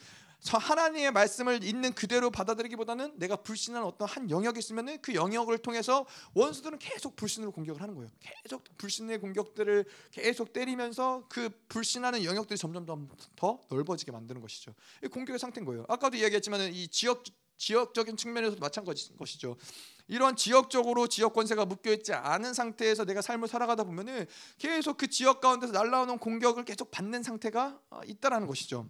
하나님의 말씀을 있는 그대로 받아들이기보다는 내가 불신한 어떤 한 영역이 있으면은 그 영역을 통해서 원수들은 계속 불신으로 공격을 하는 거예요. 계속 불신의 공격들을 계속 때리면서 그 불신하는 영역들이 점점 더, 더 넓어지게 만드는 것이죠. 공격의 상태인 거예요. 아까도 이야기했지만 이 지역 지역적인 측면에서도 마찬가지인 것이죠. 이런 지역적으로 지역 권세가 묶여 있지 않은 상태에서 내가 삶을 살아가다 보면은 계속 그 지역 가운데서 날라오는 공격을 계속 받는 상태가 어, 있다라는 것이죠.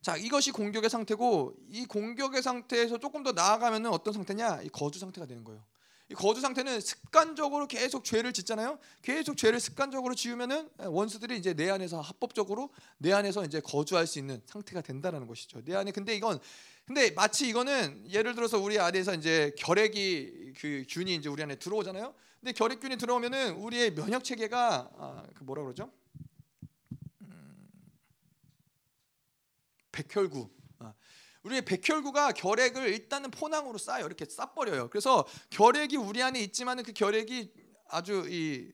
자, 이것이 공격의 상태고 이 공격의 상태에서 조금 더 나아가면은 어떤 상태냐? 이 거주 상태가 되는 거예요. 이 거주 상태는 습관적으로 계속 죄를 짓잖아요. 계속 죄를 습관적으로 지으면은 원수들이 이제 내 안에서 합법적으로 내 안에서 이제 거주할 수 있는 상태가 된다라는 것이죠. 내 안에 근데 이건 근데 마치 이거는 예를 들어서 우리 안에서 이제 결핵이 그 균이 이제 우리 안에 들어오잖아요. 근데 결핵균이 들어오면은 우리의 면역 체계가 아, 그 뭐라 그러죠? 음, 백혈구. 아, 우리의 백혈구가 결핵을 일단은 포낭으로 쌓요. 이렇게 쌓버려요. 그래서 결핵이 우리 안에 있지만은 그 결핵이 아주 이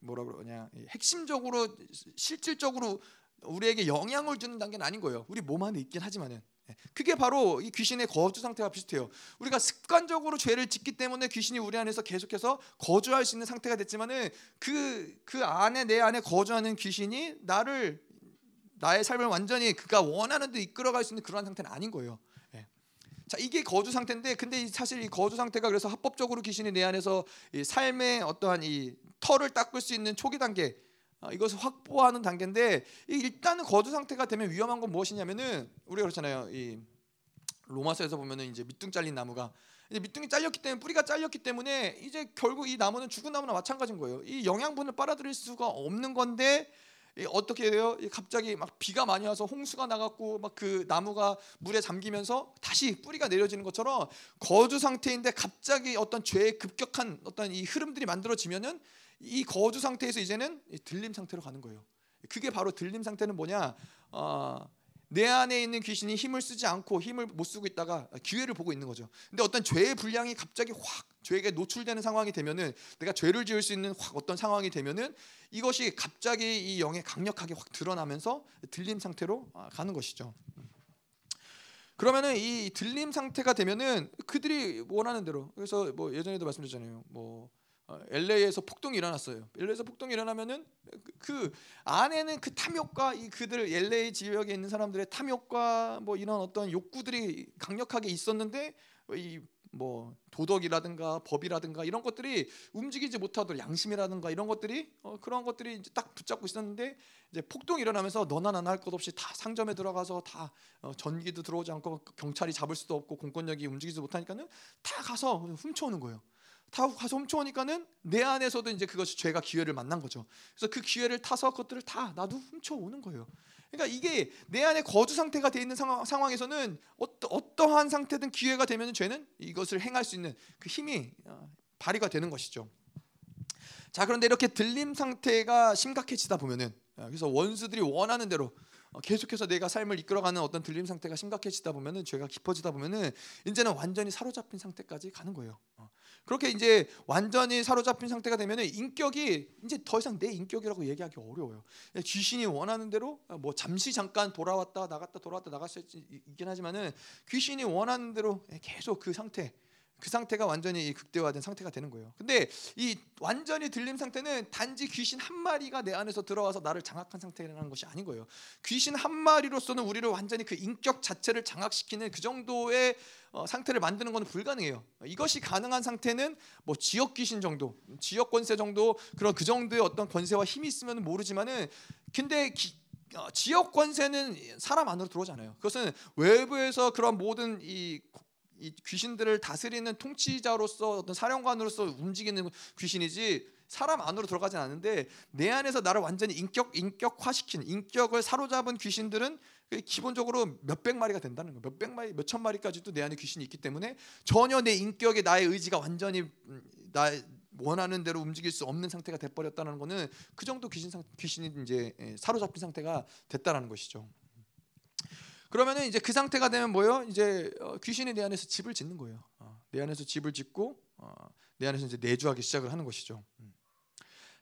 뭐라 그러냐 핵심적으로 실질적으로 우리에게 영향을 주는 단계는 아닌 거예요. 우리 몸 안에 있긴 하지만은 그게 바로 이 귀신의 거주 상태와 비슷해요. 우리가 습관적으로 죄를 짓기 때문에 귀신이 우리 안에서 계속해서 거주할 수 있는 상태가 됐지만은 그그 그 안에 내 안에 거주하는 귀신이 나를 나의 삶을 완전히 그가 원하는 데 이끌어갈 수 있는 그러한 상태는 아닌 거예요. 예. 자 이게 거주 상태인데 근데 사실 이 거주 상태가 그래서 합법적으로 귀신이 내 안에서 삶의 어떠한 이 털을 닦을 수 있는 초기 단계 어, 이것을 확보하는 단계인데 일단은 거주 상태가 되면 위험한 건 무엇이냐면은 우리가 그렇잖아요. 이 로마서에서 보면은 이제 밑둥 잘린 나무가 이제 밑둥이 잘렸기 때문에 뿌리가 잘렸기 때문에 이제 결국 이 나무는 죽은 나무나 마찬가지인 거예요. 이 영양분을 빨아들일 수가 없는 건데 어떻게 돼요? 갑자기 막 비가 많이 와서 홍수가 나갔고 막 그 나무가 물에 잠기면서 다시 뿌리가 내려지는 것처럼 거주 상태인데 갑자기 어떤 죄의 급격한 어떤 이 흐름들이 만들어지면은 이 거주 상태에서 이제는 들림 상태로 가는 거예요. 그게 바로 들림 상태는 뭐냐? 어, 내 안에 있는 귀신이 힘을 쓰지 않고 힘을 못 쓰고 있다가 기회를 보고 있는 거죠. 근데 어떤 죄의 분량이 갑자기 확 죄에게 노출되는 상황이 되면은 내가 죄를 지을 수 있는 확 어떤 상황이 되면은 이것이 갑자기 이 영에 강력하게 확 드러나면서 들림 상태로 아, 가는 것이죠. 그러면은 이 들림 상태가 되면은 그들이 원하는 대로 그래서 뭐 예전에도 말씀드렸잖아요. 뭐 LA에서 어, 폭동이 일어났어요. LA에서 폭동이 일어나면은 그 안에는 그 탐욕과 이 그들 LA 지역에 있는 사람들의 탐욕과 뭐 이런 어떤 욕구들이 강력하게 있었는데 이 뭐 도덕이라든가 법이라든가 이런 것들이 움직이지 못하도록 양심이라든가 이런 것들이 어 그런 것들이 이제 딱 붙잡고 있었는데 이제 폭동이 일어나면서 너나 나나 할 것 없이 다 상점에 들어가서 다 어 전기도 들어오지 않고 경찰이 잡을 수도 없고 공권력이 움직이지 못하니까는 다 가서 훔쳐오는 거예요. 다 훔쳐오니까는 내 안에서도 이제 그것이 죄가 기회를 만난 거죠. 그래서 그 기회를 타서 그것들을 다 나도 훔쳐오는 거예요. 그러니까 이게 내 안에 거주 상태가 돼 있는 상황, 상황에서는 어떠, 어떠한 상태든 기회가 되면 죄는 이것을 행할 수 있는 그 힘이 어, 발휘가 되는 것이죠. 자 그런데 이렇게 들림 상태가 심각해지다 보면은 어, 그래서 원수들이 원하는 대로 어, 계속해서 내가 삶을 이끌어가는 어떤 들림 상태가 심각해지다 보면은 죄가 깊어지다 보면은 이제는 완전히 사로잡힌 상태까지 가는 거예요. 어. 그렇게 이제 완전히 사로잡힌 상태가 되면은 인격이 이제 더 이상 내 인격이라고 얘기하기 어려워요. 귀신이 원하는 대로 뭐 잠시 잠깐 돌아왔다 나갔다 돌아왔다 나갔을 수 있긴 하지만은 귀신이 원하는 대로 계속 그 상태 그 상태가 완전히 극대화된 상태가 되는 거예요. 근데 이 완전히 들림 상태는 단지 귀신 한 마리가 내 안에서 들어와서 나를 장악한 상태라는 것이 아닌 거예요. 귀신 한 마리로서는 우리를 완전히 그 인격 자체를 장악시키는 그 정도의 어, 상태를 만드는 것은 불가능해요. 이것이 가능한 상태는 뭐 지역 귀신 정도, 지역 권세 정도 그런 그 정도의 어떤 권세와 힘이 있으면 모르지만은 근데 기, 어, 지역 권세는 사람 안으로 들어오잖아요. 그것은 외부에서 그런 모든 이이 귀신들을 다스리는 통치자로서 어떤 사령관으로서 움직이는 귀신이지 사람 안으로 들어가진 않는데 내 안에서 나를 완전히 인격 인격화시킨 인격을 사로잡은 귀신들은 기본적으로 몇백 마리가 된다는 거예요. 몇백 마리, 몇천 마리까지도 내 안에 귀신이 있기 때문에 전혀 내 인격에 나의 의지가 완전히 음, 나 원하는 대로 움직일 수 없는 상태가 돼 버렸다는 거는 그 정도 귀신 상, 귀신이 이제 예, 사로잡힌 상태가 됐다라는 것이죠. 그러면은 이제 그 상태가 되면 뭐요? 이제 어, 귀신이 내 안에서 집을 짓는 거예요. 어, 내 안에서 집을 짓고 어, 내 안에서 이제 내주하기 시작을 하는 것이죠. 음.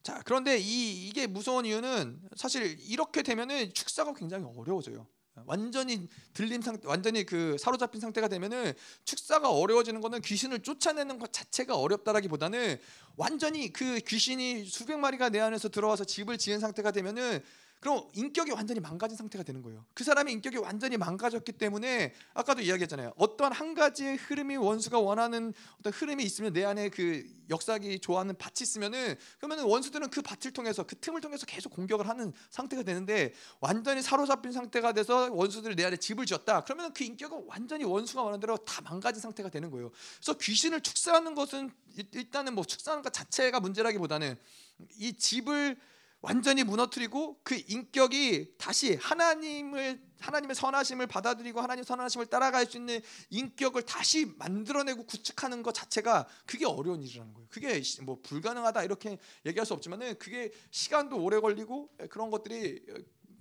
자, 그런데 이 이게 무서운 이유는 사실 이렇게 되면은 축사가 굉장히 어려워져요. 완전히 들림 상태, 완전히 그 사로잡힌 상태가 되면은 축사가 어려워지는 거는 귀신을 쫓아내는 것 자체가 어렵다라기보다는 완전히 그 귀신이 수백 마리가 내 안에서 들어와서 집을 지은 상태가 되면은 그럼 인격이 완전히 망가진 상태가 되는 거예요. 그 사람의 인격이 완전히 망가졌기 때문에 아까도 이야기했잖아요. 어떠한 한 가지의 흐름이 원수가 원하는 어떤 흐름이 있으면 내 안에 그 역사기 좋아하는 밭이 있으면은 그러면은 원수들은 그 밭을 통해서 그 틈을 통해서 계속 공격을 하는 상태가 되는데 완전히 사로잡힌 상태가 돼서 원수들이 내 안에 집을 지었다. 그러면 그 인격은 완전히 원수가 원하는 대로 다 망가진 상태가 되는 거예요. 그래서 귀신을 축사하는 것은 일단은 뭐 축사하는 것 자체가 문제라기보다는 이 집을 완전히 무너뜨리고 그 인격이 다시 하나님을 하나님의 선하심을 받아들이고 하나님 선하심을 따라갈 수 있는 인격을 다시 만들어내고 구축하는 것 자체가 그게 어려운 일이라는 거예요. 그게 뭐 불가능하다 이렇게 얘기할 수 없지만은 그게 시간도 오래 걸리고 그런 것들이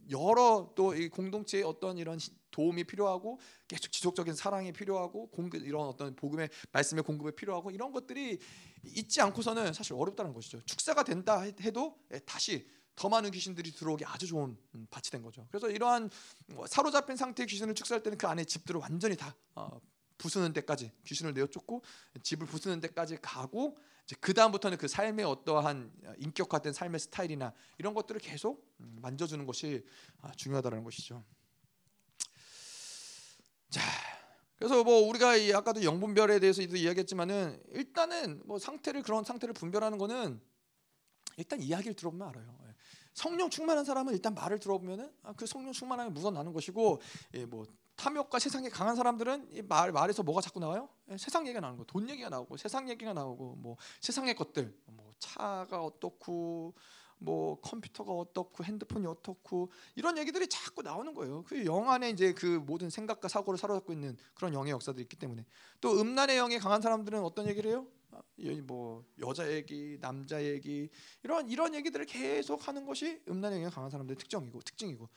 여러 또 이 공동체의 어떤 이런 도움이 필요하고 계속 지속적인 사랑이 필요하고 공급 이런 어떤 복음의 말씀의 공급이 필요하고 이런 것들이 있지 않고서는 사실 어렵다는 것이죠. 축사가 된다 해도 다시 더 많은 귀신들이 들어오기 아주 좋은 음, 밭이 된 거죠. 그래서 이러한 뭐 사로잡힌 상태의 귀신을 축사할 때는 그 안에 집들을 완전히 다 어, 부수는 데까지 귀신을 내어 쫓고 집을 부수는 데까지 가고 그 다음부터는 그 삶의 어떠한 인격화된 삶의 스타일이나 이런 것들을 계속 음, 만져주는 것이 아, 중요하다는 것이죠. 자, 그래서 뭐 우리가 이 아까도 영분별에 대해서도 이야기했지만은 일단은 뭐 상태를 그런 상태를 분별하는 거는 일단 이야기를 들어보면 알아요. 예. 성령 충만한 사람은 일단 말을 들어보면은 아, 그 성령 충만함이 묻어나는 것이고 예, 뭐 탐욕과 세상에 강한 사람들은 이말 말에서 뭐가 자꾸 나와요? 예, 세상 얘기가 나오는 거, 돈 얘기가 나오고 세상 얘기가 나오고 뭐 세상의 것들, 뭐 차가 어떻고 뭐 컴퓨터가 어떻고 핸드폰이 어떻고 이런 얘기들이 자꾸 나오는 거예요. 그 영 안에 이제 그 모든 생각과 사고를 사로잡고 있는 그런 영의 역사들이 있기 때문에 또 음란의 영이 강한 사람들은 어떤 얘기를 해요? 아, 뭐 여자 얘기, 남자 얘기 이런 이런 얘기들을 계속 하는 것이 음란의 영이 강한 사람들의 특징이고 특징이고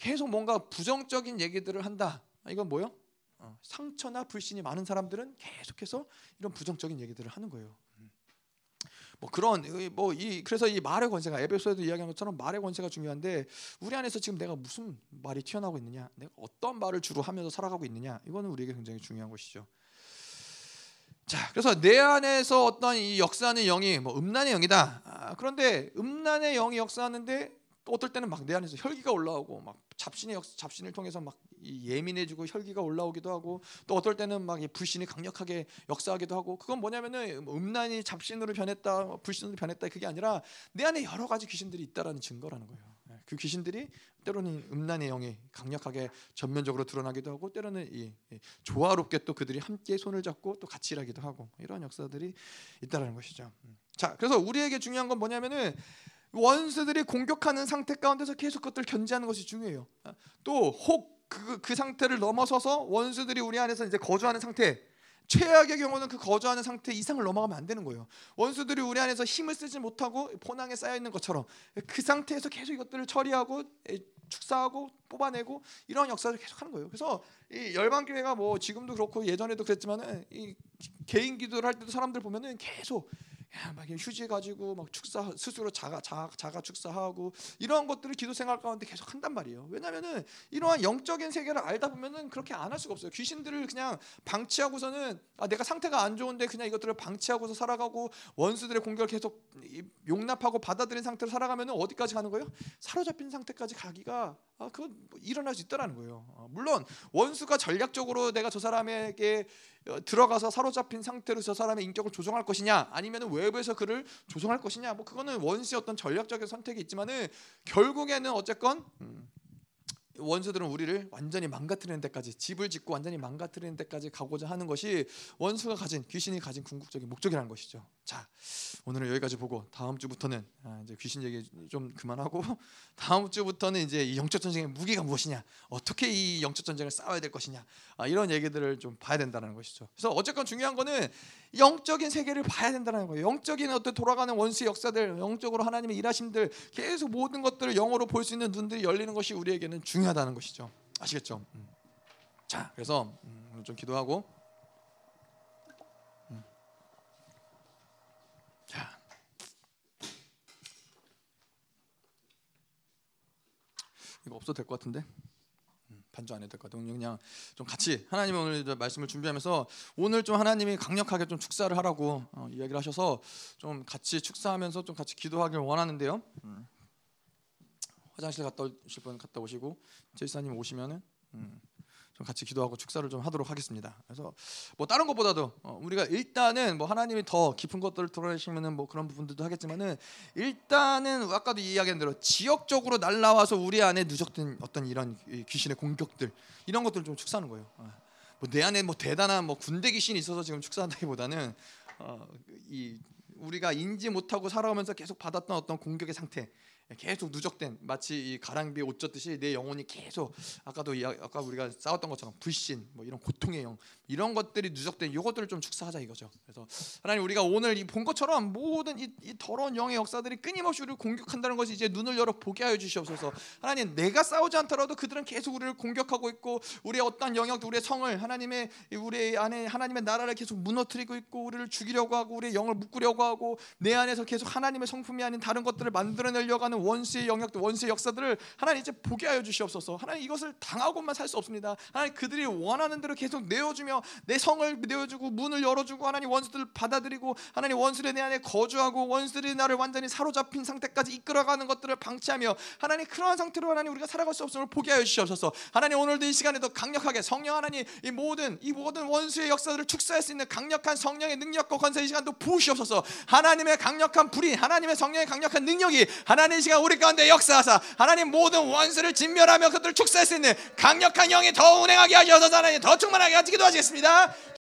계속 뭔가 부정적인 얘기들을 한다. 이건 뭐요? 어, 상처나 불신이 많은 사람들은 계속해서 이런 부정적인 얘기들을 하는 거예요. 뭐 그런 뭐 이 그래서 이 말의 권세가 에베소에도 이야기한 것처럼 말의 권세가 중요한데 우리 안에서 지금 내가 무슨 말이 튀어나오고 있느냐, 내가 어떤 말을 주로 하면서 살아가고 있느냐, 이거는 우리에게 굉장히 중요한 것이죠. 자, 그래서 내 안에서 어떤 이 역사하는 영이 뭐 음란의 영이다. 아, 그런데 음란의 영이 역사하는데 또 어떨 때는 막 내 안에서 혈기가 올라오고 막 잡신의 역 잡신을 통해서 막 예민해지고 혈기가 올라오기도 하고 또 어떨 때는 막 불신이 강력하게 역사하기도 하고 그건 뭐냐면은 뭐 음란이 잡신으로 변했다 뭐 불신으로 변했다 그게 아니라 내 안에 여러 가지 귀신들이 있다라는 증거라는 거예요. 예, 그 귀신들이 때로는 음란의 영이 강력하게 전면적으로 드러나기도 하고 때로는 이, 조화롭게 또 그들이 함께 손을 잡고 또 같이 일하기도 하고 이런 역사들이 있다라는 것이죠. 음. 자, 그래서 우리에게 중요한 건 뭐냐면은 원수들이 공격하는 상태 가운데서 계속 그것들 견제하는 것이 중요해요. 아, 또혹 그, 그 상태를 넘어서서 원수들이 우리 안에서 이제 거주하는 상태 최악의 경우는 그 거주하는 상태 이상을 넘어가면 안 되는 거예요. 원수들이 우리 안에서 힘을 쓰지 못하고 포낭에 쌓여 있는 것처럼 그 상태에서 계속 이것들을 처리하고 축사하고 뽑아내고 이런 역사를 계속 하는 거예요. 그래서 이 열방 교회가 뭐 지금도 그렇고 예전에도 그랬지만은 이 개인 기도를 할 때도 사람들 보면은 계속 야, 막 휴지 가지고 막 축사 스스로 자가 자가, 자가 축사하고 이러한 것들을 기도 생활 가운데 계속 한단 말이에요. 왜냐하면은 이러한 영적인 세계를 알다 보면은 그렇게 안 할 수가 없어요. 귀신들을 그냥 방치하고서는 아, 내가 상태가 안 좋은데 그냥 이것들을 방치하고서 살아가고 원수들의 공격을 계속 용납하고 받아들인 상태로 살아가면은 어디까지 가는 거예요? 사로잡힌 상태까지 가기가 아, 그건 뭐 일어날 수 있다라는 거예요. 아, 물론 원수가 전략적으로 내가 저 사람에게 어, 들어가서 사로잡힌 상태로 저 사람의 인격을 조종할 것이냐 아니면 외부에서 그를 조종할 것이냐 뭐 그거는 원수의 어떤 전략적인 선택이 있지만은 결국에는 어쨌건 음, 원수들은 우리를 완전히 망가뜨리는 데까지 집을 짓고 완전히 망가뜨리는 데까지 가고자 하는 것이 원수가 가진 귀신이 가진 궁극적인 목적이라는 것이죠. 자, 오늘은 여기까지 보고 다음 주부터는 아, 이제 귀신 얘기 좀 그만하고 다음 주부터는 이제 이 영적 전쟁의 무기가 무엇이냐, 어떻게 이 영적 전쟁을 싸워야 될 것이냐 아, 이런 얘기들을 좀 봐야 된다는 것이죠. 그래서 어쨌건 중요한 거는 영적인 세계를 봐야 된다는 거예요. 영적인 어떤 돌아가는 원수의 역사들, 영적으로 하나님의 일하심들 계속 모든 것들을 영어로 볼 수 있는 눈들이 열리는 것이 우리에게는 중요하다는 것이죠. 아시겠죠? 음. 자, 그래서 음, 좀 기도하고 이거 없어도 될 것 같은데. 반주 안 해도 될 것 같아요. 그냥 좀 같이 하나님 오늘 말씀을 준비하면서 오늘 좀 하나님이 강력하게 좀 축사를 하라고 어, 이야기를 하셔서 좀 같이 축사하면서 좀 같이 기도하길 원하는데요. 음. 화장실 갔다 오실 분 갔다 오시고 제이사님 오시면은 음. 좀 같이 기도하고 축사를 좀 하도록 하겠습니다. 그래서 뭐 다른 것보다도 어, 우리가 일단은 뭐 하나님이 더 깊은 것들을 드러내시면은 뭐 그런 부분들도 하겠지만은 일단은 아까도 이야기한 대로 지역적으로 날라와서 우리 안에 누적된 어떤 이런 귀신의 공격들 이런 것들을 좀 축사하는 거예요. 어, 뭐내 안에 뭐 대단한 뭐 군대 귀신이 있어서 지금 축사한다기보다는 어, 이 우리가 인지 못하고 살아오면서 계속 받았던 어떤 공격의 상태 계속 누적된 마치 이 가랑비에 옷 젖듯이 내 영혼이 계속 아까도 이 아까 우리가 싸웠던 것처럼 불신 뭐 이런 고통의 영 이런 것들이 누적된 이것들을 좀 축사하자 이거죠. 그래서 하나님 우리가 오늘 이 본 것처럼 모든 이, 이, 더러운 영의 역사들이 끊임없이 우리를 공격한다는 것이 이제 눈을 열어 보게 하여 주시옵소서. 하나님 내가 싸우지 않더라도 그들은 계속 우리를 공격하고 있고 우리의 어떤 영역 우리의 성을 하나님의 우리 안에 하나님의 나라를 계속 무너뜨리고 있고 우리를 죽이려고 하고 우리의 영을 묶으려고 하고 내 안에서 계속 하나님의 성품이 아닌 다른 것들을 만들어내려고 하는 원수의 영역도 원수의 역사들을 하나님 이제 보게 하여 주시옵소서. 하나님 이것을 당하고만 살 수 없습니다. 하나님 그들이 원하는 대로 계속 내어주며 내 성을 내어주고 문을 열어주고 하나님 원수들을 받아들이고 하나님 원수들이 내 안에 거주하고 원수들이 나를 완전히 사로잡힌 상태까지 이끌어가는 것들을 방치하며 하나님 그러한 상태로 하나님 우리가 살아갈 수 없음을 보게 하여 주시옵소서. 하나님 오늘도 이 시간에도 강력하게 성령 하나님 이 모든 이 모든 원수의 역사들을 축사할 수 있는 강력한 성령의 능력과 권세 이 시간도 부으시옵소서. 하나님의 강력한 불이 하나님의 성령의 강력한 능력이 하나님 시간 우리 가운데 역사하사 하나님 모든 원수를 진멸하며 그들을 축사할 수 있는 강력한 영이 더 운행하게 하셔서 하나님 더 충만하게 하시기도 하시 겠습니다.